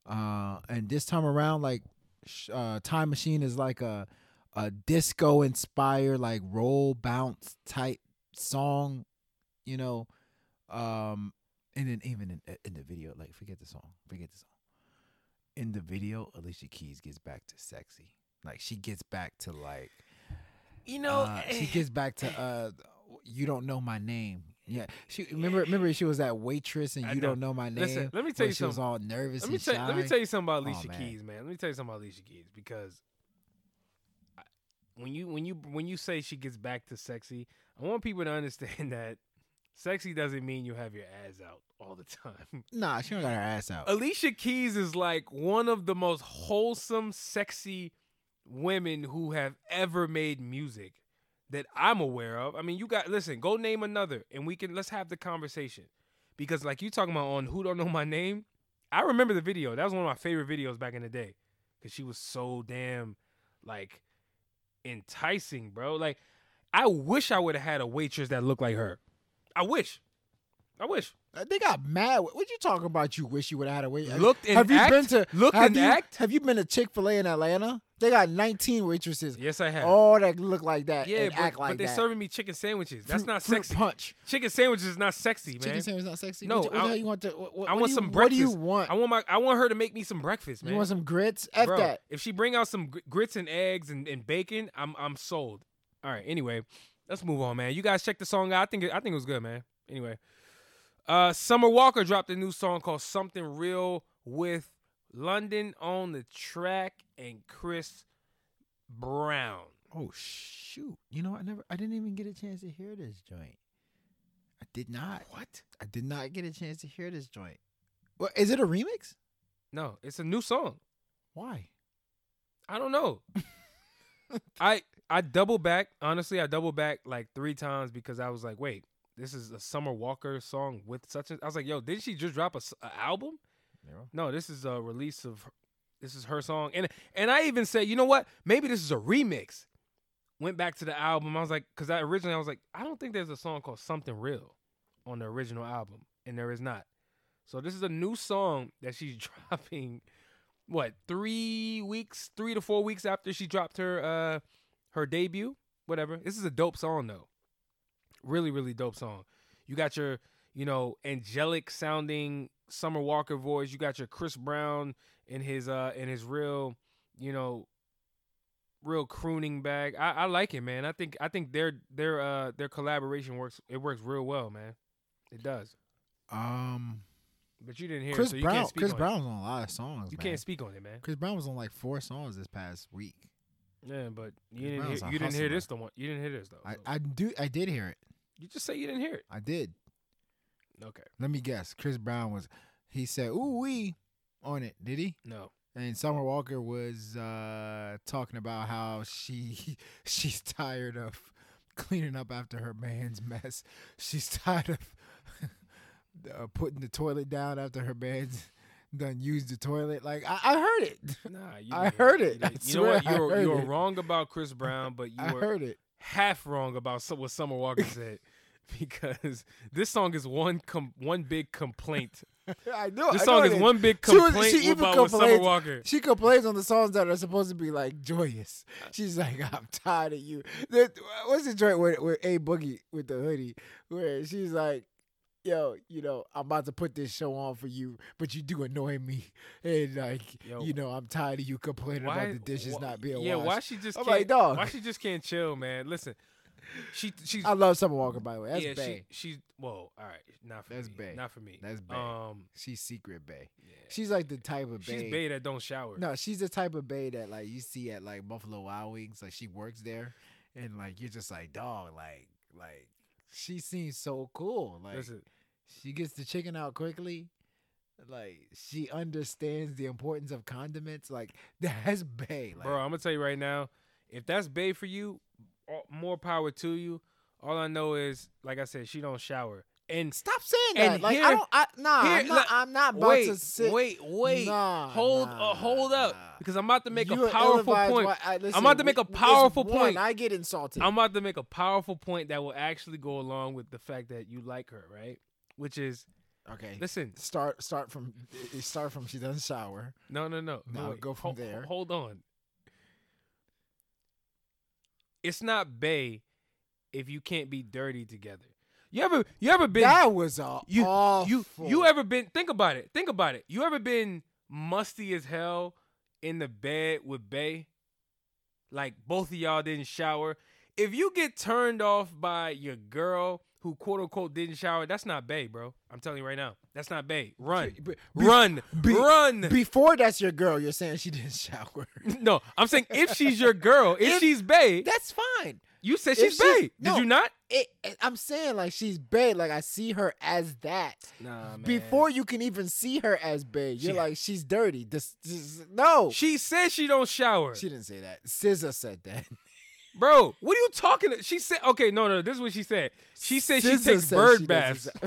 Uh, and this time around, like, uh, Time Machine is like a a disco inspired, like roll bounce type song you know um and then even in, in the video like forget the song forget the song. In the video alicia keys gets back to sexy. Like she gets back to like You know, uh, she gets back to uh you don't know my name. Yeah she remember remember she was that waitress and I you know. don't know my name? Listen, let me tell you she was all nervous let me tell let me tell you something about Oh, Alicia man. Keys, man. Let me tell you something about Alicia Keys because I- when you when you when you say she gets back to sexy, I want people to understand that sexy doesn't mean you have your ass out all the time. nah she don't got her ass out Alicia Keys is like one of the most wholesome, sexy women who have ever made music that I'm aware of. I mean, you got listen, go name another and we can let's have the conversation. Because like you talking about on Who Don't Know My Name, I remember the video. That was one of my favorite videos back in the day. Cause she was so damn like enticing, bro. Like I wish I would have had a waitress that looked like her. I wish. I wish. Uh, They got mad. What you talking about? You wish you would have had a wait. Looked and have you act? been to Looked have and you, act? Have you been to Chick-fil-A in Atlanta? They got 19 waitresses. Yes, I have. All that look like that Yeah, and but, act like but they're that. serving me chicken sandwiches. That's Fruit- not sexy. Punch. Chicken sandwiches is not sexy, man. Chicken sandwich not sexy. No, what, you- what I- the you want to? What, what, I want do you, some What do you want? I want my. I want her to make me some breakfast, man. you want some grits? F Bro, that. If she bring out some grits and eggs and, and bacon, I'm I'm sold. All right. Anyway, let's move on, man. You guys check the song out. I think it, I think it was good, man. Anyway, uh, Summer Walker dropped a new song called "Something Real" with London on the track and Chris Brown. Oh shoot! You know I never. I didn't even get a chance to hear this joint. I did not. What? I did not get a chance to hear this joint. What is it a remix? No, it's a new song. Why? I don't know. I I double back. Honestly, I double back like three times because I was like, wait, this is a Summer Walker song with such a. I was like, yo, didn't she just drop a, a album? No, this is a release of. This is her song, and and I even said, you know what? Maybe this is a remix. Went back to the album. I was like, because I originally I was like, I don't think there's a song called Something Real on the original album, and there is not. So this is a new song that she's dropping. What three weeks, three to four weeks after she dropped her uh her debut, whatever. This is a dope song though. Really, really dope song. You got your, you know, angelic sounding Summer Walker voice. You got your Chris Brown in his uh in his real, you know, real crooning bag. I, I like it, man. I think I think their their uh their collaboration works it works real well, man. It does. Um, But you didn't hear Chris it, so you Brown. can't speak Chris on Brown was on a lot of songs. You man. can't speak on it, man. Chris Brown was on like four songs this past week. Yeah, but you didn't Brown's hear, a you didn't hear hustler. this the one. You didn't hear this though. I, I do. I did hear it. you just say you didn't hear it. I did. Okay. Let me guess. Chris Brown was. He said, "Ooh wee," on it. Did he? No. And Summer Walker was uh, talking about how she she's tired of cleaning up after her man's mess. She's tired of uh, putting the toilet down after her man's done used the toilet. Like I, I heard it. Nah, you I heard it. I You know what? You were, you were wrong about Chris Brown, but you I were heard it. half wrong about what Summer Walker said. Because this song is one com- one big complaint. I know. This I song know is it one big She complaint she even about with Summer Walker. She complains on the songs that are supposed to be like joyous. She's like, I'm tired of you. What's the joint with, with A Boogie with the hoodie where she's like, Yo, you know, I'm about to put this show on for you, but you do annoy me, and like, Yo. you know, I'm tired of you complaining about the dishes wh- not being yeah, washed. why she just I'm can't, like, dog. why she just can't chill, man? Listen, she she's I love Summer Walker, by the way. That's yeah Bay. she she's whoa all right not for That's me bae. not for me That's bae. um she's secret Bay. yeah. She's like the type of she's bae. bae that don't shower No, she's the type of bae that like you see at like Buffalo Wild Wings. Like she works there, and like you're just like dog. Like like she seems so cool. Like listen she gets the chicken out quickly. Like she understands the importance of condiments. Like that's bae. Like, bro I'm gonna tell you right now if that's bae for you more power to you all I know is like I said she don't shower and stop saying that. And like here- I don't. I, nah, here- I'm not. look, I'm not about wait to sit. wait wait Nah, hold nah, uh, hold up nah. because I'm about to make You a powerful point wi- I- listen, I'm about to make a powerful point I get insulted. I'm about to make a powerful point that will actually go along with the fact that you like her right which is okay. listen Start start from start from she doesn't shower. No, no, no. Now wait. go from Ho- there. Hold on. It's not Bay if you can't be dirty together. You ever you ever been that was a you awful. you you ever been think about it. Think about it. You ever been musty as hell in the bed with Bay? Like both of y'all didn't shower. If you get turned off by your girl who quote unquote didn't shower, that's not Bay, bro. I'm telling you right now. That's not Bay. Run. Be- run. be- run. Before that's your girl, you're saying she didn't shower. No, I'm saying if she's your girl, if, If- she's Bay, That's fine. you said she's she's- bae. no. Did you not? It- I'm saying like she's Bay. Like I see her as that. Nah, man. Before you can even see her as Bay, you're She- like she's dirty. This, this no. she said she don't shower, She didn't say that. SZA said that. bro. What are you talking? She said, okay, no, no. This is what she said. She said she takes said bird she baths.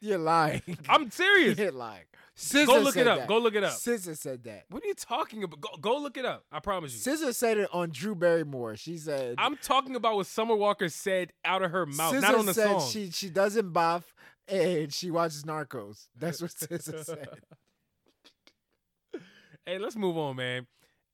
You're lying. I'm serious. You're lying. SZA Go look it up. that. Go look it up. SZA said that. What are you talking about? Go, go look it up. I promise you. SZA said it on Drew Barrymore. She said I'm talking about what Summer Walker said out of her mouth, SZA not on the said song. she she doesn't bath and she watches Narcos. That's what SZA said. hey, let's move on, man.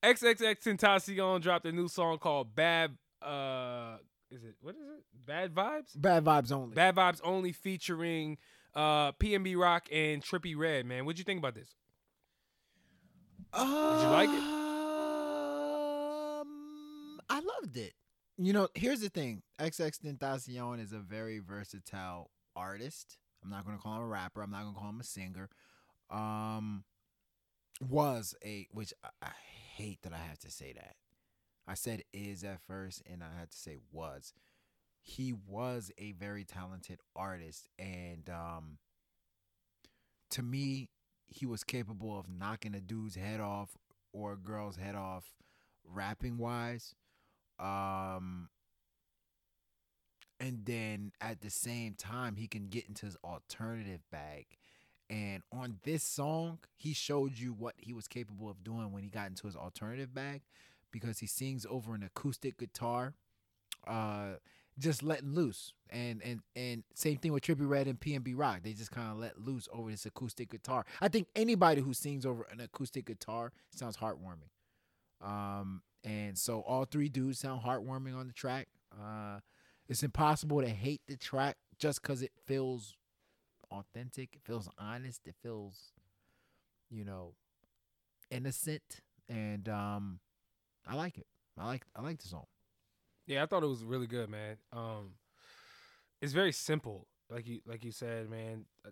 XXXTentacion dropped a new song called Bad. Uh, is it what is it? Bad Vibes. Bad vibes only. Bad Vibes only featuring uh PNB Rock and Trippie Redd, man. What'd you think about this? Did you like it? Um, I loved it. You know, here's the thing: XX Tentacion is a very versatile artist. I'm not gonna call him a rapper. I'm not gonna call him a singer. Um, was a which I, I hate that I have to say that. I said is at first, and I had to say was. He was a very talented artist, and um, to me, he was capable of knocking a dude's head off or a girl's head off rapping wise um and then at the same time he can get into his alternative bag and on this song he showed you what he was capable of doing when he got into his alternative bag because he sings over an acoustic guitar uh just letting loose. And and and same thing with Trippie Redd and PNB Rock. They just kind of let loose over this acoustic guitar. I think anybody who sings over an acoustic guitar sounds heartwarming. Um and so all three dudes sound heartwarming on the track. Uh it's impossible to hate the track just because it feels authentic it feels honest it feels you know innocent and um I like it I like I like the song Yeah, I thought it was really good, man. Um, it's very simple, like you like you said, man. Uh,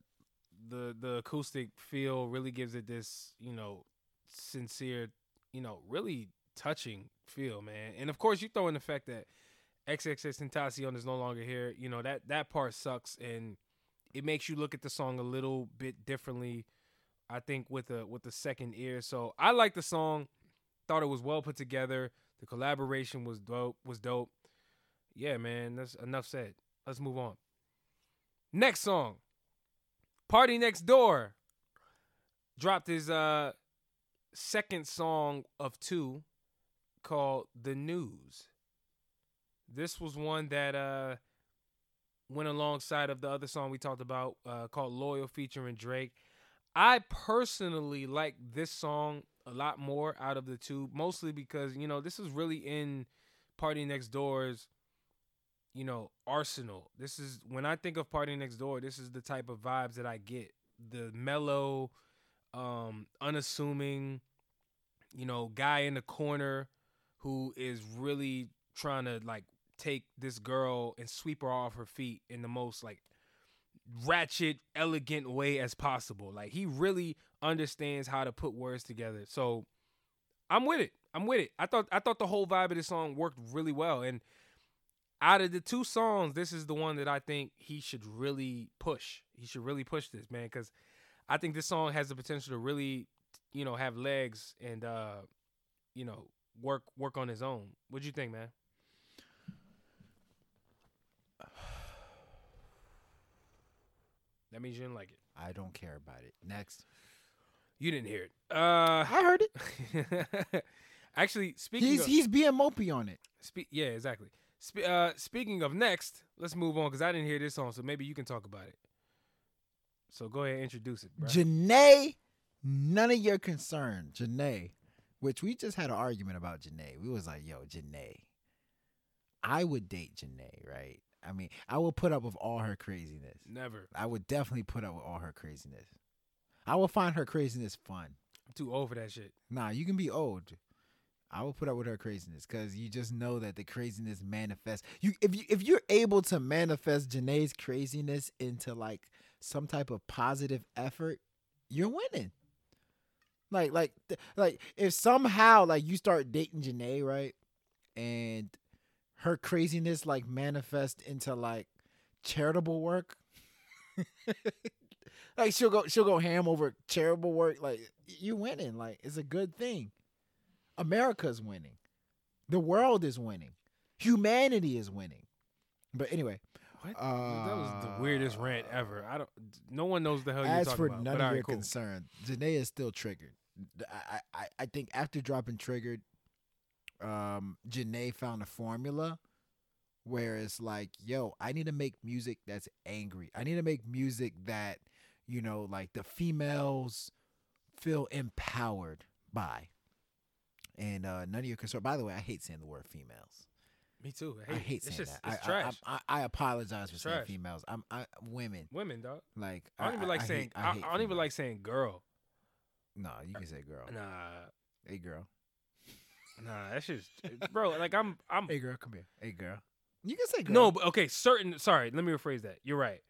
The the acoustic feel really gives it this, you know, sincere, you know, really touching feel, man. And of course, you throw in the fact that XXXTentacion is no longer here. You know that that part sucks, and it makes you look at the song a little bit differently. I think with a with the second ear. So I like the song. Thought it was well put together. The collaboration was dope. Was dope. Yeah, man. That's enough said. Let's move on. Next song. Party Next Door dropped his uh second song of two called The News. This was one that uh went alongside of the other song we talked about uh called Loyal featuring Drake. I personally like this song a lot more out of the two, mostly because, you know, this is really in Party Next Door's you know, arsenal. This is when I think of Party Next Door, this is the type of vibes that I get. The mellow, um, unassuming, you know, guy in the corner who is really trying to like take this girl and sweep her off her feet in the most like ratchet, elegant way as possible. Like he really understands how to put words together. So I'm with it. I'm with it. I thought I thought the whole vibe of this song worked really well. And out of the two songs, this is the one that I think he should really push. He should really push this, man, because I think this song has the potential to really, you know, have legs and uh, you know, work work on his own. What do you think, man? That means you didn't like it. I don't care about it. Next. You didn't hear it. Uh, I heard it. actually, speaking He's of, he's being mopey on it. Spe- yeah, exactly. Spe- uh, speaking of next, let's move on because I didn't hear this song, so maybe you can talk about it. So go ahead and introduce it, bro. Jhené, none of your concern. Jhené, which we just had an argument about Jhené. We was like, yo, Jhené. I would date Jhené, right? I mean, I will put up with all her craziness. Never. I would definitely put up with all her craziness. I will find her craziness fun. I'm too old for that shit. Nah, you can be old. I will put up with her craziness because you just know that the craziness manifests. You if you if you're able to manifest Jhené's craziness into like some type of positive effort, you're winning. Like like like if somehow like you start dating Jhené, right? And her craziness like manifest into like charitable work. like she'll go she'll go ham over charitable work. Like you winning. Like it's a good thing. America's winning. The world is winning. Humanity is winning. But anyway, What? that was the weirdest uh, rant ever. I don't. No one knows the hell you're as talking for about. none but of all your cool. concern, Jhené is still triggered. I, I I think after dropping triggered, um, Jhené found a formula where it's like, yo, I need to make music that's angry. I need to make music that, you know, like the females feel empowered by. And uh, none of your concern. By the way, I hate saying the word females. Me too. I I hate, hate saying it's just, that. It's I, I- trash. I, apologize for It's saying females. I'm I, women. Women, dog. Like I don't even like saying. hate- I, hate I don't even like saying girl. No, you can say girl. Nah, Hey girl. Nah. That's just, bro. Like I'm, I'm. Hey girl, come here. Hey girl. You can say girl. No, but okay. Certain. Sorry, let me rephrase that. You're right.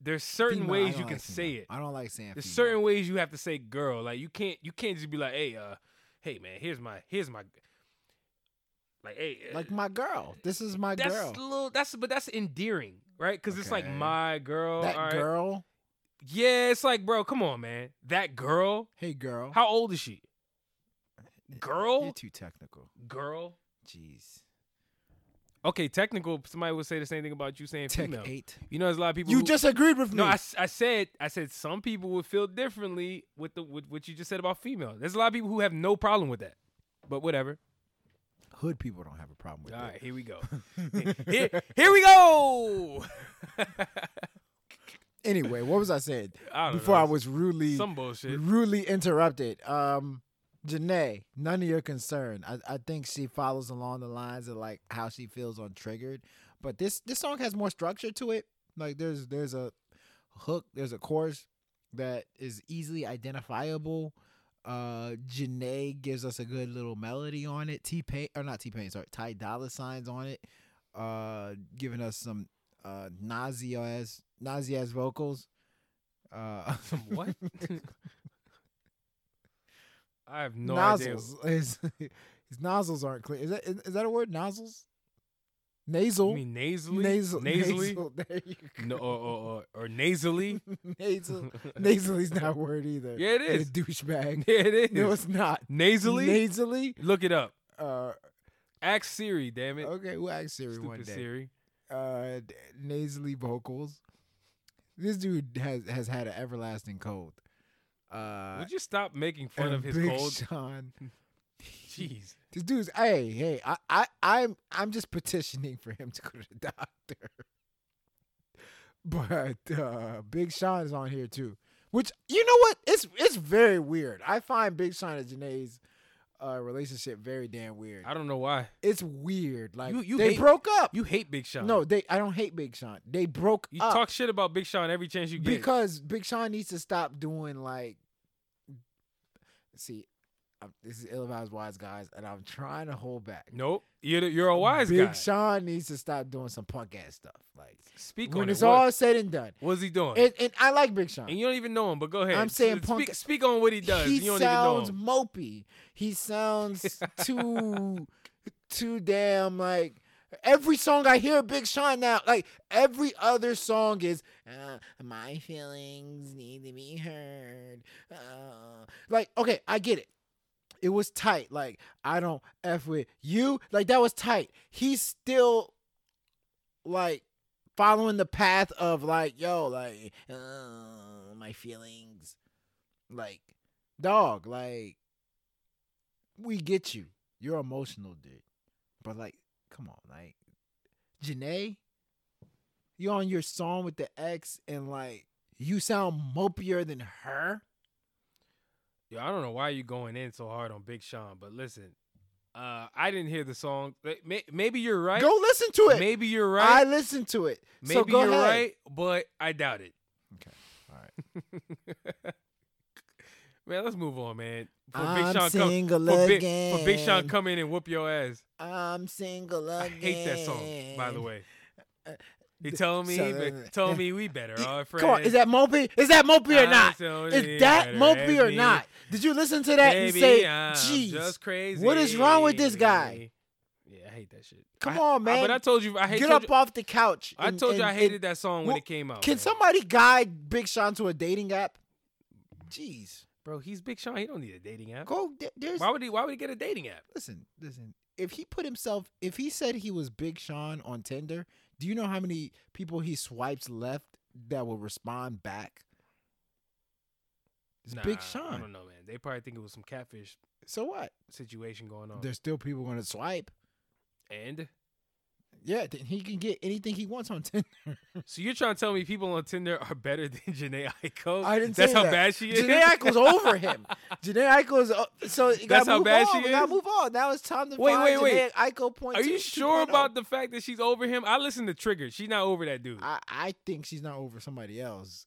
There's certain Female, ways you can like say it. I don't like saying There's female. certain ways you have to say girl. Like you can't. You can't just be like, hey, uh, hey, man. Here's my. Here's my. Like, hey. uh, like my girl. This is my that's girl. a little. That's but that's endearing, right? Because it's like my girl. that all right? girl. Yeah, it's like, bro, come on, man. That girl. Hey girl. How old is she? You're too technical. Girl. Jeez. Okay, technical. Somebody would say the same thing about you saying Tech female. eight. You know, there's a lot of people. You who- just agreed with me. No, I said I said some people would feel differently with the with what you just said about female. There's a lot of people who have no problem with that. But whatever. Hood people don't have a problem with All it. right, here we go. here, here we go. Anyway, what was I saying? I don't Before know. I was rudely some bullshit. rudely interrupted. Um, Jhené, none of your concern. I, I think she follows along the lines of like how she feels on Triggered, but this this song has more structure to it. Like there's there's a hook, there's a chorus that is easily identifiable. Uh, Jhené gives us a good little melody on it. T-Pain or not T-Pain, sorry, Ty Dolla $ign's on it. Uh, giving us some uh nausea nausea vocals. Uh, Some what? I have no idea. nozzles. His, his nozzles aren't clear. Is that is, is that a word? Nozzles? Nasal. You mean nasally? nasal. nasally? Nasal. There you go. No, or, or, or, or nasally? nasal. Nasally's not a word either. Yeah, it And a douchebag. Yeah, it is. No, it's not. nasally. Nasally. Look it up. Uh, Ask Siri, damn it. okay, we'll ask Siri one day. Siri. Uh, nasally vocals. This dude has has had an everlasting cold. Uh, Would you stop making fun of his Big cold? Sean. Jeez. This dude's hey hey I I I'm I'm just petitioning for him to go to the doctor. But uh Big Sean is on here too. Which you know what? It's it's very weird. I find Big Sean and Jhené's uh relationship very damn weird. I don't know why. It's weird. Like You- you they hate- broke up. You hate Big Sean. no, they I don't hate Big Sean. They broke You up talk shit about Big Sean every chance you get. because Big Sean needs to stop doing like see I'm, this is ill advised wise guys and I'm trying to hold back. nope. You're the, you're a wise Big guy. Big Sean needs to stop doing some punk ass stuff. Like Speak when on it's it. all What, said and done. what's he doing? And, and I like Big Sean. and you don't even know him, but go ahead. I'm saying speak, punk- Speak on what he does. he sounds even know him. mopey. He sounds too too damn like every song I hear Big Sean now, like every other song is uh, my feelings need to be heard. Uh, like okay, I get it. It was tight. Like I don't f with you. Like that was tight. He's still like following the path of like yo like uh, my feelings. Like dog. Like we get you. You're emotional, dude. But like, come on, like Jhené, you on your song with the ex and like you sound mopier than her. Yo, I don't know why you going in so hard on Big Sean, but listen, uh, I didn't hear the song. Maybe you're right. Go listen to it. Maybe you're right. I listened to it. Maybe so go you're ahead. right, but I doubt it. Okay. All right. man, let's move on, man. For I'm Big Sean come, single for Big, for Big Sean come in and whoop your ass. I'm single again. I hate that song, by the way. He telling me, so, telling me we better off friends. Come on, is that mopey? Is that mopey or not? Is that mopey or not? Did you listen to that and say, "Jeez, just crazy. what is wrong with this guy?" Yeah, I hate that shit. Come I- on, I- man. but I told you, I hate. get up you, off the couch." I told you I hated and- that song when it came out. Can man. somebody guide Big Sean to a dating app? Jeez, bro? He's Big Sean. He don't need a dating app. go. th- There's Why would he? Why would he get a dating app? listen, listen. If he put himself, if he said he was Big Sean on Tinder, do you know how many people he swipes left that will respond back? It's Big I Sean. don't know, man. They probably think it was some catfish So what? situation going on. There's still people going to swipe. and Yeah, then he can get anything he wants on Tinder. so you're trying to tell me people on Tinder are better than Jhené Aiko? I didn't That's how that. bad she is. Jhené Aiko's over him. Jhené Aiko's uh, so you That's how move bad on. she We gotta move on. Now it's time to Wait, find wait, wait. Jhené Aiko point. Are you two- sure 2.0. about the fact that she's over him? I listen to Trigger. She's not over that dude. I, I think she's not over somebody else.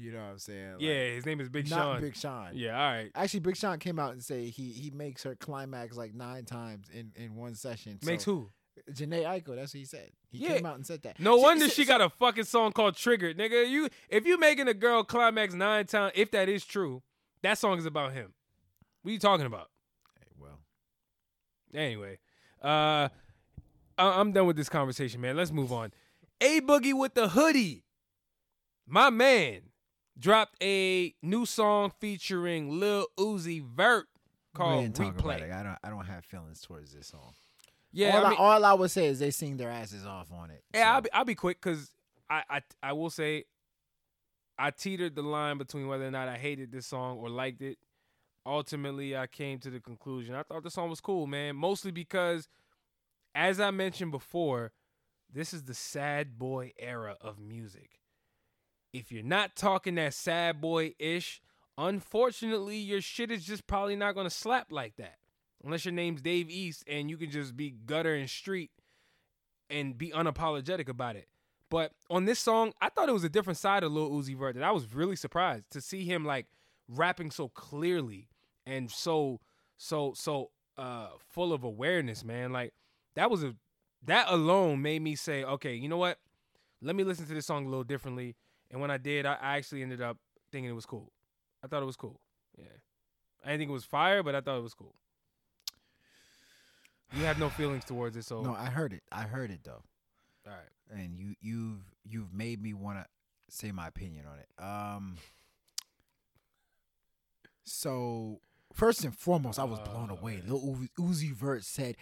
You know what I'm saying? Like, yeah, his name is Big not Sean. Big Sean. Yeah, all right. Actually, Big Sean came out and say he he makes her climax like nine times in in one session. Makes so, who? Jhené Aiko. That's what he said. He Yeah. came out and said that. No See- wonder see- she got a fucking song called Triggered, nigga. You if you making a girl climax nine times, if that is true, that song is about him. What are you talking about? Hey, well, Anyway, uh, I- I'm done with this conversation, man. Let's move on. A Boogie with the hoodie, my man, dropped a new song featuring Lil Uzi Vert called and talk about it. Replay. I don't I don't have feelings towards this song. Yeah, all, I I all I would say is they sing their asses off on it. Yeah, I'll be I'll be quick because I, I I will say I teetered the line between whether or not I hated this song or liked it. Ultimately, I came to the conclusion I thought the song was cool, man. Mostly because, as I mentioned before, this is the sad boy era of music. If you're not talking that sad boy ish, unfortunately, your shit is just probably not gonna slap like that. Unless your name's Dave East and you can just be gutter and street and be unapologetic about it. But on this song, I thought it was a different side of Lil Uzi Vert that I was really surprised to see him like rapping so clearly and so so so uh full of awareness, man. Like that was a that alone made me say, okay, you know what? Let me listen to this song a little differently. And when I did, I I actually ended up thinking it was cool. I thought it was cool. Yeah. I didn't think it was fire, but I thought it was cool. You have no feelings towards it, so No, I heard it. I heard it though, all right. and you you've you've made me want to say my opinion on it. Um. So first and foremost, I was blown Oh, away. man. Lil Uzi, Uzi Vert said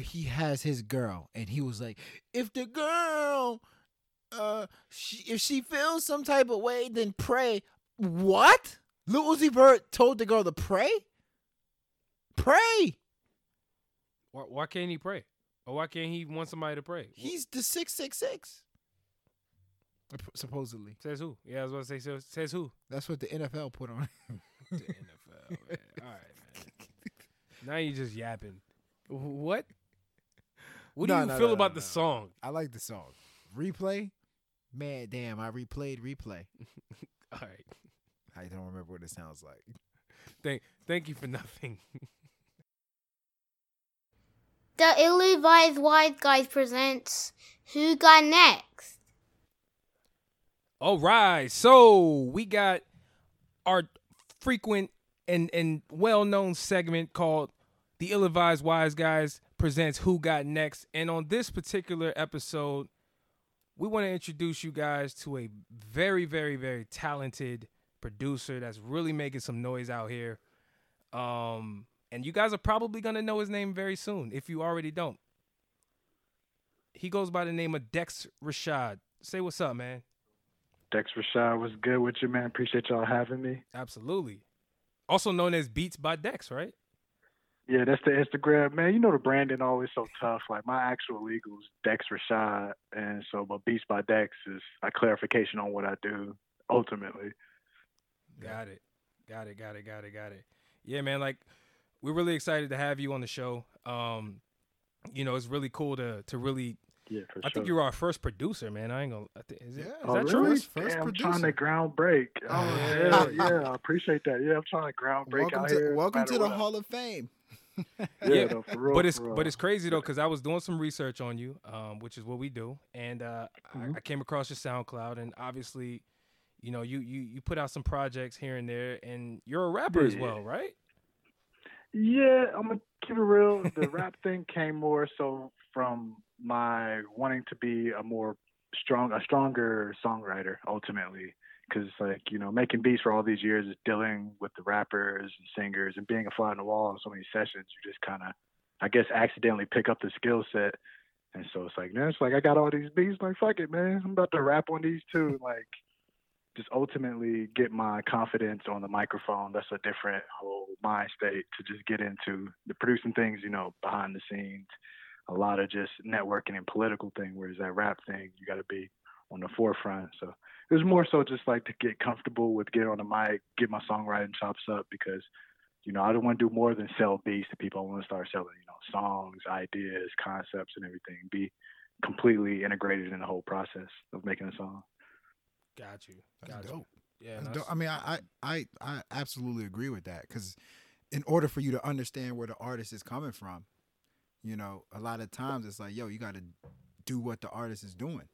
he has his girl, and he was like, "If the girl, uh, she, if she feels some type of way, then pray." What? Lil Uzi Vert told the girl to pray. Pray. Why, why can't he pray? Or why can't he want somebody to pray? He's the six six six. Supposedly, says who? Yeah, I was about to say says, says who? that's what the NFL put on. The NFL. Man. All right, man. Now you're just yapping. What? What do No, you no, feel no, about no, the no. song? I like the song. Replay, man, damn! I replayed replay. All right. I don't remember what it sounds like. Thank thank you for nothing. The ill-advised wise guys presents Who Got Next? All right. So we got our frequent and, and well known segment called The Ill Advised Wise Guys presents Who Got Next. And on this particular episode, we want to introduce you guys to a very, very, very talented producer that's really making some noise out here. Um, and you guys are probably going to know his name very soon if you already don't. He goes by the name of Dexx Rashad. Say what's up, man. Dexx Rashad was good with you, man. Appreciate y'all having me. Absolutely. Also known as Beats by Dex, right? Yeah, that's the Instagram, man. You know the branding always so tough. Like my actual legal is Dexx Rashad, and so but Beats by Dex is a clarification on what I do ultimately. Got it. Got it. Got it. Got it. Got it. Yeah, man. Like we're really excited to have you on the show. Um, you know, it's really cool to to really. Yeah, for I sure. think you're our first producer, man. I ain't gonna. I thi- is, it, is Oh, that really? true? First- first Damn, I'm producer. trying to ground break. Oh, Yeah. yeah, yeah, I appreciate that. Yeah, I'm trying to ground break welcome out to here. welcome to the what. Hall of Fame. Yeah, Yeah, no, for real, but it's for real. but it's crazy though because I was doing some research on you, um, which is what we do, and uh, Mhm. I, I came across your SoundCloud, and obviously, you know, you you you put out some projects here and there, and you're a rapper as well, right? Yeah, I'm gonna keep it real. The rap thing came more so from my wanting to be a more strong, a stronger songwriter ultimately. Because it's like you know, making beats for all these years is dealing with the rappers and singers and being a fly on the wall in so many sessions. You just kind of, I guess, accidentally pick up the skill set. And so it's like, man, it's like I got all these beats. Like, fuck it, man. I'm about to rap on these too. Like, just ultimately get my confidence on the microphone. That's a different whole mind state to just get into the producing things, you know, behind the scenes. A lot of just networking and political thing, whereas that rap thing, you got to be on the forefront. So it was more so just like to get comfortable with getting on the mic, get my songwriting chops up because, you know, I don't want to do more than sell beats to people. I want to start selling, you know, songs, ideas, concepts, and everything. Be completely integrated in the whole process of making a song. Got you. That's Got you. dope. Yeah. That's no, dope. I mean, I, I I I absolutely agree with that because in order for you to understand where the artist is coming from, you know, a lot of times it's like, yo, you got to do what the artist is doing.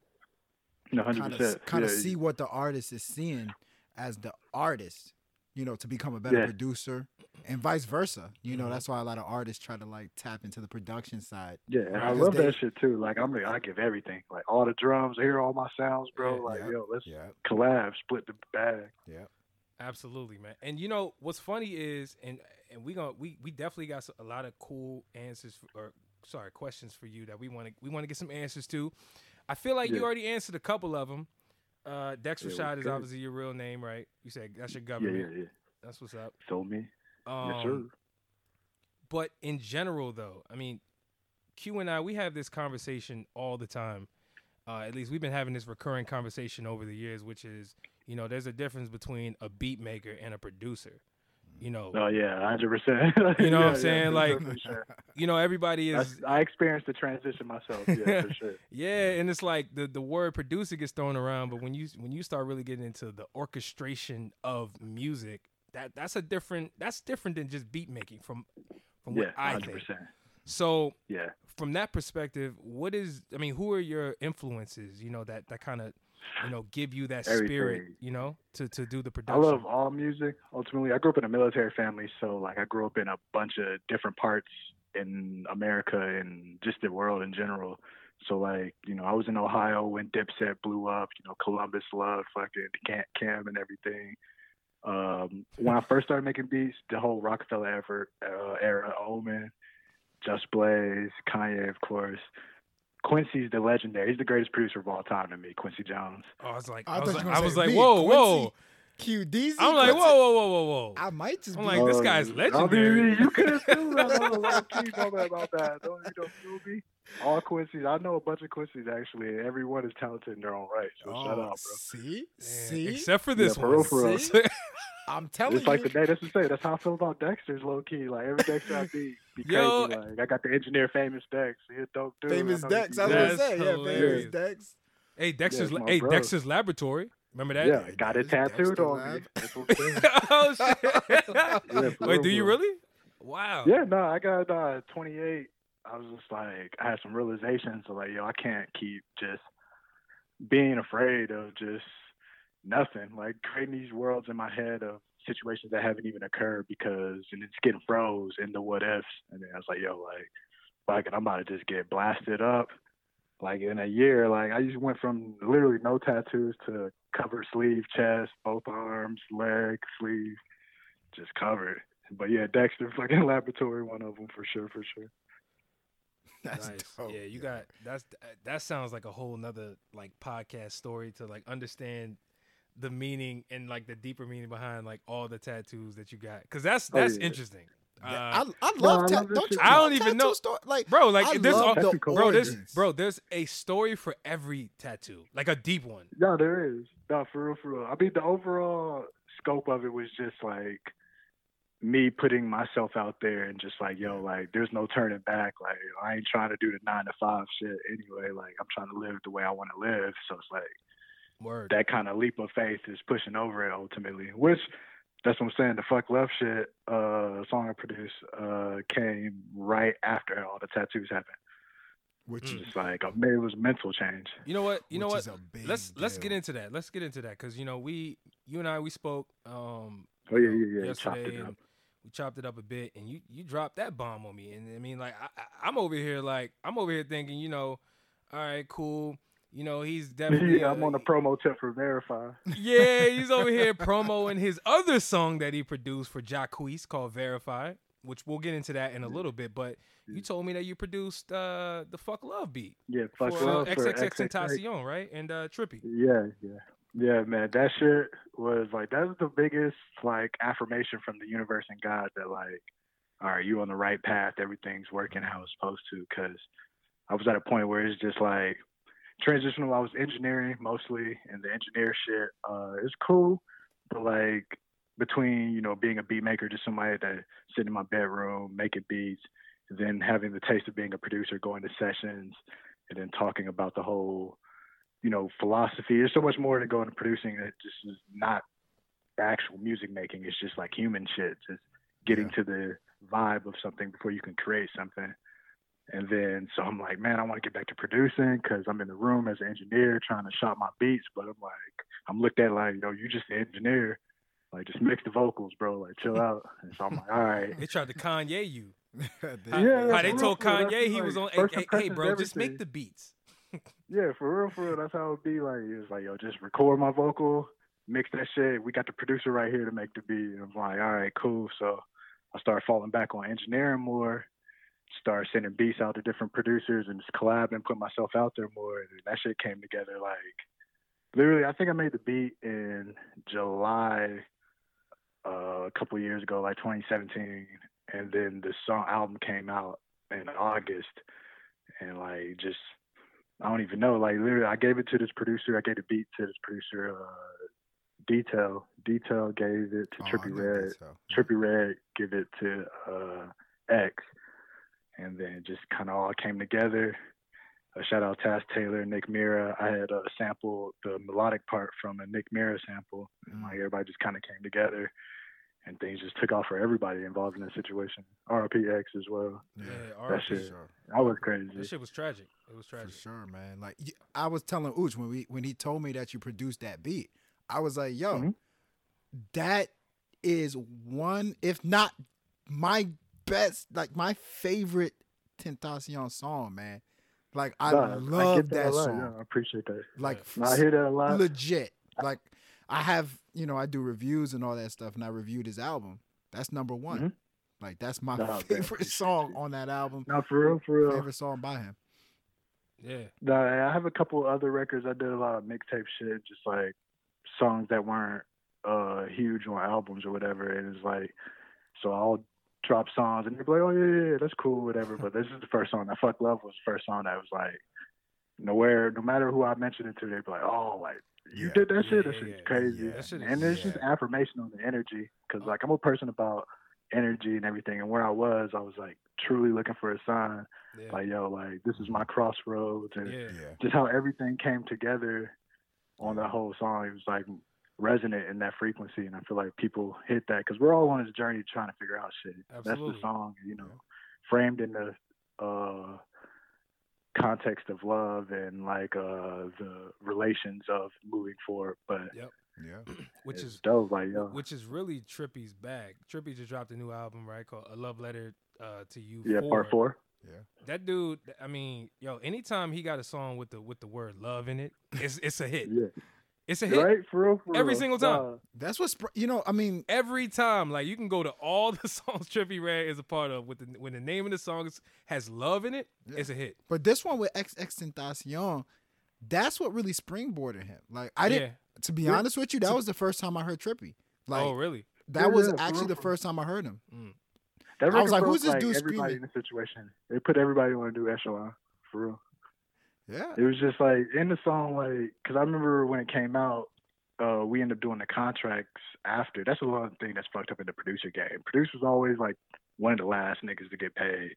No, hundred percent. kind of see what the artist is seeing as the artist you know to become a better Yeah. producer and vice versa you know Mhm. that's why a lot of artists try to like tap into the production side Yeah, and I love they- that shit too. Like I'm, I give everything. Like all the drums, I hear all my sounds, bro. Yeah, like yeah, yo, let's yeah collab, split the bag. yeah Absolutely, man. And you know what's funny is, and and we gonna we we definitely got a lot of cool answers for, or sorry questions for you that we want to we want to get some answers to. I feel like you already answered a couple of them. Uh, Dex Yeah, Rashad is good. obviously your real name, right? You said that's your Yeah, government. yeah, yeah. That's what's up. So me, Um, yes sir. But in general, though, I mean, Q and I, we have this conversation all the time. Uh, at least we've been having this recurring conversation over the years, which is, you know, there's a difference between a beat maker and a producer. You know, Oh yeah, hundred percent. You know what I'm saying? Like- sure. you know, everybody is, That's- I experienced the transition myself. Yeah, for sure. yeah, and it's like the the word producer gets thrown around, but when you when you start really getting into the orchestration of music, that that's a different that's different than just beat making from from Yeah, what I hundred think. percent. So Yeah. from that perspective, what is I mean, who are your influences, you know, that that kind of you know, give you that spirit, you know, to to do the production. I love all music. Ultimately, I grew up in a military family, so like I grew up in a bunch of different parts in America and just the world in general. So like, you know, I was in Ohio when Dipset blew up. You know, Columbus loved fucking Camp Cam and everything. Um, when I first started making beats, the whole Roc-A-Fella effort uh, era, Omen, Just Blaze, Kanye, of course. Quincy's the legendary. He's the greatest producer of all time to me, Quincy Jones. Oh, I was like, I I, was like, I was like, me, whoa, whoa. QDZ. I'm like, whoa, Quincy. whoa, whoa, whoa, whoa. I might just I'm be like, this Uh, guy's I legendary. mean, you could assume that. I don't know, that about that. Don't you don't feel me? All Quincy's. I know a bunch of Quincy's actually. and Everyone is talented in their own right. So oh, shut up, bro. See, Man, see, Except for this Yeah, for one. real, for real. I'm telling It's like you. the day. That's the say. That's how I feel about Dexter's low key. Like every Dexter I beat, be crazy. Yo. Like I got the engineer famous Dex. He a dope dude. famous I Dex. I was gonna it. That's say, yeah, famous Dex. hey, Dexter's, it's my hey, bro. Dexter's Laboratory. Remember that? Yeah, got it Dexter tattooed on me. That's what I'm saying. oh shit! Yeah, Wait, do you really? Wow. Yeah, no, I got uh, 28. I was just like, I had some realizations of like, yo, I can't keep just being afraid of just nothing. Like creating these worlds in my head of situations that haven't even occurred because, and it's getting froze in the what ifs. And then I was like, yo, like, fuck it, I'm about to just get blasted up. Like in a year, like I just went from literally no tattoos to covered sleeve, chest, both arms, leg, sleeve, just covered. But yeah, Dexter fucking laboratory, one of them for sure, for sure. That's nice. dope. yeah, you got that's that sounds like a whole nother like podcast story to like understand the meaning and like the deeper meaning behind like all the tattoos that you got because that's Oh, that's yeah. interesting. Yeah, Uh, I, I No, love. I ta- love don't you? I don't even know- Story? Like, bro, like I there's love all, the bro, there's bro, there's a story for every tattoo, like a deep one. No, there is. No, for real, for real. I mean, the overall scope of it was just like me putting myself out there and just like, yo, like, there's no turning back. Like, I ain't trying to do the nine to five shit anyway. Like, I'm trying to live the way I want to live. So it's like Word. that kind of leap of faith is pushing over it ultimately, which that's what I'm saying. The fuck love shit, uh, song I produced, uh, came right after all the tattoos happened. which is like, uh, maybe it was a mental change. You know what? You know which what? is a Let's let's get into that. Let's get into that because you know we, you and I, we spoke. Um, Oh, yeah, yeah, yeah. yesterday, Chopped it up. we chopped it up a bit, and you you dropped that bomb on me, and I mean, like I, I, I'm over here, like I'm over here thinking, you know, all right, cool. You know, he's definitely. Yeah, I'm uh, on the promo tip for Verify. Yeah, he's over here promoing his other song that he produced for Jacquees called Verify, which we'll get into that in a little bit. But you told me that you produced uh, the Fuck Love beat Yeah, fuck for uh, love for XXXTentacion, right? And uh, Trippie. Yeah, yeah, yeah, man. That shit was like that's the biggest like affirmation from the universe and God that like, all right, you on the right path. Everything's working how it's supposed to. Because I was at a point where it's just like transitional. I was engineering mostly, and the engineer shit uh, is cool, but like between you know being a beat maker, just somebody that sit in my bedroom making beats, then having the taste of being a producer, going to sessions, and then talking about the whole you know, philosophy. There's so much more to go into producing that just is not actual music making. It's just like human shit. Just getting to the vibe of something before you can create something. And then, so I'm like, man, I want to get back to producing because I'm in the room as an engineer trying to shop my beats. But I'm like, I'm looked at like, yo, you just an engineer. Like, just mix the vocals, bro. Like, chill out. And so I'm like, all right. They tried to Kanye you. They- How, Yeah, how they told real. Kanye he That's was on, hey, hey, hey, impressions bro, just make the beats. Yeah, for real, for real. That's how it be. Like it was like, yo, just record my vocal, mix that shit. We got the producer right here to make the beat. And I'm like, all right, cool. So I started falling back on engineering more. Started sending beats out to different producers and just collabing, put myself out there more. And that shit came together like literally. I think I made the beat in July, uh, a couple years ago, like 2017, and then the song album came out in August, and like just I don't even know. Like literally, I gave it to this producer. I gave the beat to this producer. Uh, Detail, Detail gave it to Oh, Trippie Redd. Trippie Redd give it to uh, X, and then it just kind of all came together. Uh, shout out to Taz Taylor, Nick Mira. I had uh, sample the melodic part from a Nick Mira sample, and like everybody just kind of came together, and things just took off for everybody involved in the situation. RPX as well. Yeah, Yeah, that RP. shit. sure. That was crazy. That shit was tragic. It was tragic. For sure, man. Like I was telling Ooch when we when he told me that you produced that beat, I was like, yo, Mhm. that is one, if not my best, like my favorite Tentacion song, man. Like I Nah, love get that, a lot. song. Yeah, I appreciate that. Like No, I hear that a lot. legit. Like I have, you know, I do reviews and all that stuff, and I reviewed his album. That's number one. Mhm. Like that's my No, man. favorite song on that album. Not for real, for real. Favorite song by him. Yeah. No, I have a couple other records. I did a lot of mixtape shit, just like songs that weren't uh huge on albums or whatever. And it's like, so I'll drop songs and they're like, oh yeah, yeah, yeah, that's cool, whatever. But this is the first song. That Fuck Love was the first song that was like, nowhere, no matter who I mentioned it to, they'd be like, oh, like you Yeah. did that shit. Yeah, That shit's yeah, crazy. yeah. That shit and is- there's just affirmation on the energy because oh. like I'm a person about energy and everything. And where I was, I was like truly looking for a sign. Yeah. Like yo, like this is my crossroads and yeah. just how everything came together on that whole song. It was like resonant in that frequency, and I feel like people hit that because we're all on this journey trying to figure out shit. That's the song, you know, framed in the uh, context of love and like uh, the relations of moving forward. But Yep. Yeah. Which is dope, like yo, which is really Trippie's bag. Trippie just dropped a new album, right? Called A Love Letter uh, to You. yeah, part four. Yeah. That dude, I mean, yo, anytime he got a song with the with the word love in it, it's it's a hit. Yeah, It's a hit. right, for real, for Every real. single time. Nah, That's what's you know, I mean, Every time, like you can go to all the songs Trippie Redd is a part of. With the when the name of the song is, has love in it, Yeah. it's a hit. but this one with XXXTentacion, that's what really springboarded him. Like I didn't to be Yeah. honest with you, that was the first time I heard Trippie. Like oh, really? that Yeah, was yeah, actually real, the first time I heard him. Mm. That I was like, who's this dude everybody screaming? in the situation. They put everybody on a new echelon, for real. Yeah. It was just like in the song, like, because I remember when it came out, uh, we ended up doing the contracts after. That's the one thing that's fucked up in the producer game. Producers always like one of the last niggas to get paid,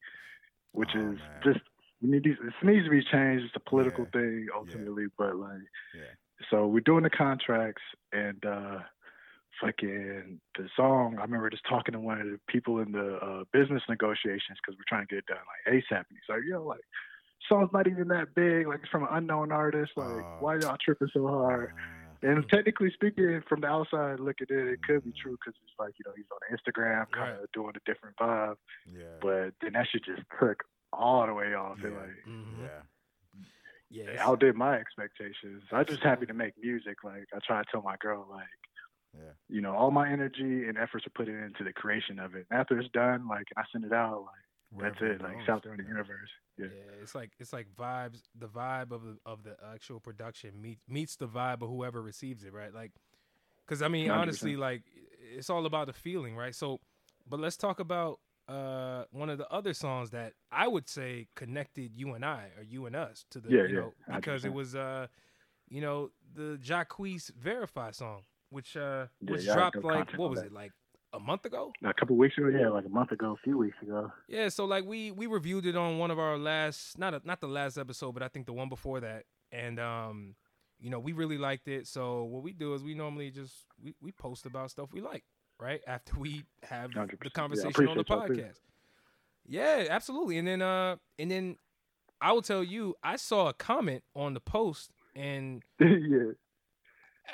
which Oh, is man. just we need these. This needs to be changed. It's a political Yeah. thing ultimately, but like, Yeah. so we're doing the contracts and. uh fucking the song. I remember just talking to one of the people in the uh, business negotiations because we're trying to get it done like ASAP. And he's like, "Yo, like, song's not even that big. Like, it's from an unknown artist. Like, Oh. why y'all tripping so hard?" And technically speaking, from the outside looking in, it could be true because it's like you know he's on Instagram, kind of Right. doing a different vibe. yeah. But then that shit just took all the way off. It Yeah. like Mm-hmm. yeah. Yeah. it outdid my expectations. I'm just happy to make music. Like I try to tell my girl, like, Yeah. you know, all my energy and efforts are put into the creation of it. And after it's done, like, and I send it out, like, that's Wherever it. Like, goes. it's out there in the universe. Yeah, Yeah. it's like it's like vibes. The vibe of the of the actual production meet, meets the vibe of whoever receives it, right? Like, because I mean, 100%. honestly, like it's all about the feeling, right? So, but let's talk about uh one of the other songs that I would say connected you and I, or you and us, to the Yeah, you yeah, know because it was uh you know the Jacquees Verify song, which uh Yeah, which dropped like what was that. it like a month ago? A couple weeks ago, yeah, like a month ago, a few weeks ago. Yeah, so like we we reviewed it on one of our last not a, not the last episode, but I think the one before that, and um, you know we really liked it. So what we do is we normally just we, we post about stuff we like, right? After we have 100%. Yeah, the conversation on the appreciate y'all too. podcast. Yeah, absolutely. And then uh, and then I will tell you, I saw a comment on the post, and yeah.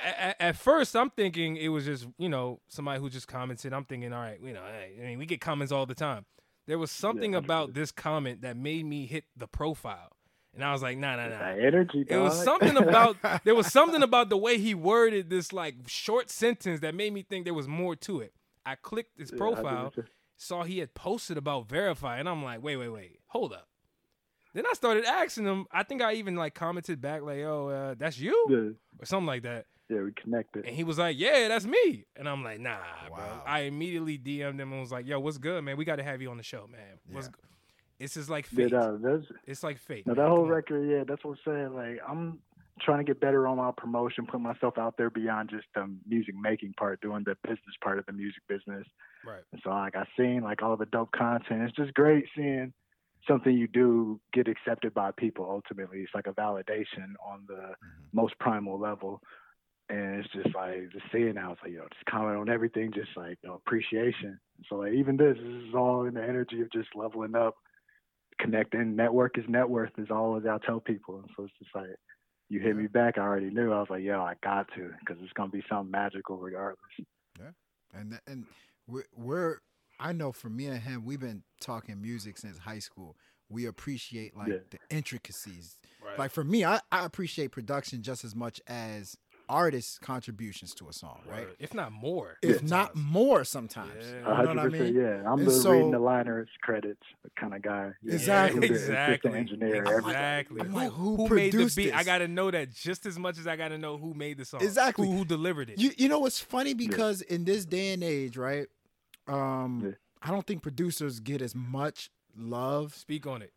At, at first I'm thinking it was just you know somebody who just commented. I'm thinking, all right, you know, hey, I mean we get comments all the time. There was something about this comment that made me hit the profile, and I was like, nah, nah, nah. That energy, It was something about there was something about the way he worded this like short sentence that made me think there was more to it. I clicked his profile, 100%. saw he had posted about verify, and I'm like, wait, wait, wait, hold up. Then I started asking him. I think I even like commented back like, "Oh, uh, that's you," Yeah, or something like that. Yeah, we connected. And he was like, "Yeah, that's me." And I'm like, "Nah, bro." I immediately DM'd him and was like, "Yo, what's good, man? We got to have you on the show, man. What's Yeah. g- It's just like Yeah, fate. no, that's, It's like fate. no, that whole Come on. record, yeah, that's what I'm saying. Like, I'm trying to get better on my promotion, put myself out there beyond just the music making part, doing the business part of the music business. Right. And so like I seen like all the dope content. It's just great seeing something you do get accepted by people ultimately. It's like a validation on the Mm-hmm. most primal level. And it's just like just seeing now, it's like, yo, just comment on everything, just like you know, appreciation. So like even this, this is all in the energy of just leveling up, connecting. Network is net worth is all as I tell people. And so it's just like you hit me back, I already knew. I was like, yo, I got to, because it's gonna be something magical regardless. Yeah, and and we're, we're I know for me and him, we've been talking music since high school. We appreciate like Yeah. the intricacies. Right. Like for me, I, I appreciate production just as much as artists' contributions to a song, right? If not more. If not more sometimes. Yeah. A You know hundred what I percent, mean? yeah. I'm And the so- reading the liners credits kind of guy. Yeah. Exactly. I'm the Exactly. engineer. Exactly. I'm like, who made the produced beat? I gotta know that just as much as I gotta know who made the song. Exactly. Who, who delivered it. You you know what's funny because in this day and age, right? Um Yeah. I don't think producers get as much love Speak on it.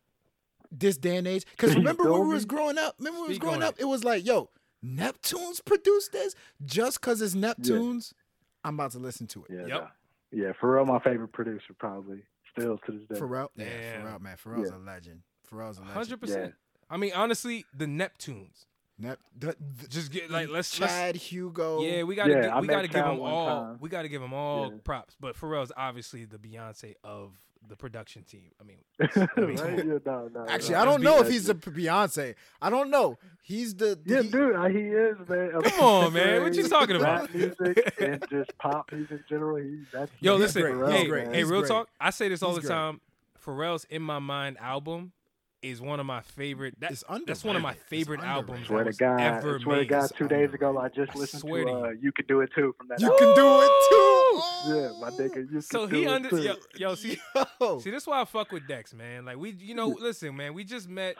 this day and age. Because remember when we was growing up? Remember when we was growing on up? It was like, yo, Neptunes produced this? Just because it's Neptunes, I'm about to listen to it. Yeah, Yep. nah. yeah. Pharrell, my favorite producer, probably still to this day. Pharrell, yeah, Damn. Pharrell, man. Pharrell's Yeah. a legend. Pharrell's a legend. Hundred percent. I mean, honestly, the Neptunes. Nep, the, the, Just get like let's let's Hugo. Yeah, we gotta Yeah, gi- we gotta give Chad him one all time. we gotta give him all Yeah. props. But Pharrell's obviously the Beyonce of the production team. I mean, right? Yeah, no, no, Actually, no. I don't know if he's a Beyonce. I don't know. He's the Yeah, he- dude, he is man. of Come on, man. What you talking rap about? music and just pop music in general. He, that's yo, listen, great. Hey, He's great. hey, real great. talk. I say this all He's the great. time. Pharrell's "In My Mind" album is one of my favorite. That, It's that's one of my favorite albums. Swear that to God, ever swear to made. God, two days ago I just I listened swear to to uh, you. "You Can Do It Too" from that. You album. can do it too. Yeah, my nigga, you So can he do under it too. yo, yo see Yo. see this why I fuck with Dex man. Like we you know listen man we just met.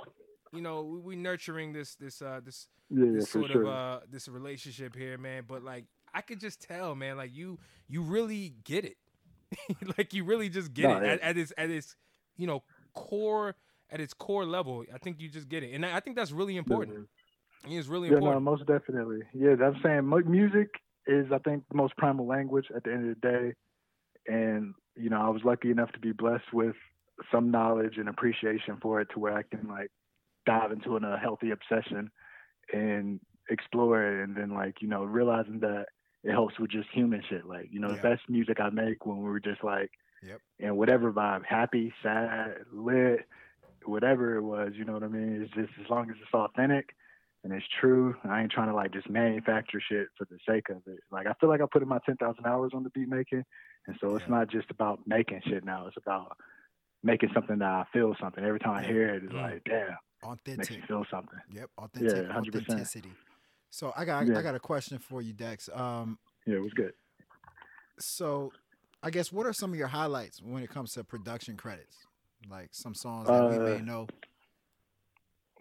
You know we, we nurturing this this uh this yeah, yeah, this sort sure. of uh this relationship here, man. But like I could just tell, man, like you you really get it. like you really just get No, it yeah. at, at its at its you know core at its core level. I think you just get it, and I think that's really important. Think It's really Yeah, no, most definitely. Yeah, I'm saying mu- music is, I think, the most primal language at the end of the day. And you know, I was lucky enough to be blessed with some knowledge and appreciation for it, to where I can like dive into an, a healthy obsession and explore it, and then like you know, realizing that it helps with just human shit. Like you know, Yeah. the best music I make when we were just like, Yep. in whatever vibe, happy, sad, lit, whatever it was. You know what I mean? It's just as long as it's authentic and it's true. I ain't trying to like just manufacture shit for the sake of it. Like I feel like I put in my ten thousand hours on the beat making, and so it's Yeah. not just about making shit now. It's about making something that I feel something. Every time I hear it, it's Mm. like, damn, authentic makes me feel something. Yep. Authentic. 100%. Authenticity. So I got Yeah. I got a question for you, Dex. Um, Yeah, it was good. so I guess what are some of your highlights when it comes to production credits? Like some songs that we may Uh, know.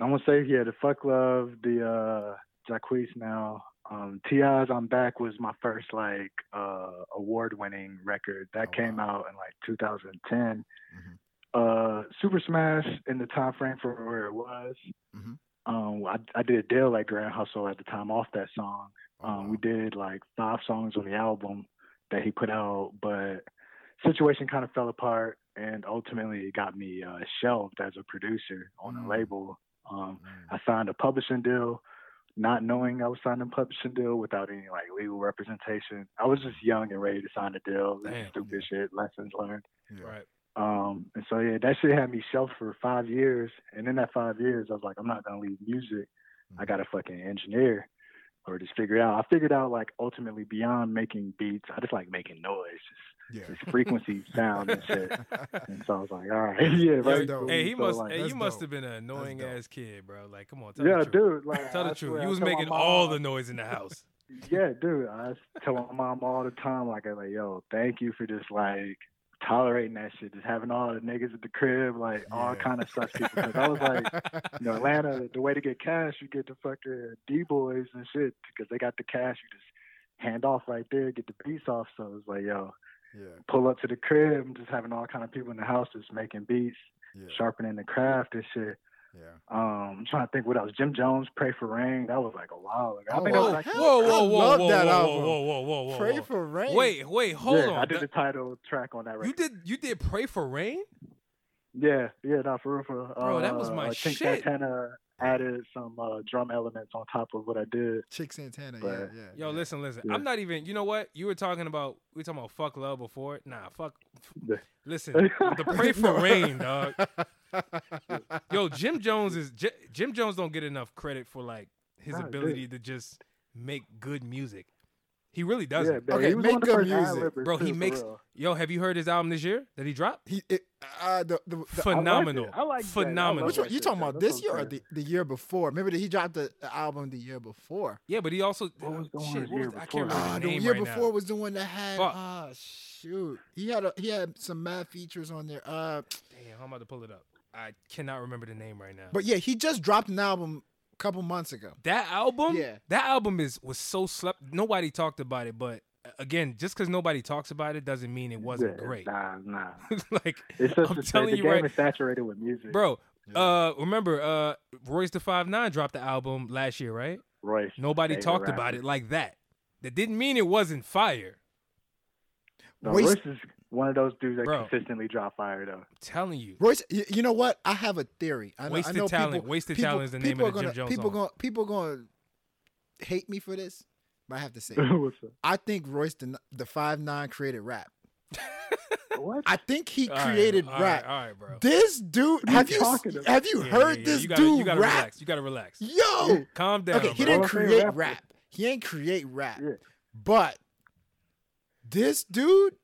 I'm gonna say yeah, the fuck love, the uh Jacquees now. Um T.I.'s I'm Back was my first like uh award winning record. That Oh, came wow. out in like 2010. Mhm. Uh Super Smash in the time frame for where it was. Mhm. Um I I did a deal like Grand Hustle at the time off that song. Oh, Um wow. we did like five songs on the album that he put out, but situation kind of fell apart and ultimately it got me uh shelved as a producer on Mm. a label. Um Mm. I signed a publishing deal, not knowing I was signing a publishing deal without any like legal representation. I was just young and ready to sign a deal. Damn. stupid shit, lessons learned. Yeah. Right. Um, and so yeah, that shit had me shelved for five years. And in that five years, I was like, I'm not gonna leave music. I gotta fucking engineer or just figure out. I figured out like ultimately beyond making beats, I just like making noise, Yeah. just, just frequency, sound, and shit. And so I was like, all right, yeah, That's right. dope. Hey, he So, must. like, hey, you that's must have been an annoying ass kid, bro. Like, come on, tell yeah, the truth. dude. Like, Tell I the truth. swear, You was making all the noise in the house. Yeah, dude. I tell my mom all the time, like, I'm like, yo, thank you for just like tolerating that shit, just having all the niggas at the crib, like all kind of such people. Because I was like, you know, Atlanta, the way to get cash, you get the fucking D boys and shit, because they got the cash. You just hand off right there, get the beats off. So it was like, yo, yeah. pull up to the crib, just having all kind of people in the house just making beats, Yeah. sharpening the craft and shit. Yeah. Um, I'm trying to think what else. Jim Jones, Pray for Rain. That was like a while ago. I Oh, think that was like, Hell, Whoa, whoa, whoa, whoa, that whoa, album. whoa, whoa, whoa, whoa, Pray whoa. for rain. Wait, wait, hold yeah, on. I did That- the title track on that record. you did you did pray for rain? Yeah, yeah, no, for real, for real. Bro, that was Uh, my I think shit. Santana added some uh, drum elements on top of what I did. Chink Santana. But- yeah. Yeah. Yo, yeah. listen, listen. Yeah. I'm not even. You know what? You were talking about. We were talking about fuck love before. Nah, fuck. Listen, the pray for No. rain, dog. Yo, Jim Jones is J- Jim Jones don't get enough credit for like his Nah, ability to just make good music. He really doesn't. Yeah, Okay, he make one good music. Bro, he too, for makes yo. Have you heard his album this year that he dropped? He it, uh, the, the, the Phenomenal. I like that. I Phenomenal. love which one, you talking about this year or the, the year before? Remember that he dropped the, the album the year before. Yeah, but he also What was the oh, one shit. the What year was, I before can't that? remember Ah, the the year right before now. was the one that had Fuck. ah shoot. He had a he had some mad features on there. Uh, Damn, I'm about to pull it up. I cannot remember the name right now. but yeah, he just dropped an album a couple months ago. that album, Yeah. that album is was so slept. Nobody talked about it, but again, just because nobody talks about it doesn't mean it wasn't Yeah, great. Nah, nah. like, It's just I'm the, telling the you game right- is saturated with music. bro. Uh, remember, uh, Royce the Five Nine dropped the album last year, right? Royce. Nobody talked rapper. about it like that. That didn't mean it wasn't fire. No, Royce- Royce is one of those dudes that Bro. consistently drop fire though. I'm telling you. Royce, y- you know what? I have a theory. I know, Wasted I know Talent. People, Wasted people, Talent is the name people of the are Jim gonna, Jones people song. Gonna, people going to hate me for this, but I have to say, What's up? I think Royce the the five nine created rap. What? I think he All right, created all right, rap. all right, bro. This dude, are you have you talking about? have you Yeah, heard yeah, yeah. this you gotta, dude You gotta rap? relax. You gotta relax. Yo, Calm down. okay, he bro. didn't Hall of Fame create rapper. rap. He ain't create rap, Yeah. but this dude,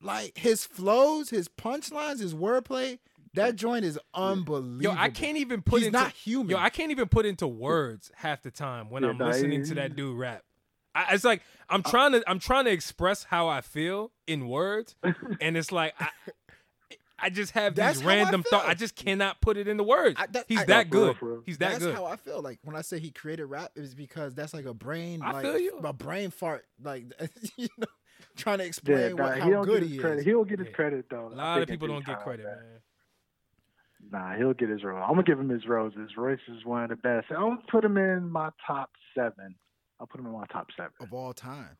like his flows, his punchlines, his wordplay, that joint is unbelievable. Yo, I can't even put He's into not human. Yo, I can't even put into words half the time when Yeah, I'm nah, listening to that dude rap. I, it's like I'm uh, trying to I'm trying to express how I feel in words, and it's like I, I just have That's these random thoughts. I just cannot put it into words. I- that- He's I- that No, good. for real. He's that good. That's good. how I feel. Like when I say he created rap, it was because that's like a brain, I like feel you. a brain fart, like you know, trying to Yeah, explain nah, what, he how don't good get his he credit. is. He'll get his Yeah. credit though. A lot of people don't get credit, man. man. Nah, he'll get his rose. I'm gonna give him his roses. Royce is one of the best. I'll put him in my top seven. I'll put him in my top seven. of all time.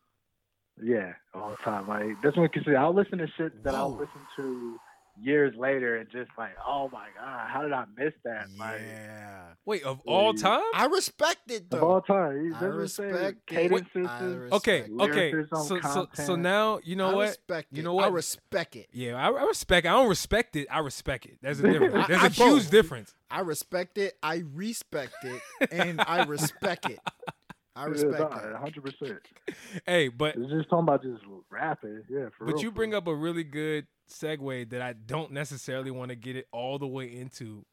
Yeah, all time. Like that's what you see. I'll listen to shit that I'll listen to years later and just like, oh my god, how did I miss that? Like Yeah, Wait, of all Yeah. time? I respect it of all time. He I respect it. cadences. I respect Okay, okay. So, so, so now you know I what? respect You it. know I respect it. Yeah, I, I respect. I don't respect it. I respect it. There's a difference. There's I a huge both. difference. I respect it. I respect it, and I respect it. I Yeah, respect nah, it. 100%. Hey, but It's just talking about just rapping. Yeah, for But real, you bring real. up a really good segue that I don't necessarily want to get it all the way into.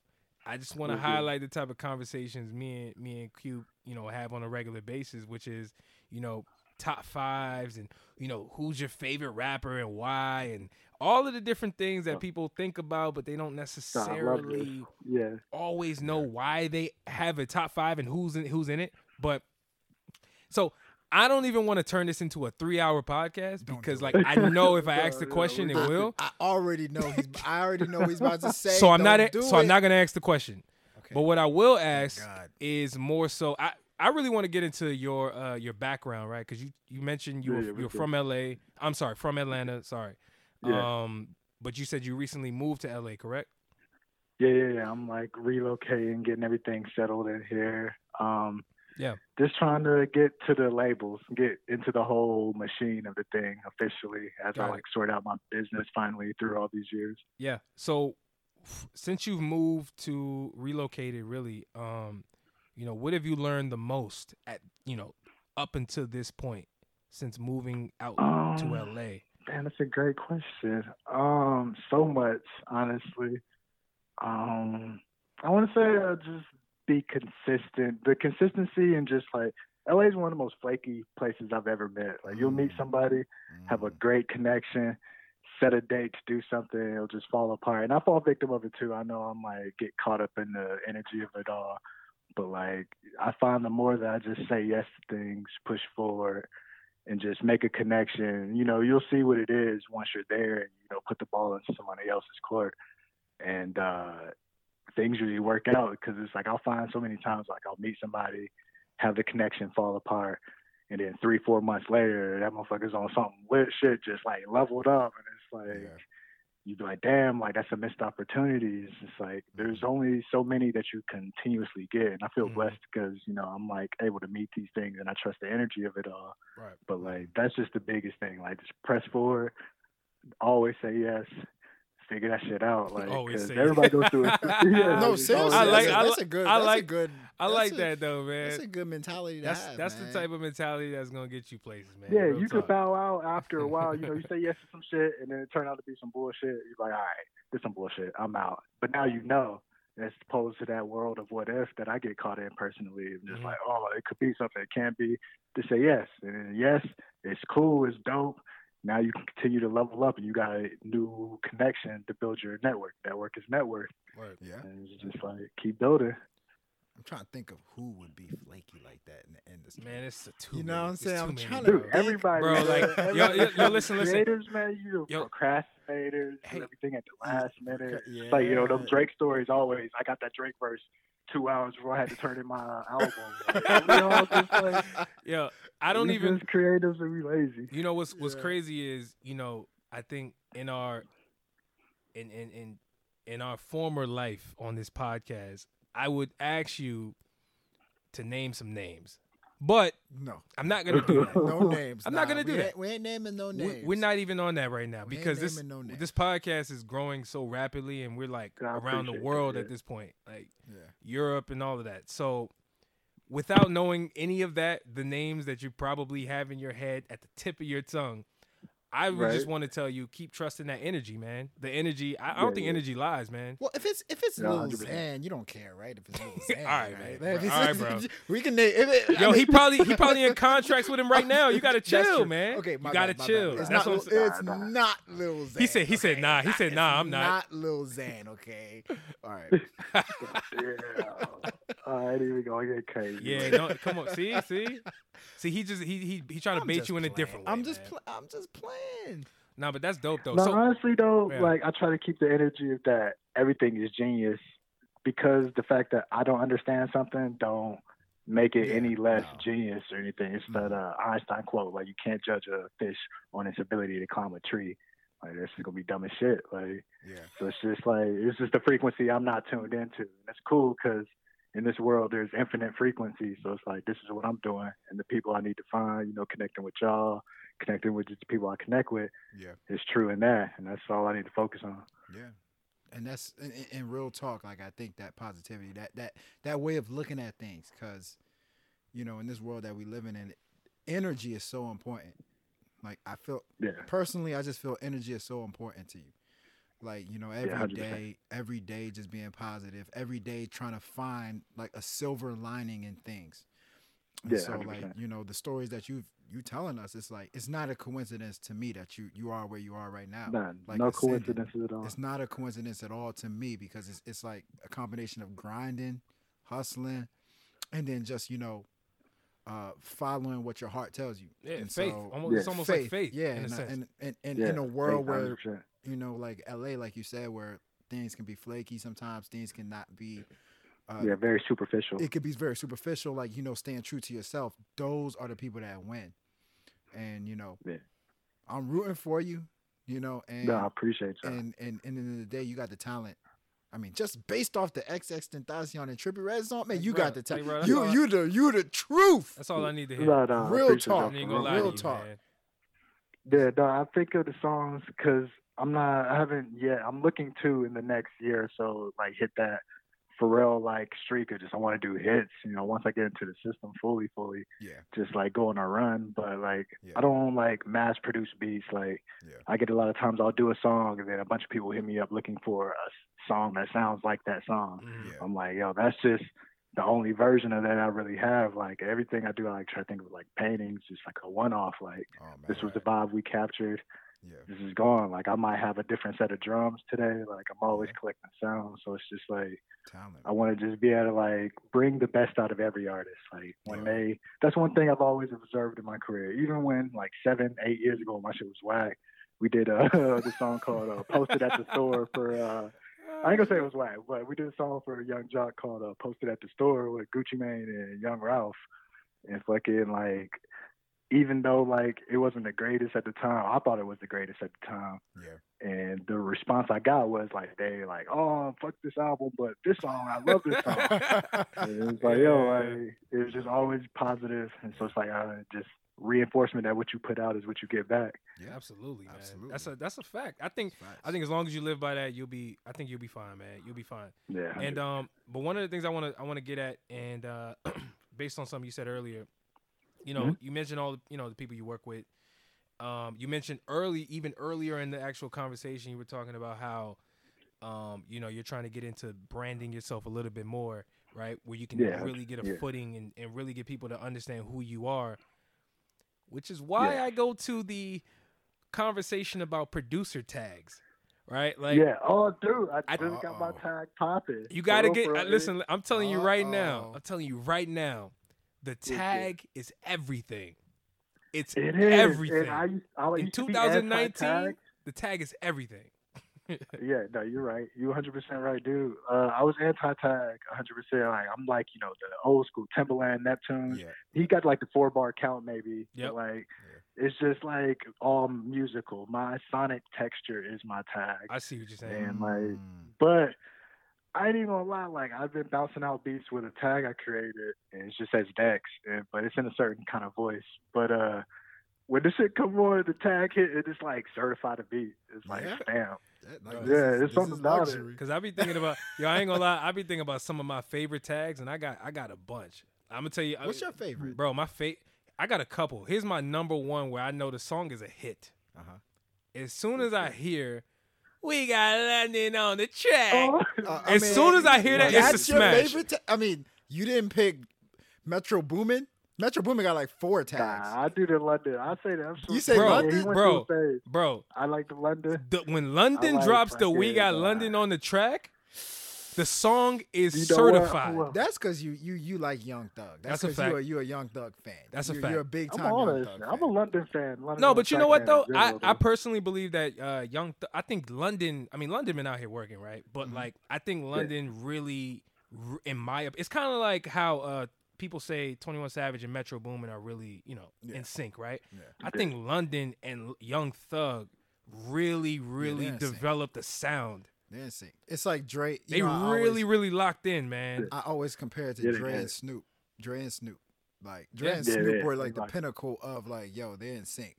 I just want to highlight the type of conversations me and me and Q, you know, have on a regular basis, which is, you know, top fives and you know who's your favorite rapper and why and all of the different things that uh, people think about, but they don't Nah, I love this. necessarily Yeah. always know why they have a top five and who's in who's in it. But so I don't even want to turn this into a three hour podcast Don't because like. I know if I ask the question, it will. I already know he's. I already know what he's about to say. So I'm not Don't a- do so I'm not gonna ask the question. Okay. But what I will ask God. is more so I I really want to get into your uh your background, right? Because you you mentioned you Yeah, were yeah, we you're from LA. I'm sorry, from Atlanta. Sorry. Yeah. Um, but you said you recently moved to LA, correct? Yeah, yeah, yeah. I'm like relocating, getting everything settled in here. Um, Yeah. Just trying to get to the labels, get into the whole machine of the thing officially as Got I it. like sort out my business finally through all these years. Yeah. So f- since you've moved to relocated, really, um, you know, what have you learned the most at you know up until this point since moving out to Um, LA? Man, that's a great question. Um, so much, honestly. Um, I want to say uh, just be consistent. The consistency and just like LA is one of the most flaky places I've ever met. Like you'll meet Mm. somebody, have a Mm. great connection, set a date to do something, it'll just fall apart. And I fall victim of it too. I know I'm like get caught up in the energy of it all. But like I find the more that I just say yes to things, push forward and just make a connection, you know, you'll see what it is once you're there and, you know, put the ball into somebody else's court. And uh things usually work out because it's like I'll find so many times like I'll meet somebody, have the connection fall apart, and then three, four months later, that motherfucker's on something lit shit, just like leveled up, and it's like Yeah. you'd be like, damn, like that's a missed opportunity. It's just like there's only so many that you continuously get, and I feel Mhm. blessed because you know I'm like able to meet these things, and I trust the energy of it all. Right. But like that's just the biggest thing. Like just press forward, always say yes. Figure that shit out, like Always because say everybody yes. goes through it. yeah, no, like, seriously, always I like- that's, yes. a, I that's a good. I that's like- a good. I like a- that though, man. That's a good mentality to That's have. that's man. the type of mentality that's gonna get you places, man. Yeah, Real you talk. could bow out after a while. You know, you say yes to some shit, and then it turned out to be some bullshit. You're like, all right, this some bullshit. I'm out. But now you know, as opposed to that world of what if that I get caught in personally. I'm just Mhm. like, oh, it could be something. It can't be. To say yes, and then yes, it's cool. It's dope. Now you can continue to level up, and you got a new connection to build your network. Network is network, Word. Yeah, and it's just like keep building. I'm trying to think of who would be flaky like that in the industry. Man, it's a too. You know what I'm saying? I'm trying to Dude, everybody, Bro, man, like, yo, everybody- yo, yo, listen, listen. creators, man, you Yo. procrastinators, do Hey. everything at the last minute. Yeah. Like you know, them Drake stories always. I got that Drake verse two hours before I had to turn in my album. Like, we all just like, Yo, I don't we even. just creatives and we lazy. You know what's what's Yeah. crazy is you know I think in our in in in in our former life on this podcast, I would ask you to name some names, but No, I'm not gonna do that. no names. I'm not gonna do we that. We ain't naming no We- names. We're not even on that right now We because this no this podcast is growing so rapidly and we're like I around the appreciate that, world at this point, like Yeah. Europe and all of that. So without knowing any of that, the names that you probably have in your head at the tip of your tongue, I would just want to tell you keep trusting that energy, man. The energy. I, I Yeah, don't think yeah. energy lies, man. Well, if it's if it's No, Lil 100%. Xan, you don't care, right? If it's Lil Xan, All right, right? man. If All right, bro. We can name. If it, Yo, I he probably he probably in contracts with him right now. You gotta chill, man. Okay, my you gotta bad, chill. bad. It's That's not. what Lil- saying. It's Nah, nah. not Lil Xan. He said- he said nah. He said nah, I'm not. Not Lil Xan. Okay. All right. Yeah, I ain't even gonna get crazy. Yeah, don't come on. See, see, see. He just he he he trying to I'm bait just you in a different way. I'm just. Pl- I'm just playing. Nah, but that's dope though. No, so honestly though, Yeah. like I try to keep the energy of that everything is genius because the fact that I don't understand something don't make it Yeah, any less no. genius or anything. It's that uh, Einstein quote, like you can't judge a fish on its ability to climb a tree. Like this is gonna be dumb as shit. Like Yeah. so it's just like it's just the frequency I'm not tuned into. And it's cool because in this world there's infinite frequencies. So it's like this is what I'm doing and the people I need to find, you know, connecting with y'all, connecting with just the people I connect with Yeah. is true in that, and that's all I need to focus on. Yeah. And that's in, in- real talk. Like I think that positivity, that that that way of looking at things, because you know, in this world that we live in, and energy is so important. Like I feel Yeah, personally, I just feel energy is so important to you. Like you know, every 100%. day, every day, just being positive. Every day, trying to find like a silver lining in things. And Yeah, so like 100%. you know, the stories that you've you telling us, it's like it's not a coincidence to me that you you are where you are right now. None, like no ascending. coincidences at all. It's not a coincidence at all to me because it's it's like a combination of grinding, hustling, and then just you know, uh, following what your heart tells you. yeah, and faith. so- almost, It's Yeah. almost like faith. Yeah, in and, sense. and, and, and yeah, in a world where 100%. You know, like LA, like you said, where things can be flaky sometimes, things cannot be. Uh, yeah, very superficial. It could be very superficial, like you know, staying true to yourself. Those are the people that win, and you know, Yeah. I'm rooting for you. You know, and no, I appreciate you. and and and at the end of the day, you got the talent. I mean, just based off the XXXTentacion and Trippie Redd song, man, you Bruh, got the hey, talent. bro, that's you all I- you the you the truth. That's all I need to hear. no, no, Real talk, y'all I ain't for gonna lie real to you, talk. man. Yeah, no, I think of the songs because I'm not, I haven't yet. I'm looking to in the next year or so, like hit that Pharrell like streak of just I want to do hits. You know, once I get into the system fully, fully, Yeah, just like go on a run. But like, Yeah. I don't like mass produce beats. Like, Yeah. I get a lot of times I'll do a song and then a bunch of people hit me up looking for a song that sounds like that song. Mhm. yeah, I'm like, yo, that's just the only version of that I really have. Like everything I do, I like try to think of like paintings, just like a one-off. Like oh man, this was the vibe we captured. Yeah, This is gone. Like I might have a different set of drums today. Like I'm always collecting sounds, so it's just like talent. I want to just be able to like bring the best out of every artist. Like when Yeah. they, that's one thing I've always observed in my career. Even when like seven, eight years ago, my shit was whack. We did uh, the song called uh, "Posted at the Store" for. uh I ain't gonna say it was whack, but we did a song for a Yung Joc called uh, "Posted at the Store" with Gucci Mane and Yung Ralph, and fucking like, even though like it wasn't the greatest at the time, I thought it was the greatest at the time. Yeah, And the response I got was like, they like, oh fuck this album, but this song, I love this song. And it was like, yo, Yeah. like, it was just always positive, and so it's like I just reinforcement that what you put out is what you get back. Yeah, Absolutely, man. Absolutely. That's a that's a fact. I think Facts. I think as long as you live by that, you'll be. I think you'll be fine, man. You'll be fine. Yeah. And um, but one of the things I want to I want to get at, and uh, based on something you said earlier, you know, Mhm. you mentioned all the you know the people you work with. Um, you mentioned early, even earlier in the actual conversation, you were talking about how, um, you know, you're trying to get into branding yourself a little bit more, right? Where you can Yeah, really get a yeah. footing and, and really get people to understand who you are. Which is why Yeah. I go to the conversation about producer tags, right? Like, yeah. Oh, dude, I I- just got my tag popping. you got to get. Uh, listen, I'm telling you right now. I'm telling you right now. The yeah. tag is everything. It's It everything. I, I In used to be 2019, the tag is everything. Yeah, no, you're right. You're 100 percent right, dude. Uh, I was anti-tag 100. percent Like I'm like, you know, the old school Timberland, Neptune. Yeah. He got like the four bar count maybe. but, Yep. Like it's just like all musical. My sonic texture is my tag. I see what you're saying. And like, Mm. but I ain't even gonna lie. Like I've been bouncing out beats with a tag I created, and it just says Dex, and, but it's in a certain kind of voice. But uh, when the shit come on, the tag hit, it just like certified the beat. It's like Yeah. stamp. That- like, Yeah, this there's is- this something is about it. luxury. Cause I be thinking about yo, I ain't gonna lie, I be thinking about some of my favorite tags, and I got I got a bunch. I'm gonna tell you, What's I, your favorite? bro? My fa- I got a couple. Here's my number one where I know the song is a hit. Uh-huh. As soon as I hear, we got London on the track. Oh, Uh, As mean, soon as I hear that, it's a that's your smash. favorite. ta- I mean, you didn't pick Metro Boomin. Metro Boomin got like four tags. Nah, I do the London. I say that. I'm so You say sorry. London? He Bro. to a phase. Bro, I like the London. the, when London like drops the "We Got London on the track," the song is You know certified. Well, That's because you you you like Young Thug. That's That's a because you fact. are you a Young Thug fan. That's a you're, fact. You're a big I'm time Young honest. Thug I'm a. London fan. London No, but you know what though? I, I personally believe that uh, young. Th- I think London. I mean, London been out here working, right? But Mhm. like, I think London really, in my, op- it's kind of like how uh, people say Twenty One Savage and Metro Boomin are really, you know, Yeah. in sync, right? Yeah. I think London and Young Thug really, really they're in sync. developed a sound. They're in sync. It's like Dre. you They know, really, always, really locked in, man. I always compare it to Yeah, Dre and. Snoop. Dre and Snoop. Like Dre Yeah. and Snoop yeah, were like the pinnacle of like, yo, they're in sync.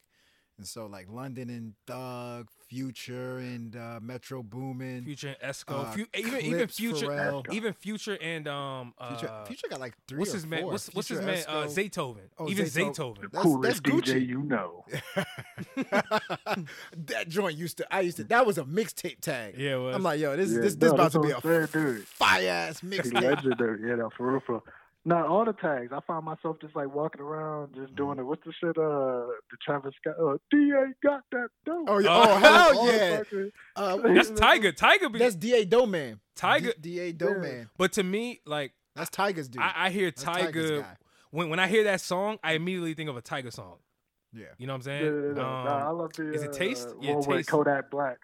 And so like London and Thug, Future and uh, Metro Boomin. Future and Esco, uh, Fu- even even Future, Pharrell. even Future and um, Future, uh, Future got like three what's or his man? four. What's, what's his man? Uh, Zaytoven. Oh, even Zaytoven. Zaytoven. the That's- coolest that's Gucci. DJ you know. that joint used to. I used to. That was a mixtape tag. Yeah, it was. I'm like, yo, this Yeah, this this no, about to be a a I'm saying, dude. fire ass mixtape. legendary. Yeah, no, for real, for real. Not all the tags. I find myself just like walking around, just doing it. What's the shit? Uh, the Travis Scott. Uh, Da got that dope. Oh, yeah. Oh, oh hell yeah! Uh, That's Tyga. Tyga be that's DA Doman. Tyga. DA Doman. But to me, like That's Tyga's dude. I, I hear That's Tyga when when I hear that song, I immediately think of a Tyga song. Yeah. You know what I'm Yeah, saying? yeah, Um, nah, I love the. is it uh, Taste? Yeah, Taste. Kodak Black.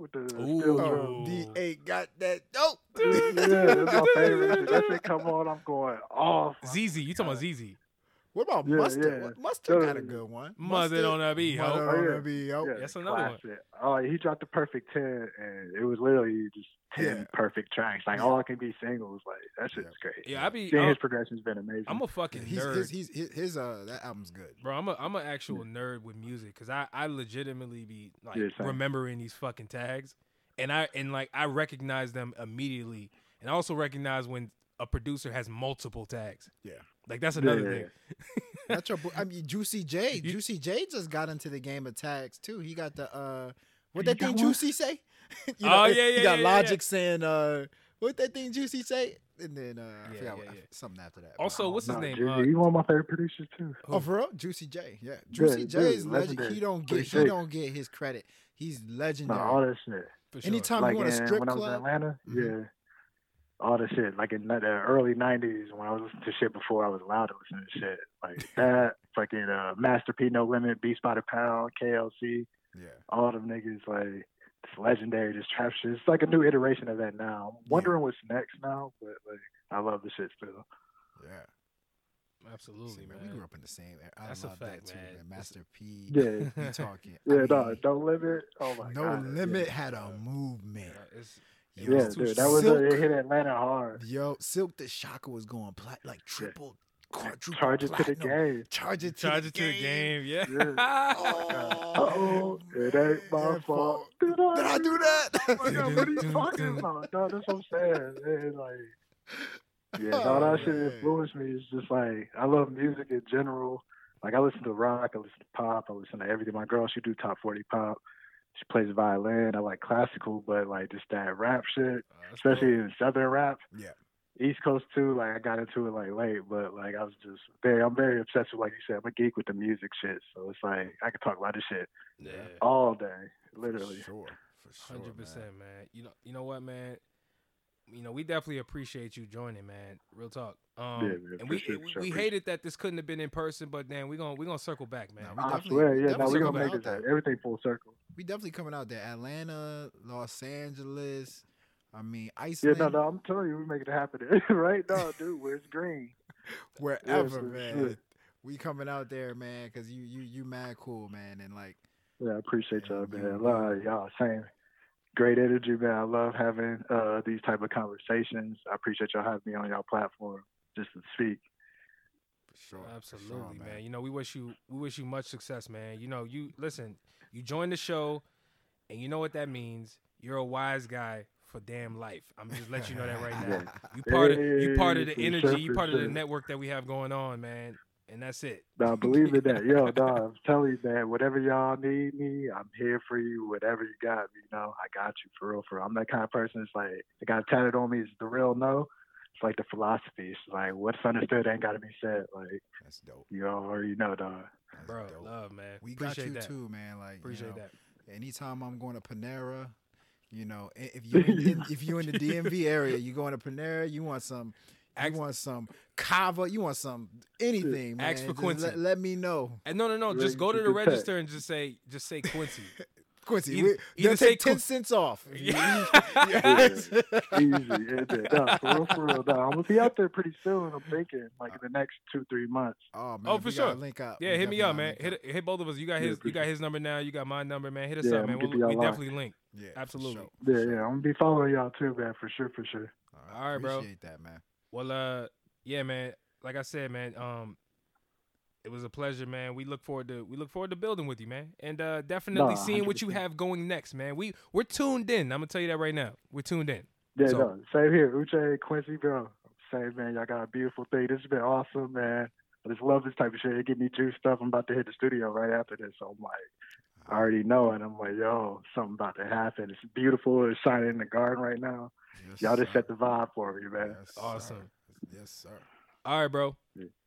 With the Ooh. steel Oh. Da got that dope. yeah, that's my favorite. That shit come on, I'm going off. ZZ, you talking about uh, ZZ? What about Yeah, mustard? yeah. What- Mustard got a good one. Mustard on that beat, ho. Mustard Oh, on yeah. that beat, yo. Yeah, That's another one. Oh, he dropped the perfect ten, and it was literally just ten Yeah. perfect tracks. Like Yeah. all can be singles. Like that shit's Yeah. great. Yeah, I be. Seeing his progression's been amazing. I'm a fucking He's, nerd, his, he's, his, his, uh, that album's good. bro. I'm a I'm an actual nerd with music because I I legitimately be like Yeah, remembering these fucking tags, and I and like I recognize them immediately, and I also recognize when a producer has multiple tags. Yeah. Like that's another Yeah. thing. Metro, Bo- I mean, Juicy J. You- Juicy J just got into the game of tags too. He got the uh, what He that thing got what? Juicy say? you know, Oh, yeah, He yeah, got yeah, yeah, Logic saying uh, what that thing Juicy say? And then uh, I forgot yeah, what, yeah. something after that. Also, Oh, what's his nah, name? Jay-Z, Uh, he's one of my favorite producers too. who? Oh, for real? Juicy J. Yeah, Juicy dude, J is legend. legendary. He don't Pretty get he sick. don't get his credit. He's No, legendary. all that shit. for sure. Anytime like you want a in- strip when I was in club, Atlanta, Mhm. yeah. All the shit, like in the early '90s when I was listening to shit before I was allowed to listen to shit, like that. fucking uh, Master P, No Limit, Beats by the Pound, KLC, yeah, all them niggas like it's legendary, just trap shit. It's like a new iteration of that now. I'm wondering what's next now, but like I love the shit still. yeah. Absolutely, See, man. We grew up in the same era. I That's a love fact, that too, man. man. Master P. Yeah, You talking? I yeah, no, mean, no limit. Oh my No god, no Limit Yeah, had a movement. Uh, it's- yeah It's too dude, that was Silk. a, it hit Atlanta hard. Yo, Silk the Shocker was going plat like triple Quadruple Charge it to the game. Charge it to Charge the it to the game. Yeah. Yeah. Oh, Uh-oh, it ain't my Your fault. Did I do that? Oh God, what are you talking about? No, that's what I'm saying. Man, like, yeah, oh, all that shit Oh, influenced me. It's just like I love music in general. Like I listen to rock, I listen to pop, I listen to everything. My girl, she do top forty pop. She plays violin. I like classical, but like just that rap shit, Uh, especially dope. in southern rap. Yeah. East Coast too. Like I got into it like late, but like I was just very. I'm very obsessed with, like you said, I'm a geek with the music shit. So it's like I could talk about this shit yeah. all day, literally. For sure. For sure. Hundred percent, man. You know, you know what, man. You know, we definitely appreciate you joining, man. Real talk. Um, Yeah, man, and we we, we hated that this couldn't have been in person, but then we gonna we gonna circle back, man. Nah, we I definitely- swear, yeah. No, definitely we gonna gonna make it there. everything full circle. We definitely coming out there. Atlanta, Los Angeles. I mean, Iceland. Yeah, Iceland. no, no. I'm telling you, we make it happen right now, dude. Where's green? wherever, for man. sure. We coming out there, man, because you you you mad cool, man, and like Yeah, I appreciate y'all, we- man. we- Love y'all. Same. Great energy, man. I love having uh, these type of conversations. I appreciate y'all having me on y'all platform just to speak. for sure, Absolutely, sure, man. You know, we wish you we wish you much success, man. You know, you listen, you joined the show, and you know what that means. You're a wise guy for damn life. I'm just let you know that right now. You part of you part of the energy. You part of the network that we have going on, man. And that's it. Now, believe in that. Yo, dog, I'm telling you, man, whatever y'all need me, I'm here for you. Whatever you got, you know, I got you for real, for real. I'm that kind of person. It's like, I got tatted on me is the real no. It's like the philosophy. It's like, what's understood ain't got to be said. Like, That's dope. you already know, dog. That's Bro, dope. love, man. We got Appreciate you that. too, man. Like Appreciate you know, that. Anytime I'm going to Panera, you know, if you in, in- if you in the DMV area, you going to Panera, you want some, you want some kava, you want some anything, man. Ask for Quincy. Let, let me know, And no, no, no. Just go to to the register and just say, just say Quincy. Quincy. Either- we, either they'll say take ten Qu- cents off. Yeah. Easy. Yeah, yeah. No, for real, for real. No, I'm going to be out there pretty soon. I'm thinking, like, in the next two, three months. Oh man, Oh, for sure. Link up. Yeah, we hit me up, man. Hit hit both of us. You got Yeah, his you got his number now. You got my number, man. Hit us Yeah, up, man. We'll, we line. definitely link. Yeah, Absolutely. sure, Yeah, yeah. I'm going to be following y'all too, man, for sure, for sure. All All right, bro. Appreciate that, man. Well, uh, yeah, man. Like I said, man. Um, it was a pleasure, man. We look forward to we look forward to building with you, man, and uh, definitely Nah, seeing what you have going next, man. We we're tuned in. I'm gonna tell you that right now. We're tuned in. Yeah, So- no, same here. Uchay, Quincy, bro. Same, man. Y'all got a beautiful thing. This has been awesome, man. I just love this type of shit. It get me juiced up. I'm about to hit the studio right after this. So I'm like, I already know it. I'm like, yo, something about to happen. It's beautiful. It's shining in the garden right now. Yes, Y'all just sir. set the vibe for me, man. Yes, sir. Awesome. Yes, sir. All right, bro.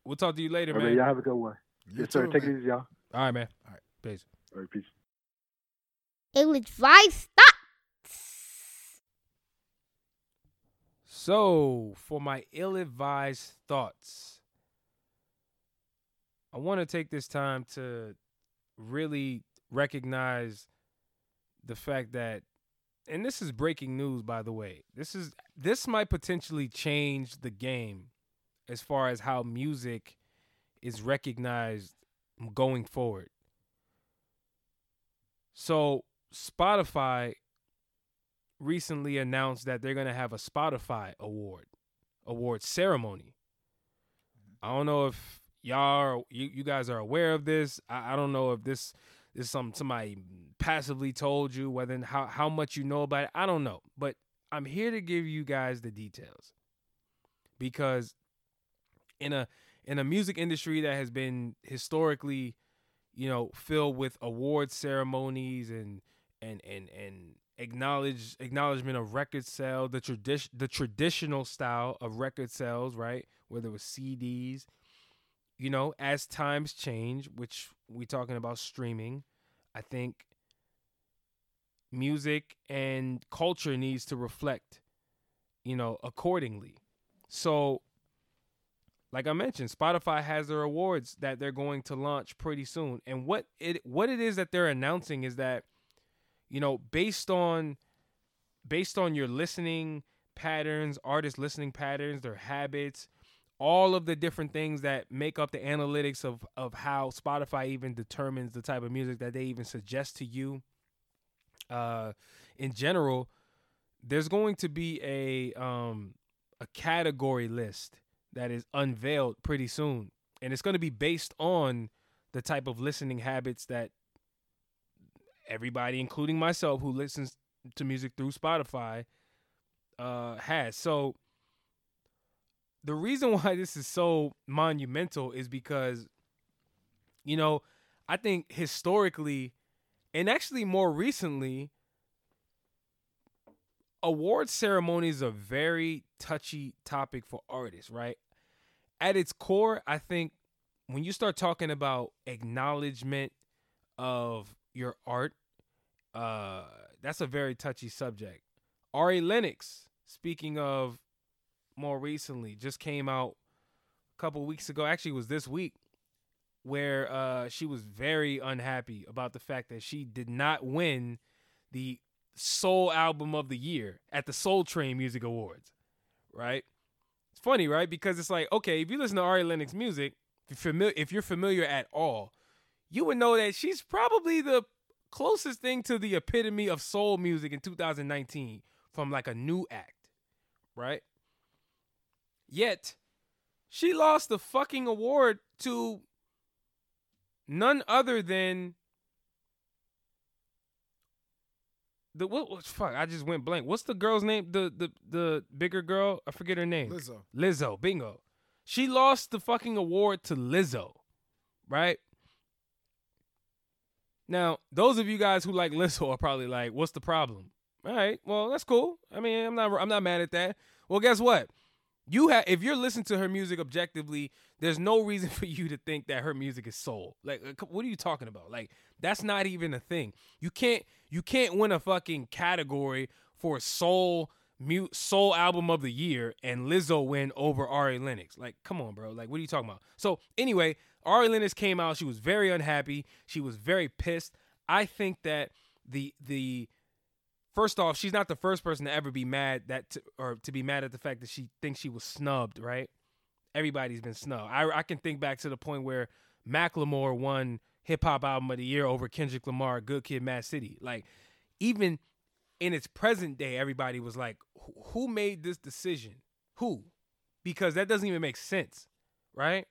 We'll talk to you later, All right, man. y'all have a good one. You yes, sir. too, Take man. it easy, y'all. All right, man. All right. Peace. All right, peace. Ill-advised thoughts. So, for my ill advised thoughts, I want to take this time to really recognize the fact that and this is breaking news by the way. This is this might potentially change the game as far as how music is recognized going forward. So, Spotify recently announced that they're going to have a Spotify award award ceremony. I don't know if y'all are, you, you guys are aware of this. I, I don't know if this is some somebody passively told you whether how how much you know about it. I don't know, but I'm here to give you guys the details because in a in a music industry that has been historically, you know, filled with award ceremonies and and and and acknowledge acknowledgement of record sale, the tradition the traditional style of record sales, right? Whether it was CDs, you know, as times change, which we talking about streaming, I think music and culture needs to reflect, you know, accordingly. So like I mentioned, Spotify has their awards that they're going to launch pretty soon. And what it what it is that they're announcing is that you know, based on based on your listening patterns, artist listening patterns, their habits, all of the different things that make up the analytics of of how Spotify even determines the type of music that they even suggest to you. Uh, in general, there's going to be a um a category list that is unveiled pretty soon, and it's going to be based on the type of listening habits that everybody, including myself, who listens to music through Spotify, uh, has. So the reason why this is so monumental is because, you know, I think historically, and actually more recently, award ceremonies are a very touchy topic for artists, right? At its core, I think when you start talking about acknowledgement of your art, uh, that's a very touchy subject. Ari Lennox, speaking of more recently, just came out a couple weeks ago. Actually, was this week where uh, she was very unhappy about the fact that she did not win the Soul Album of the Year at the Soul Train Music Awards. Right? It's funny, right? Because it's like, okay, if you listen to Ari Lennox music, if you're familiar, if you're familiar at all, you would know that she's probably the closest thing to the epitome of soul music in 2019 from like a new act, right? Yet, she lost the fucking award to none other than the what, what fuck I just went blank. What's the girl's name? The the the bigger girl? I forget her name. Lizzo. Lizzo, bingo. She lost the fucking award to Lizzo, right? Now, those of you guys who like Lizzo are probably like, "What's the problem?" All right, well, that's cool. I mean, I'm not I'm not mad at that. Well, guess what? You have if you're listening to her music objectively, there's no reason for you to think that her music is soul. Like, uh, what are you talking about? Like, that's not even a thing. You can't you can't win a fucking category for soul mute soul album of the year and Lizzo win over Ari Lennox. Like, come on, bro. Like, what are you talking about? So anyway, Ari Lennox came out. She was very unhappy. She was very pissed. I think that the the first off, she's not the first person to ever be mad that or to be mad at the fact that she thinks she was snubbed. Right? Everybody's been snubbed. I I can think back to the point where Macklemore won Hip Hop Album of the Year over Kendrick Lamar, Good Kid, Mad City. Like, even in its present day, everybody was like, who made this decision? Who? Because that doesn't even make sense, right?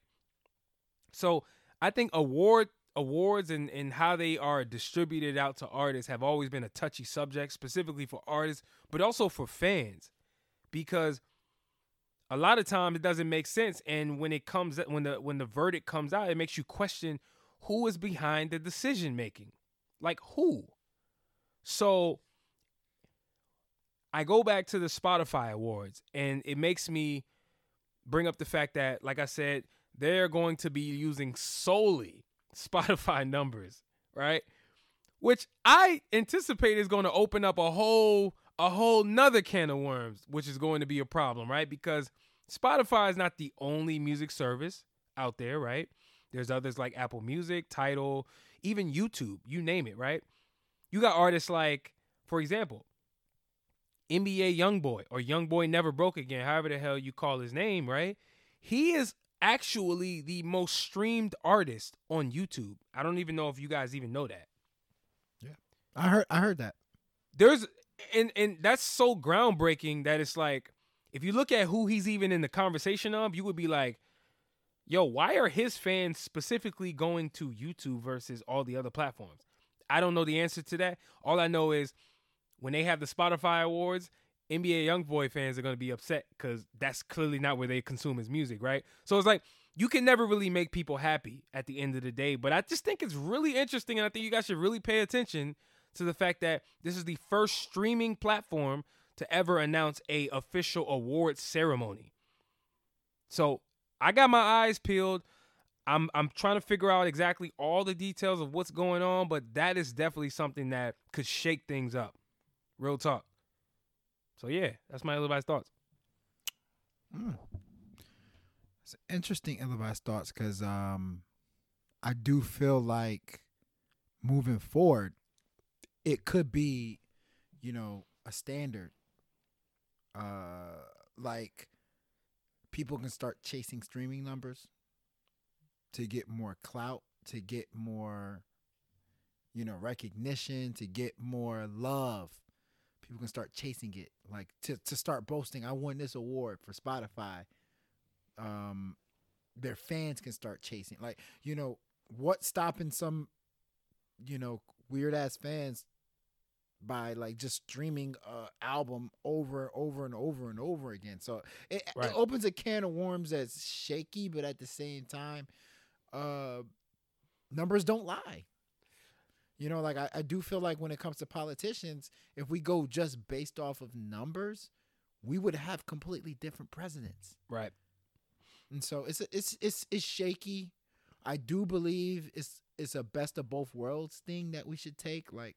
So I think award awards and, and how they are distributed out to artists have always been a touchy subject, specifically for artists, but also for fans. Because a lot of times it doesn't make sense. And when it comes when the when the verdict comes out, it makes you question who is behind the decision making. Like who? So I go back to the Spotify awards and it makes me bring up the fact that, like I said, they're going to be using solely Spotify numbers, right? Which I anticipate is going to open up a whole a whole nother can of worms, which is going to be a problem, right? Because Spotify is not the only music service out there, right? There's others like Apple Music, Tidal, even YouTube, you name it, right? You got artists like, for example, NBA Youngboy or Youngboy Never Broke Again, however the hell you call his name, right? He is actually the most streamed artist on YouTube. I don't even know if you guys even know that. Yeah. I heard I heard that. There's and and that's so groundbreaking that it's like if you look at who he's even in the conversation of, you would be like, yo, why are his fans specifically going to YouTube versus all the other platforms? I don't know the answer to that. All I know is when they have the Spotify awards, NBA YoungBoy fans are going to be upset because that's clearly not where they consume his music, right? So it's like you can never really make people happy at the end of the day. But I just think it's really interesting, and I think you guys should really pay attention to the fact that this is the first streaming platform to ever announce a official award ceremony. So I got my eyes peeled. I'm I'm trying to figure out exactly all the details of what's going on, but that is definitely something that could shake things up. Real talk. So yeah, that's my ill-advised thoughts. It's interesting ill-advised thoughts because um, I do feel like moving forward, it could be, you know, a standard. Uh, like people can start chasing streaming numbers to get more clout, to get more, you know, recognition, to get more love. People can start chasing it, like to to start boasting. I won this award for Spotify um their fans can start chasing. Like, you know, what's stopping some, you know, weird ass fans by like just streaming a album over and over and over and over again. So it, Right. it opens a can of worms that's shaky, but at the same time, uh numbers don't lie. You know, like I, I do feel like when it comes to politicians, if we go just based off of numbers, we would have completely different presidents. Right. And so it's it's it's it's shaky. I do believe it's it's a best of both worlds thing that we should take, like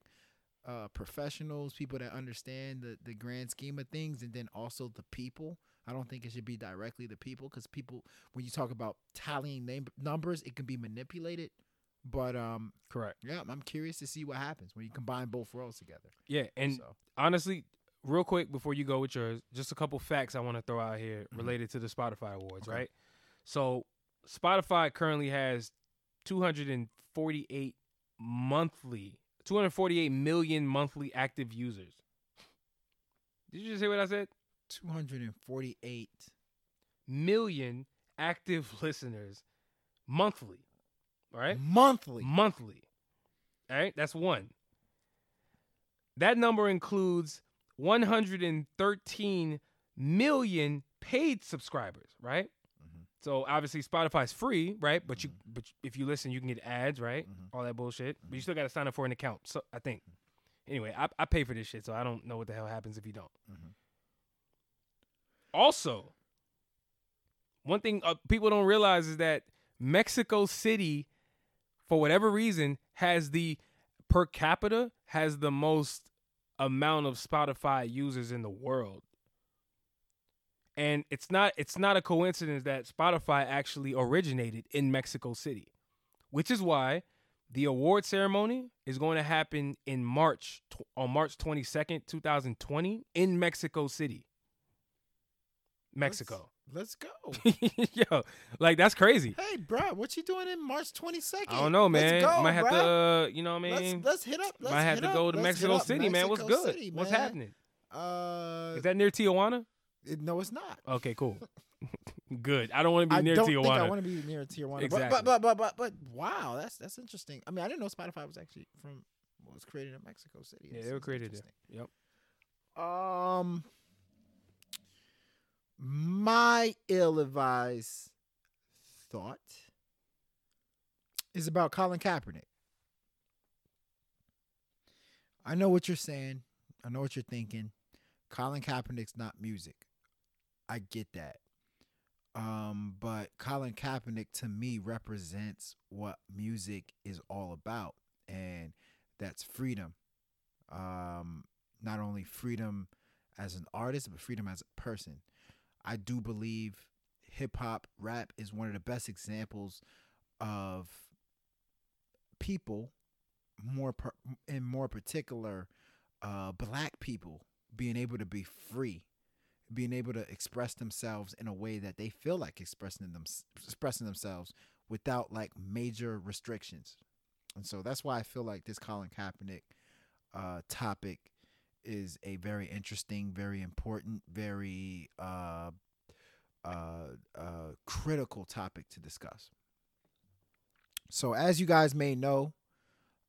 uh, professionals, people that understand the the grand scheme of things, and then also the people. I don't think it should be directly the people because people, when you talk about tallying name numbers, it can be manipulated. But um, Correct. yeah, I'm curious to see what happens when you combine both worlds together. Yeah, and so honestly, real quick before you go with yours, just a couple facts I want to throw out here Mhm. related to the Spotify awards, Okay. right? So, Spotify currently has 248 monthly, 248 million monthly active users. Did you just hear what I said? 248 Million active listeners monthly, right? monthly. monthly. All right, that's one. That number includes 113 million paid subscribers, right? Mhm. So obviously Spotify's free, right? But you, but if you listen, you can get ads, right? Mhm. All that bullshit. But you still got to sign up for an account. So I think. Anyway, I, I pay for this shit, so I don't know what the hell happens if you don't. Mhm. Also, one thing uh, people don't realize is that Mexico City, for whatever reason, has the per capita has the most amount of Spotify users in the world. And it's not it's not a coincidence that Spotify actually originated in Mexico City, which is why the award ceremony is going to happen in March on March 22nd, 2020 in Mexico City. Mexico. Let's, let's go. Yo, like that's crazy. Hey, bro, what you doing in March 22nd? I don't know, man. Let's go, Might have to, bruh. uh, you know what I let's, mean? let's hit up. Let's Might have to up. go to Let's Mexico City, man. What's good? City, What's happening? Uh, Is that near Tijuana? it- no, it's not. Okay, cool. good. I don't want to be I near don't Tijuana. think I want to be near Tijuana. Exactly. But, but but but but but wow, that's that's interesting. I mean, I didn't know Spotify was actually from was created in Mexico City. yeah, they were created there. Yep. Um, my ill-advised thought is about Colin Kaepernick. I know what you're saying. I know what you're thinking. Colin Kaepernick's not music. I get that. Um, but Colin Kaepernick to me represents what music is all about, and that's freedom. Um, not only freedom as an artist, but freedom as a person. I do believe hip hop rap is one of the best examples of people, more per, in more particular, uh, black people being able to be free, being able to express themselves in a way that they feel like expressing them expressing themselves without like major restrictions. And so that's why I feel like this Colin Kaepernick uh, topic is a very interesting, very important, very uh, uh, uh, critical topic to discuss. So, as you guys may know,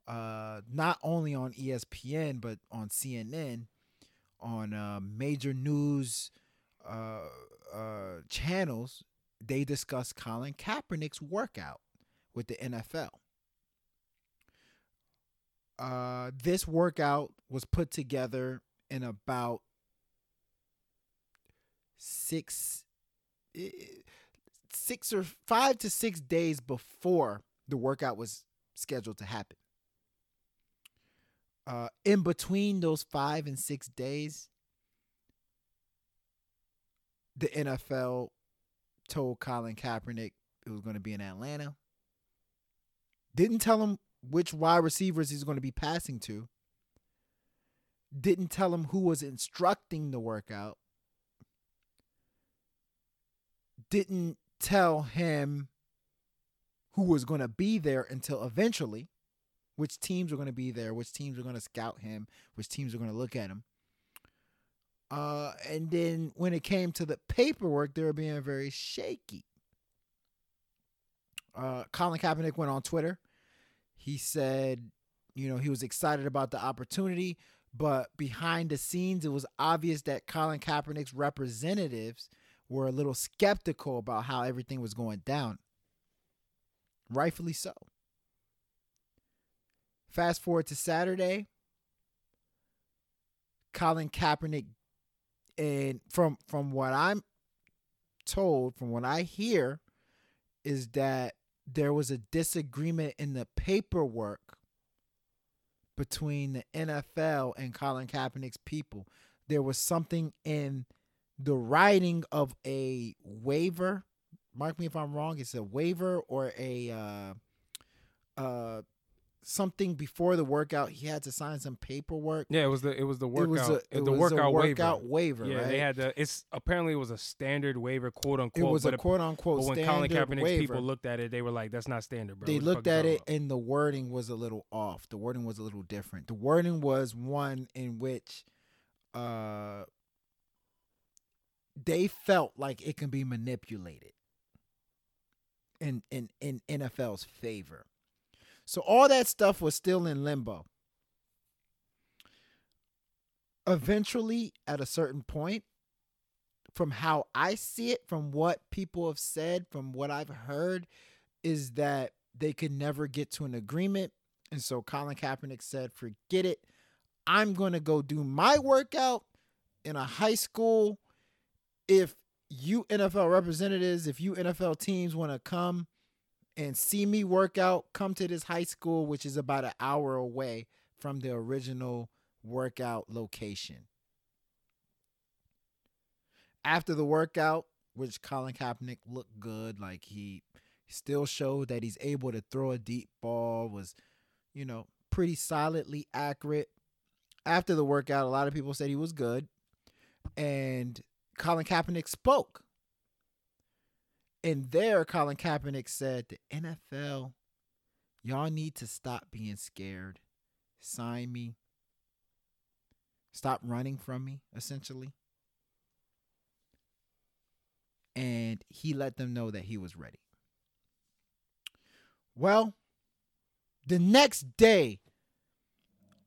uh, not only on ESPN but on CNN, on uh, major news uh, uh, channels, they discuss Colin Kaepernick's workout with the NFL. Uh, this workout was put together in about six, six or five to six days before the workout was scheduled to happen. Uh, in between those five and six days, the NFL told Colin Kaepernick it was going to be in Atlanta. Didn't tell him which wide receivers he's going to be passing to. Didn't tell him who was instructing the workout. Didn't tell him who was going to be there until eventually, which teams were going to be there, which teams were going to scout him, which teams were going to look at him. Uh, and then when it came to the paperwork, they were being very shaky. Uh, Colin Kaepernick went on Twitter. He said, you know, he was excited about the opportunity, but behind the scenes, it was obvious that Colin Kaepernick's representatives were a little skeptical about how everything was going down. Rightfully so. Fast forward to Saturday. Colin Kaepernick and from from what I'm told, from what I hear, is that there was a disagreement in the paperwork between the NFL and Colin Kaepernick's people. There was something in the writing of a waiver. Mark me if I'm wrong. It's a waiver or a uh, uh, something before the workout. He had to sign some paperwork. Yeah, it was the it was the It workout was a, it the was a workout, workout waiver. waiver. Yeah, right? they had the it's apparently it was a standard waiver, quote unquote it was but, a quote unquote but when Colin Kaepernick's waiver. people looked at it, they were like, "That's not standard, bro." they What looked at it about?" and the wording was a little off. The wording was a little different. The wording was one in which uh they felt like it can be manipulated in in in NFL's favor. So all that stuff was still in limbo. Eventually at a certain point from how I see it from what people have said from what I've heard is that they could never get to an agreement. And so Colin Kaepernick said, forget it. I'm going to go do my workout in a high school. If you NFL representatives, if you NFL teams want to come and see me work out, come to this high school, which is about an hour away from the original workout location. After the workout, which Colin Kaepernick looked good, like he still showed that he's able to throw a deep ball, was, you know, pretty solidly accurate. After the workout, a lot of people said he was good. And Colin Kaepernick spoke. And there, Colin Kaepernick said, the NFL, y'all need to stop being scared. Sign me. Stop running from me, essentially. And he let them know that he was ready. Well, the next day,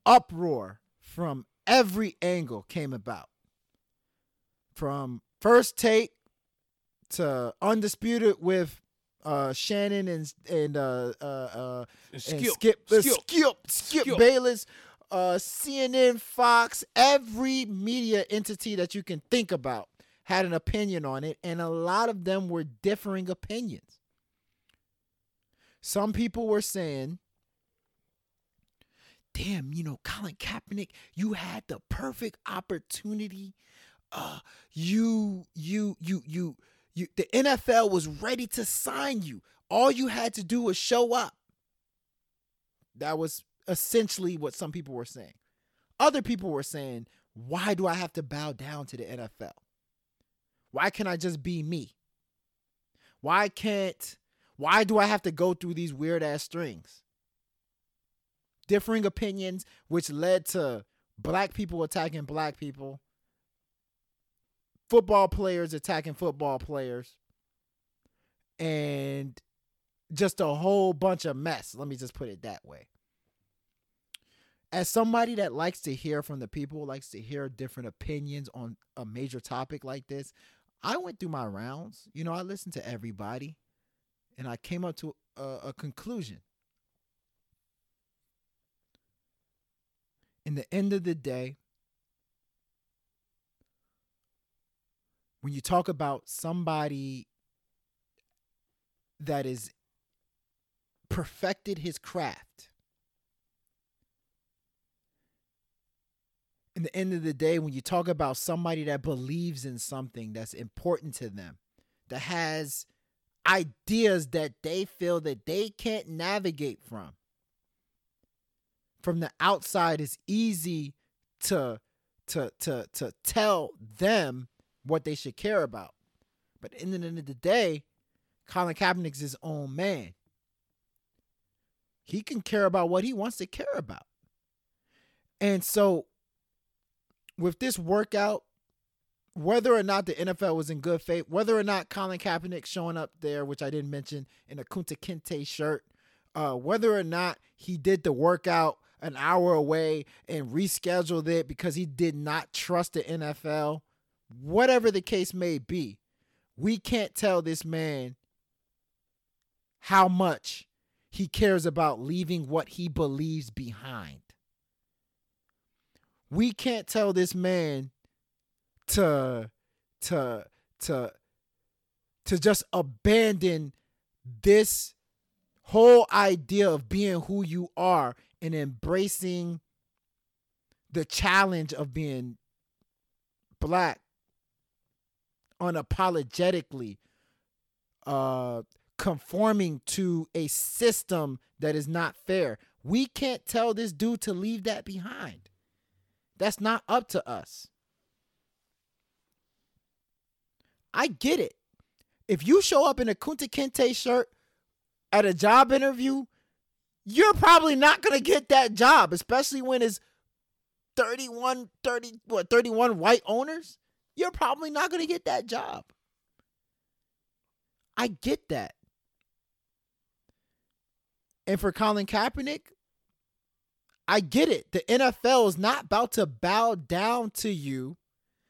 uproar from every angle came about. From first take to undisputed with uh, Shannon and and uh, uh, uh, and Skip, Skip, uh, Skip, Skip, Skip, Skip. Bayless, uh, CNN, Fox, every media entity that you can think about had an opinion on it, and a lot of them were differing opinions. Some people were saying, damn, you know, Colin Kaepernick, you had the perfect opportunity. Uh, you, you, you, you, you, the NFL was ready to sign you. All you had to do was show up. That was essentially what some people were saying. Other people were saying, why do I have to bow down to the NFL? Why can't I just be me? Why can't, why do I have to go through these weird ass strings? Differing opinions, which led to black people attacking black people, football players attacking football players, and just a whole bunch of mess. Let me just put it that way. As somebody that likes to hear from the people, likes to hear different opinions on a major topic like this, I went through my rounds. You know, I listened to everybody and I came up to a, a conclusion. In the end of the day, when you talk about somebody that is perfected his craft, in the end of the day, when you talk about somebody that believes in something that's important to them, that has ideas that they feel that they can't navigate from, from the outside, it's easy to to to to tell them what they should care about. But in the end of the day, Colin Kaepernick's his own man. He can care about what he wants to care about. And so with this workout whether or not the NFL was in good faith, whether or not Colin Kaepernick showing up there, which I didn't mention, in a Kunta Kinte shirt, uh, whether or not he did the workout an hour away and rescheduled it because he did not trust the NFL, whatever the case may be, we can't tell this man how much he cares about leaving what he believes behind. We can't tell this man to to to to just abandon this whole idea of being who you are and embracing the challenge of being black unapologetically uh conforming to a system that is not fair. We can't tell this dude to leave that behind. That's not up to us. I get it. If you show up in a Kunta Kinte shirt at a job interview, you're probably not going to get that job, especially when it's 31 30 what 31 white owners. You're probably not going to get that job. I get that. And for Colin Kaepernick, I get it. The NFL is not about to bow down to you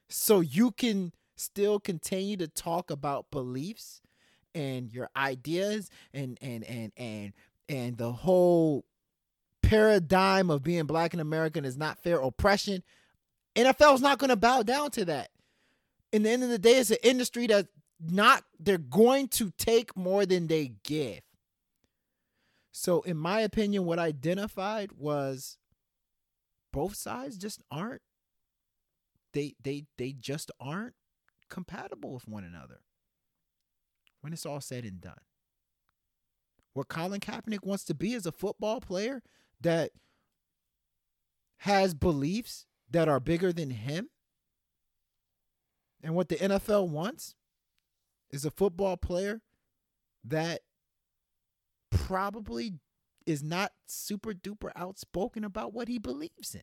so you can still continue to talk about beliefs and your ideas and and and and and the whole paradigm of being black and American is not fair oppression. NFL is not going to bow down to that. In the end of the day, it's an industry that not they're going to take more than they give. So, in my opinion, what I identified was both sides just aren't they they they just aren't compatible with one another. When it's all said and done. What Colin Kaepernick wants to be is a football player that has beliefs that are bigger than him. And what the NFL wants is a football player that probably is not super duper outspoken about what he believes in.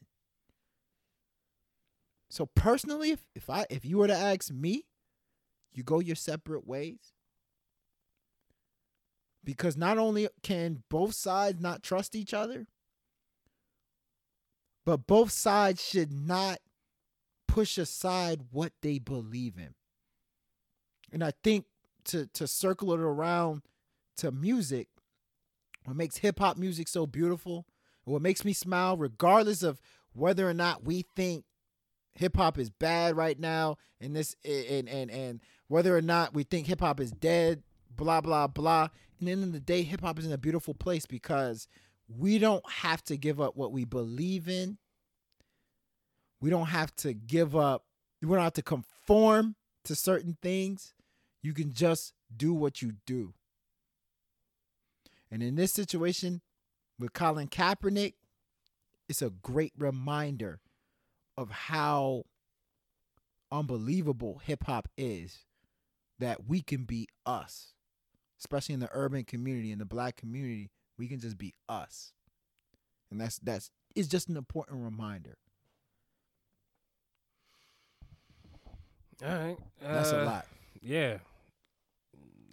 So personally, if, if I if you were to ask me, you go your separate ways. Because not only can both sides not trust each other, but both sides should not push aside what they believe in. And I think to to circle it around to music, what makes hip hop music so beautiful, what makes me smile, regardless of whether or not we think hip hop is bad right now, and this and and and whether or not we think hip hop is dead, blah blah blah. And end of the day, hip hop is in a beautiful place because we don't have to give up what we believe in. We don't have to give up. We don't have to conform to certain things. You can just do what you do. And in this situation with Colin Kaepernick, it's a great reminder of how unbelievable hip hop is that we can be us, especially in the urban community, in the black community, we can just be us. And that's that's it's just an important reminder. All right. That's a uh, lot. Yeah.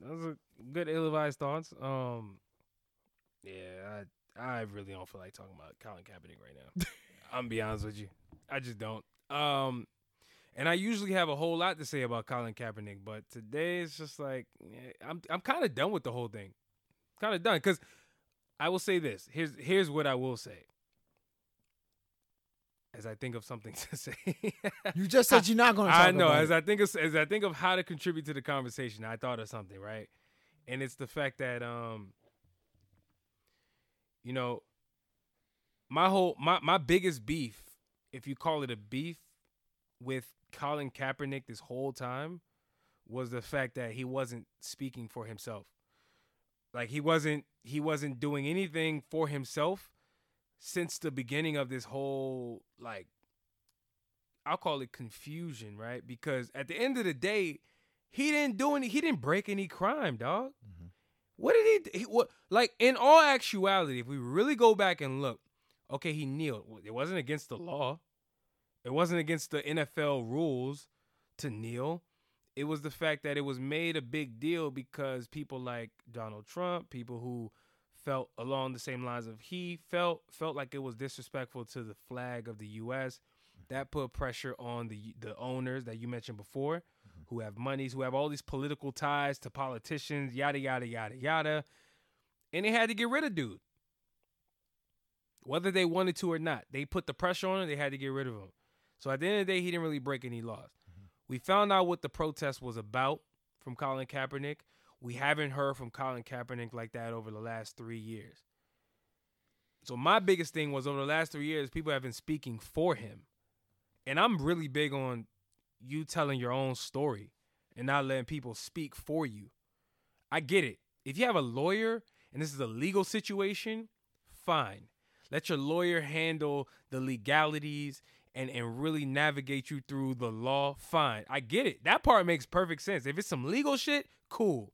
Those are good ill-advised thoughts. Um yeah, I I really don't feel like talking about Colin Kaepernick right now. I'm be honest with you. I just don't. Um and I usually have a whole lot to say about Colin Kaepernick, but today it's just like I'm I'm kind of done with the whole thing. Kind of done cuz I will say this. Here's here's what I will say. As I think of something to say. You just said you're not going to I know. As it. I think of as I think of how to contribute to the conversation, I thought of something, right? And it's the fact that um, you know, my whole my my biggest beef, if you call it a beef, with Colin Kaepernick this whole time, was the fact that he wasn't speaking for himself. Like he wasn't he wasn't doing anything for himself since the beginning of this whole like I'll call it confusion, right? Because at the end of the day, he didn't do any. He didn't break any crime, dog. Mm-hmm. What did he, he? What like in all actuality, if we really go back and look, okay, he kneeled. It wasn't against the law. It wasn't against the NFL rules to kneel. It was the fact that it was made a big deal because people like Donald Trump, people who felt along the same lines of he felt felt like it was disrespectful to the flag of the US. That put pressure on the the owners that you mentioned before, mm-hmm. who have monies, who have all these political ties to politicians, yada yada yada yada. And they had to get rid of dude. Whether they wanted to or not, they put the pressure on him, they had to get rid of him. So at the end of the day, he didn't really break any laws. Mm-hmm. We found out what the protest was about from Colin Kaepernick. We haven't heard from Colin Kaepernick like that over the last three years. So my biggest thing was over the last three years, people have been speaking for him. And I'm really big on you telling your own story and not letting people speak for you. I get it. If you have a lawyer and this is a legal situation, fine. Let your lawyer handle the legalities and, and really navigate you through the law, fine. I get it. That part makes perfect sense. If it's some legal shit, cool.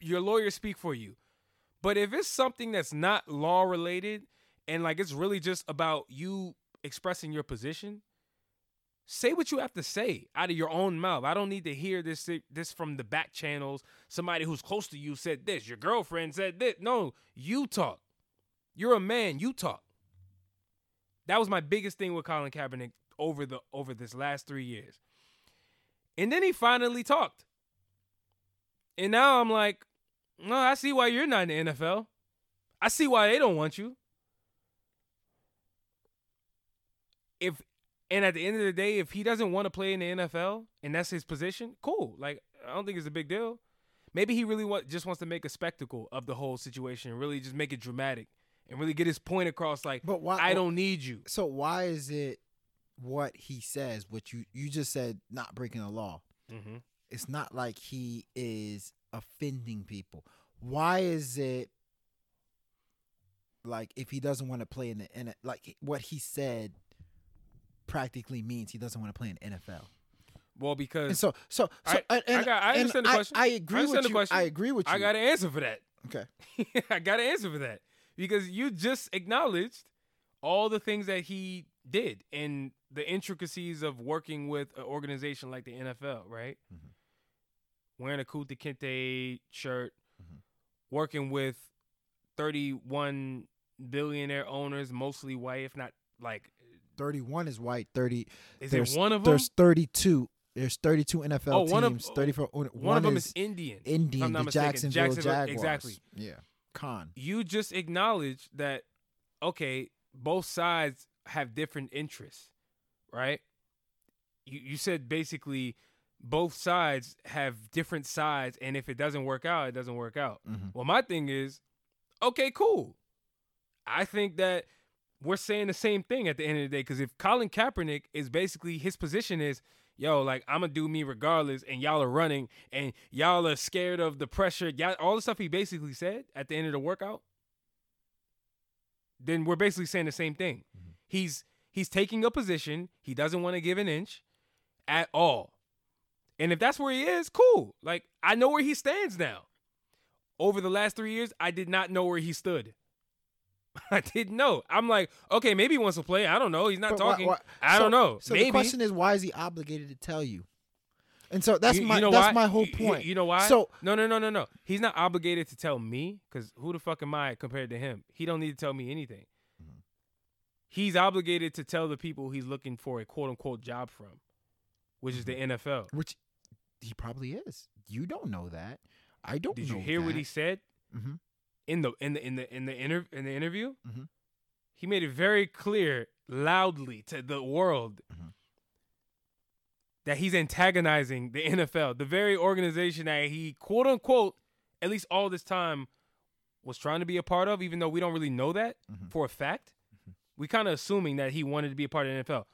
Your lawyer speak for you. But if it's something that's not law related and like it's really just about you expressing your position, say what you have to say out of your own mouth. I don't need to hear this this from the back channels. Somebody who's close to you said this. Your girlfriend said this. No, you talk. You're a man. You talk. That was my biggest thing with Colin Kaepernick over the over this last three years. And then he finally talked. And now I'm like, no, I see why you're not in the NFL. I see why they don't want you. If and at the end of the day, if he doesn't want to play in the NFL and that's his position, cool. Like I don't think it's a big deal. Maybe he really want, just wants to make a spectacle of the whole situation, really just make it dramatic and really get his point across. Like, But why- I don't need you. So why is it what he says? What you you just said, not breaking the law. Mm-hmm. It's not like he is offending people. Why is it like if he doesn't want to play in the it, like what he said practically means he doesn't want to play in NFL. Well, because And so so so I- and, I got- I and understand the question. I, I agree understand with you. question. I agree with you. I got an answer for that. okay. I got an answer for that because you just acknowledged all the things that he did and the intricacies of working with an organization like the NFL, right? Mhm. Wearing a Kunta Kinte shirt, Mhm. working with 31 billionaire owners, mostly white, if not like, 31 is white. 30 is there's, one of them? There's 32. There's 32 NFL Oh, one of- teams. 34 one, One, of them is is Indian. Indian, the mistaken. Jacksonville, Jacksonville- Jaguars. exactly. Yeah. Con. you just acknowledge that okay both sides have different interests right you, you said basically both sides have different sides and if it doesn't work out it doesn't work out. Mhm. well my thing is okay cool. I think that we're saying the same thing at the end of the day because if colin kaepernick is basically his position is yo like i'm gonna do me regardless and y'all are running and y'all are scared of the pressure y'all all the stuff he basically said at the end of the workout then we're basically saying the same thing. He's he's taking a position. He doesn't want to give an inch at all and if that's where he is cool like i know where he stands now over the last three years i did not know where he stood i didn't know i'm like okay maybe he wants to play i don't know he's not But talking why- i so- don't know So maybe the question is, why is he obligated to tell you? And so that's You- you my know that's why? my whole You- you- point. You, know why? So no, no, no, no, no. He's not obligated to tell me because who the fuck am I compared to him? He don't need to tell me anything. Mm-hmm. He's obligated to tell the people he's looking for a quote unquote job from, which is the Mm-hmm. NFL. which he probably is. You don't know that. I don't. Did you hear what he said Mhm. in the in the in the in the inter- in the interview? Mhm. He made it very clear, loudly to the world. Mhm. That he's antagonizing the NFL, the very organization that he quote unquote, at least all this time, was trying to be a part of, even though we don't really know that Mhm. for a fact. We kind of assuming that he wanted to be a part of the NFL.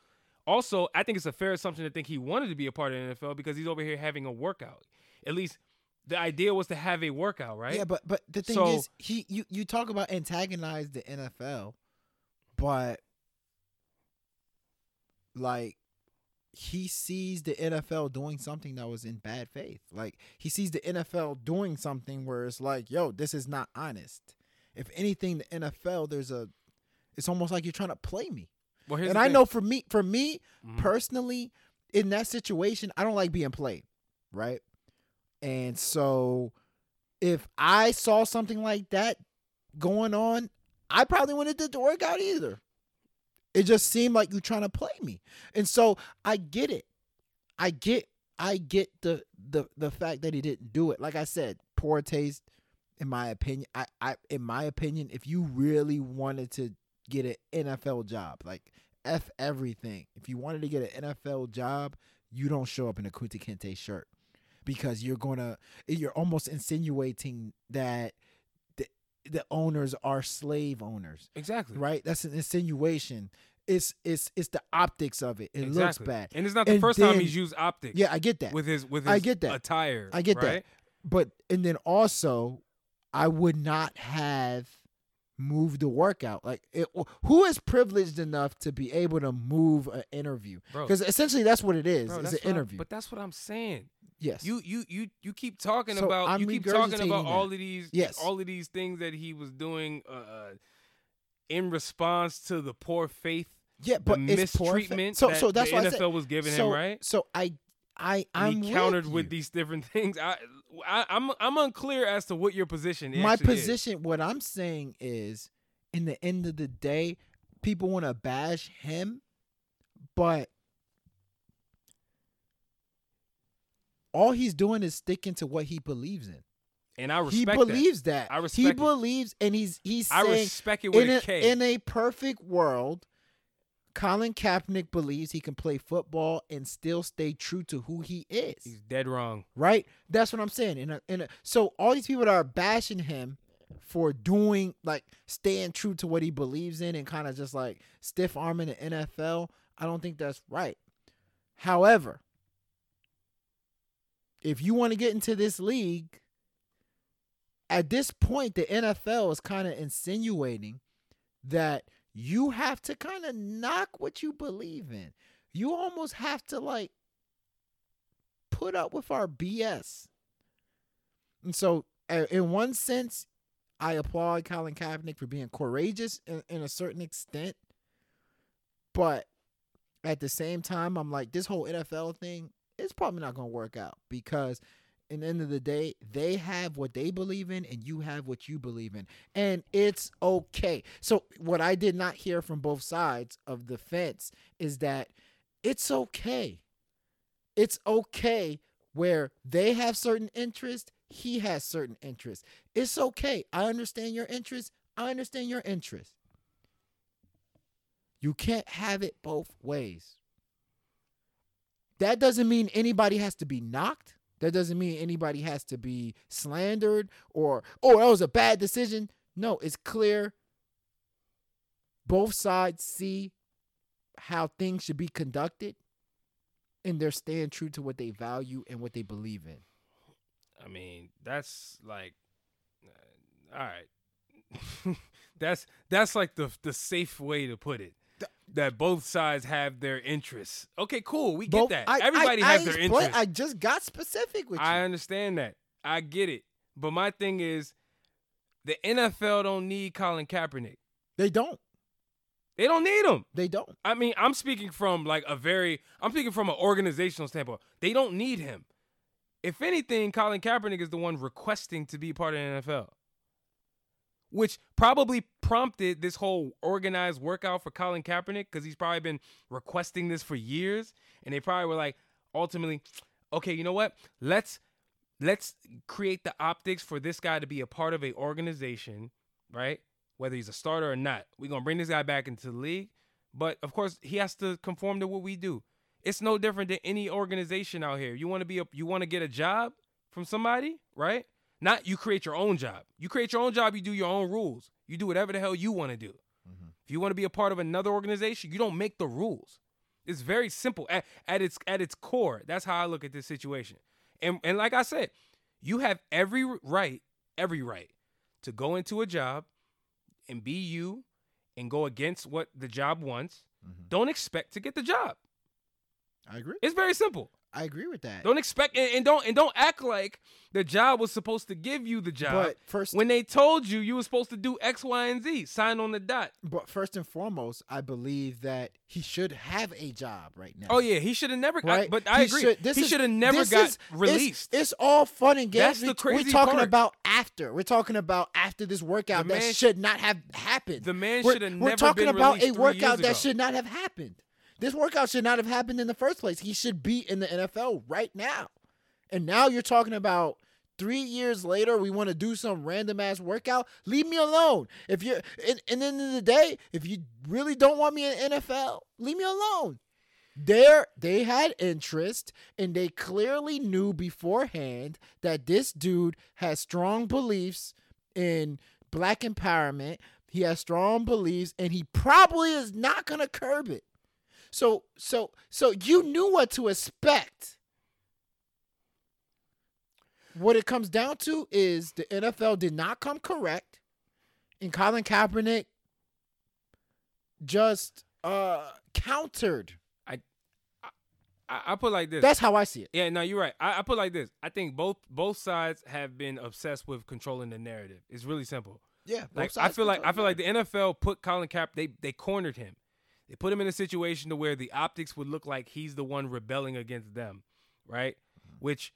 Also, I think it's a fair assumption to think he wanted to be a part of the NFL because he's over here having a workout. At least the idea was to have a workout, right? Yeah, but but the thing So- is, he you you talk about antagonize the NFL, but like he sees the NFL doing something that was in bad faith. Like he sees the NFL doing something where it's like, yo, this is not honest. If anything, the NFL, there's a, it's almost like you're trying to play me. Well, and I thing. know for me, for me Mhm. personally, in that situation, I don't like being played, right? And so if I saw something like that going on, I probably wouldn't have did the workout either. It just seemed like you trying to play me. And so I get it. I get I get the the the fact that he didn't do it. Like I said, poor taste in my opinion. I, I in my opinion, if you really wanted to get an NFL job, like F everything. If you wanted to get an NFL job, you don't show up in a Kunta Kinte shirt because you're gonna you're almost insinuating that the the owners are slave owners, Exactly. right? That's an insinuation. It's it's it's the optics of it. It looks bad. And it's not the And first time he's used optics. Yeah, I get that. With his with his I get that. attire. I get right? that. But and then also, I would not have moved the workout. Like, it, who is privileged enough to be able to move an interview? Because essentially, that's what it is. Bro, it's an what I- interview. but that's what I'm saying. yes. You you you you keep talking So about I'm you keep talking about all of these Yes. all of these things that he was doing uh, uh, in response to the poor faith, yeah, but the it's poor fa- mistreatment So, that so that's the why I NFL said, was giving so, him, right? So I, I, And I'm he countered with, with, these different things. I, I I'm I'm unclear as to what your position is. my actually is. position what i'm saying is in the end of the day people want to bash him but all he's doing is sticking to what he believes in and I respect. he believes that, I he respect it. believes and he's he's that. I saying respect it with in a in a perfect world Colin Kaepernick believes he can play football and still stay true to who he is He's dead wrong. right? That's what I'm saying. In a, in so all these people that are bashing him for doing like staying true to what he believes in and kind of just like stiff arming the NFL, I don't think that's right. However, if you want to get into this league, at this point, the NFL is kind of insinuating that you have to kind of knock what you believe in. You almost have to like put up with our BS. And so, in one sense, I applaud Colin Kaepernick for being courageous in, in a certain extent. But at the same time, I'm like, this whole NFL thing is probably not going to work out because, in the end of the day, they have what they believe in and you have what you believe in. And it's okay. So, what I did not hear from both sides of the fence is that it's okay it's okay where they have certain interests, he has certain interests. It's okay. I understand your interests. I understand your interests. You can't have it both ways. That doesn't mean anybody has to be knocked. That doesn't mean anybody has to be slandered or, oh, that was a bad decision. No, it's clear. Both sides see how things should be conducted and they're staying true to what they value and what they believe in. I mean, that's like, uh, all right. that's that's like the the safe way to put it. That both sides have their interests. Okay, cool. We get Both- that. I- Everybody I, has I their explain- interests. I just got specific with you. I understand that. I get it. But my thing is, the NFL don't need Colin Kaepernick. they don't. They don't need him. They don't. I mean, I'm speaking from like a very, I'm speaking from an organizational standpoint. They don't need him. If anything, Colin Kaepernick is the one requesting to be part of the NFL, which probably prompted this whole organized workout for Colin Kaepernick because he's probably been requesting this for years, and they probably were like, ultimately, okay, you know what? Let's let's create the optics for this guy to be a part of a organization, right? Whether he's a starter or not, we're gonna bring this guy back into the league. But of course, he has to conform to what we do. It's no different than any organization out here. You want to be a, you want to get a job from somebody, right? Not you create your own job. You create your own job. You do your own rules. You do whatever the hell you want to do. Mm-hmm. If you want to be a part of another organization, you don't make the rules. It's very simple at, at its at its core. That's how I look at this situation. And and like I said, you have every right, every right to go into a job and be you and go against what the job wants. Mm-hmm. Don't expect to get the job. I agree. It's very simple. I agree with that. Don't expect and, and don't and don't act like the job was supposed to give you the job. But first, when they told you you were supposed to do X, Y, and Z, sign on the dot. but first and foremost, I believe that he should have a job right now. Oh yeah, he should have never. Right, I, but I He agree. should- this he should have never got is- released. It's, all fun and games. That's the We- crazy We're talking part. about after. We're talking about after this workout The that man- should not have happened. the man should have never. Released. We're talking about a workout that should not have happened. This workout should not have happened in the first place. He should be in the NFL right now. And now you're talking about three years later, we want to do some random ass workout. Leave me alone. If you're, and, and then in the day, if you really don't want me in NFL, leave me alone. There, they had interest, and they clearly knew beforehand that this dude has strong beliefs in black empowerment. He has strong beliefs, and he probably is not gonna curb it. So, so, so you knew what to expect. What it comes down to is the NFL did not come correct, and Colin Kaepernick just uh countered. I, I put like this. That's how I see it. Yeah, no, you're right. I, I put like this. I think both both sides have been obsessed with controlling the narrative. It's really simple. Yeah, Like I feel like I feel like the NFL put Colin Kaepernick. They they cornered him. They put him in a situation to where the optics would look like he's the one rebelling against them, right? Which,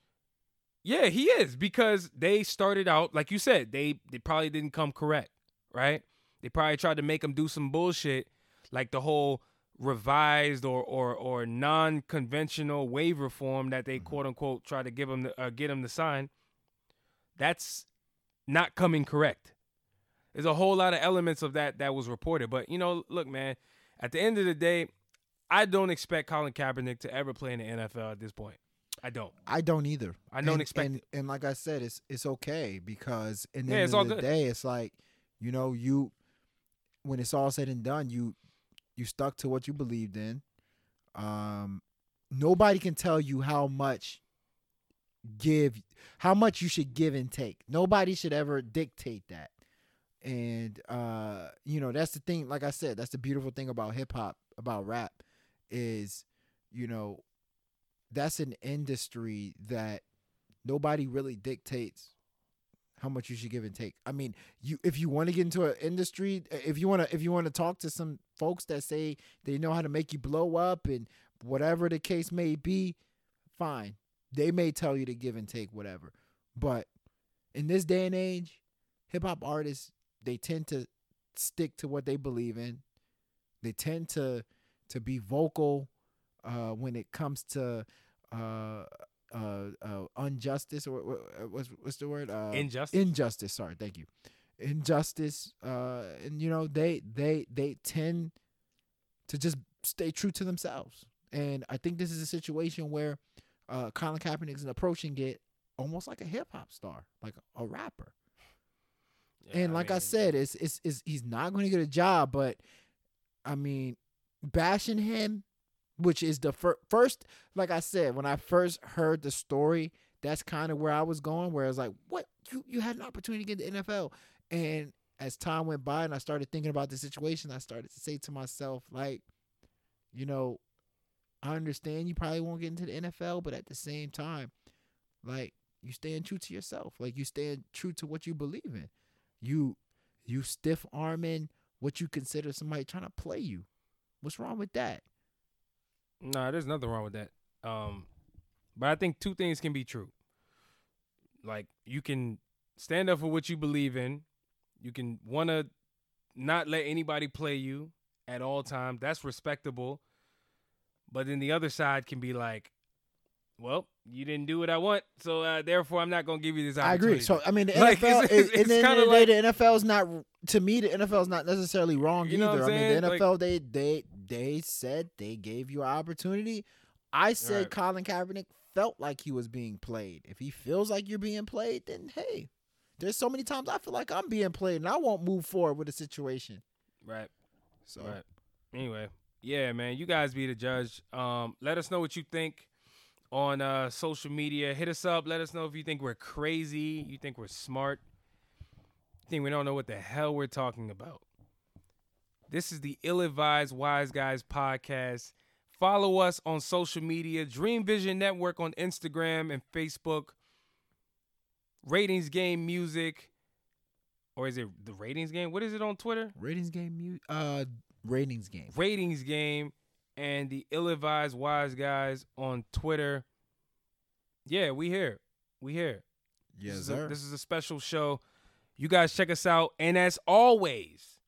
yeah, he is because they started out like you said. They they probably didn't come correct, right? They probably tried to make him do some bullshit, like the whole revised or or or non-conventional waiver form that they quote unquote try to give him the, uh, get him to sign. That's not coming correct. There's a whole lot of elements of that that was reported, but you know, look, man. At the end of the day, I don't expect Colin Kaepernick to ever play in the NFL at this point. I don't. I don't either. I don't and, expect and, and like I said, it's it's okay because in the Yeah, end it's of all the good. day, it's like you know you when it's all said and done, you you stuck to what you believed in. Um, nobody can tell you how much give how much you should give and take. Nobody should ever dictate that. And uh, you know, that's the thing, like I said, that's the beautiful thing about hip hop, about rap, is, you know, that's an industry that nobody really dictates how much you should give and take. I mean, you if you want to get into an industry, if you want to if you want to talk to some folks that say they know how to make you blow up and whatever the case may be, fine. They may tell you to give and take whatever. But in this day and age, hip hop artists they tend to stick to what they believe in. They tend to to be vocal uh, when it comes to uh, uh, uh, injustice or wha- what's what's the word? Uh, Injustice? Injustice. Sorry, thank you. Injustice. Uh, and you know they they they tend to just stay true to themselves. And I think this is a situation where uh, Colin Kaepernick is approaching it almost like a hip hop star, like a rapper. And like I, mean, said, it's, it's it's he's not going to get a job, but I mean, bashing him, which is the fir- first, like I said, when I first heard the story, that's kind of where I was going. Where I was like, what you you had an opportunity to get the NFL, and as time went by and I started thinking about the situation, I started to say to myself, like, you know, I understand you probably won't get into the NFL, but at the same time, like you stand true to yourself. Like you stand true to what you believe in. You you stiff arming what you consider somebody trying to play you. What's wrong with that? Nah, there's nothing wrong with that. Um, but I think two things can be true. Like you can stand up for what you believe in. You can want to not let anybody play you at all times. That's respectable. But then the other side can be like, well, you didn't do what I want, so uh, therefore I'm not gonna give you this opportunity. I agree. So I mean, the Like, NFL, it's- is, it's in the the day, like- the NFL is not. To me, the NFL is not necessarily wrong You know either. I mean, the? NFL they they they said they gave you an opportunity. I said Right. Colin Kaepernick felt like he was being played. If he feels like you're being played, then hey, there's so many times I feel like I'm being played, and I won't move forward with the situation. right. So Right. Anyway, yeah, man, you guys be the judge. Um, let us know what you think on uh, social media. Hit us up. Let us know if you think we're crazy. You think we're smart. You think we don't know what the hell we're talking about. This is the Ill Advised Wise Guys podcast. Follow us on social media, Dream Vision Network on Instagram and Facebook. Ratings Game Music. Or is it the Ratings Game? What is it on Twitter? Ratings game, mu- uh, ratings game. Ratings Game and the Ill Advised Wise Guys on Twitter. Yeah, we here. We here. This Yes, is a- sir. this is a special show. You guys check us out. And as always,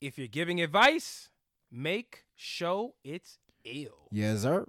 if you're giving advice, make show it's ill. yes, sir.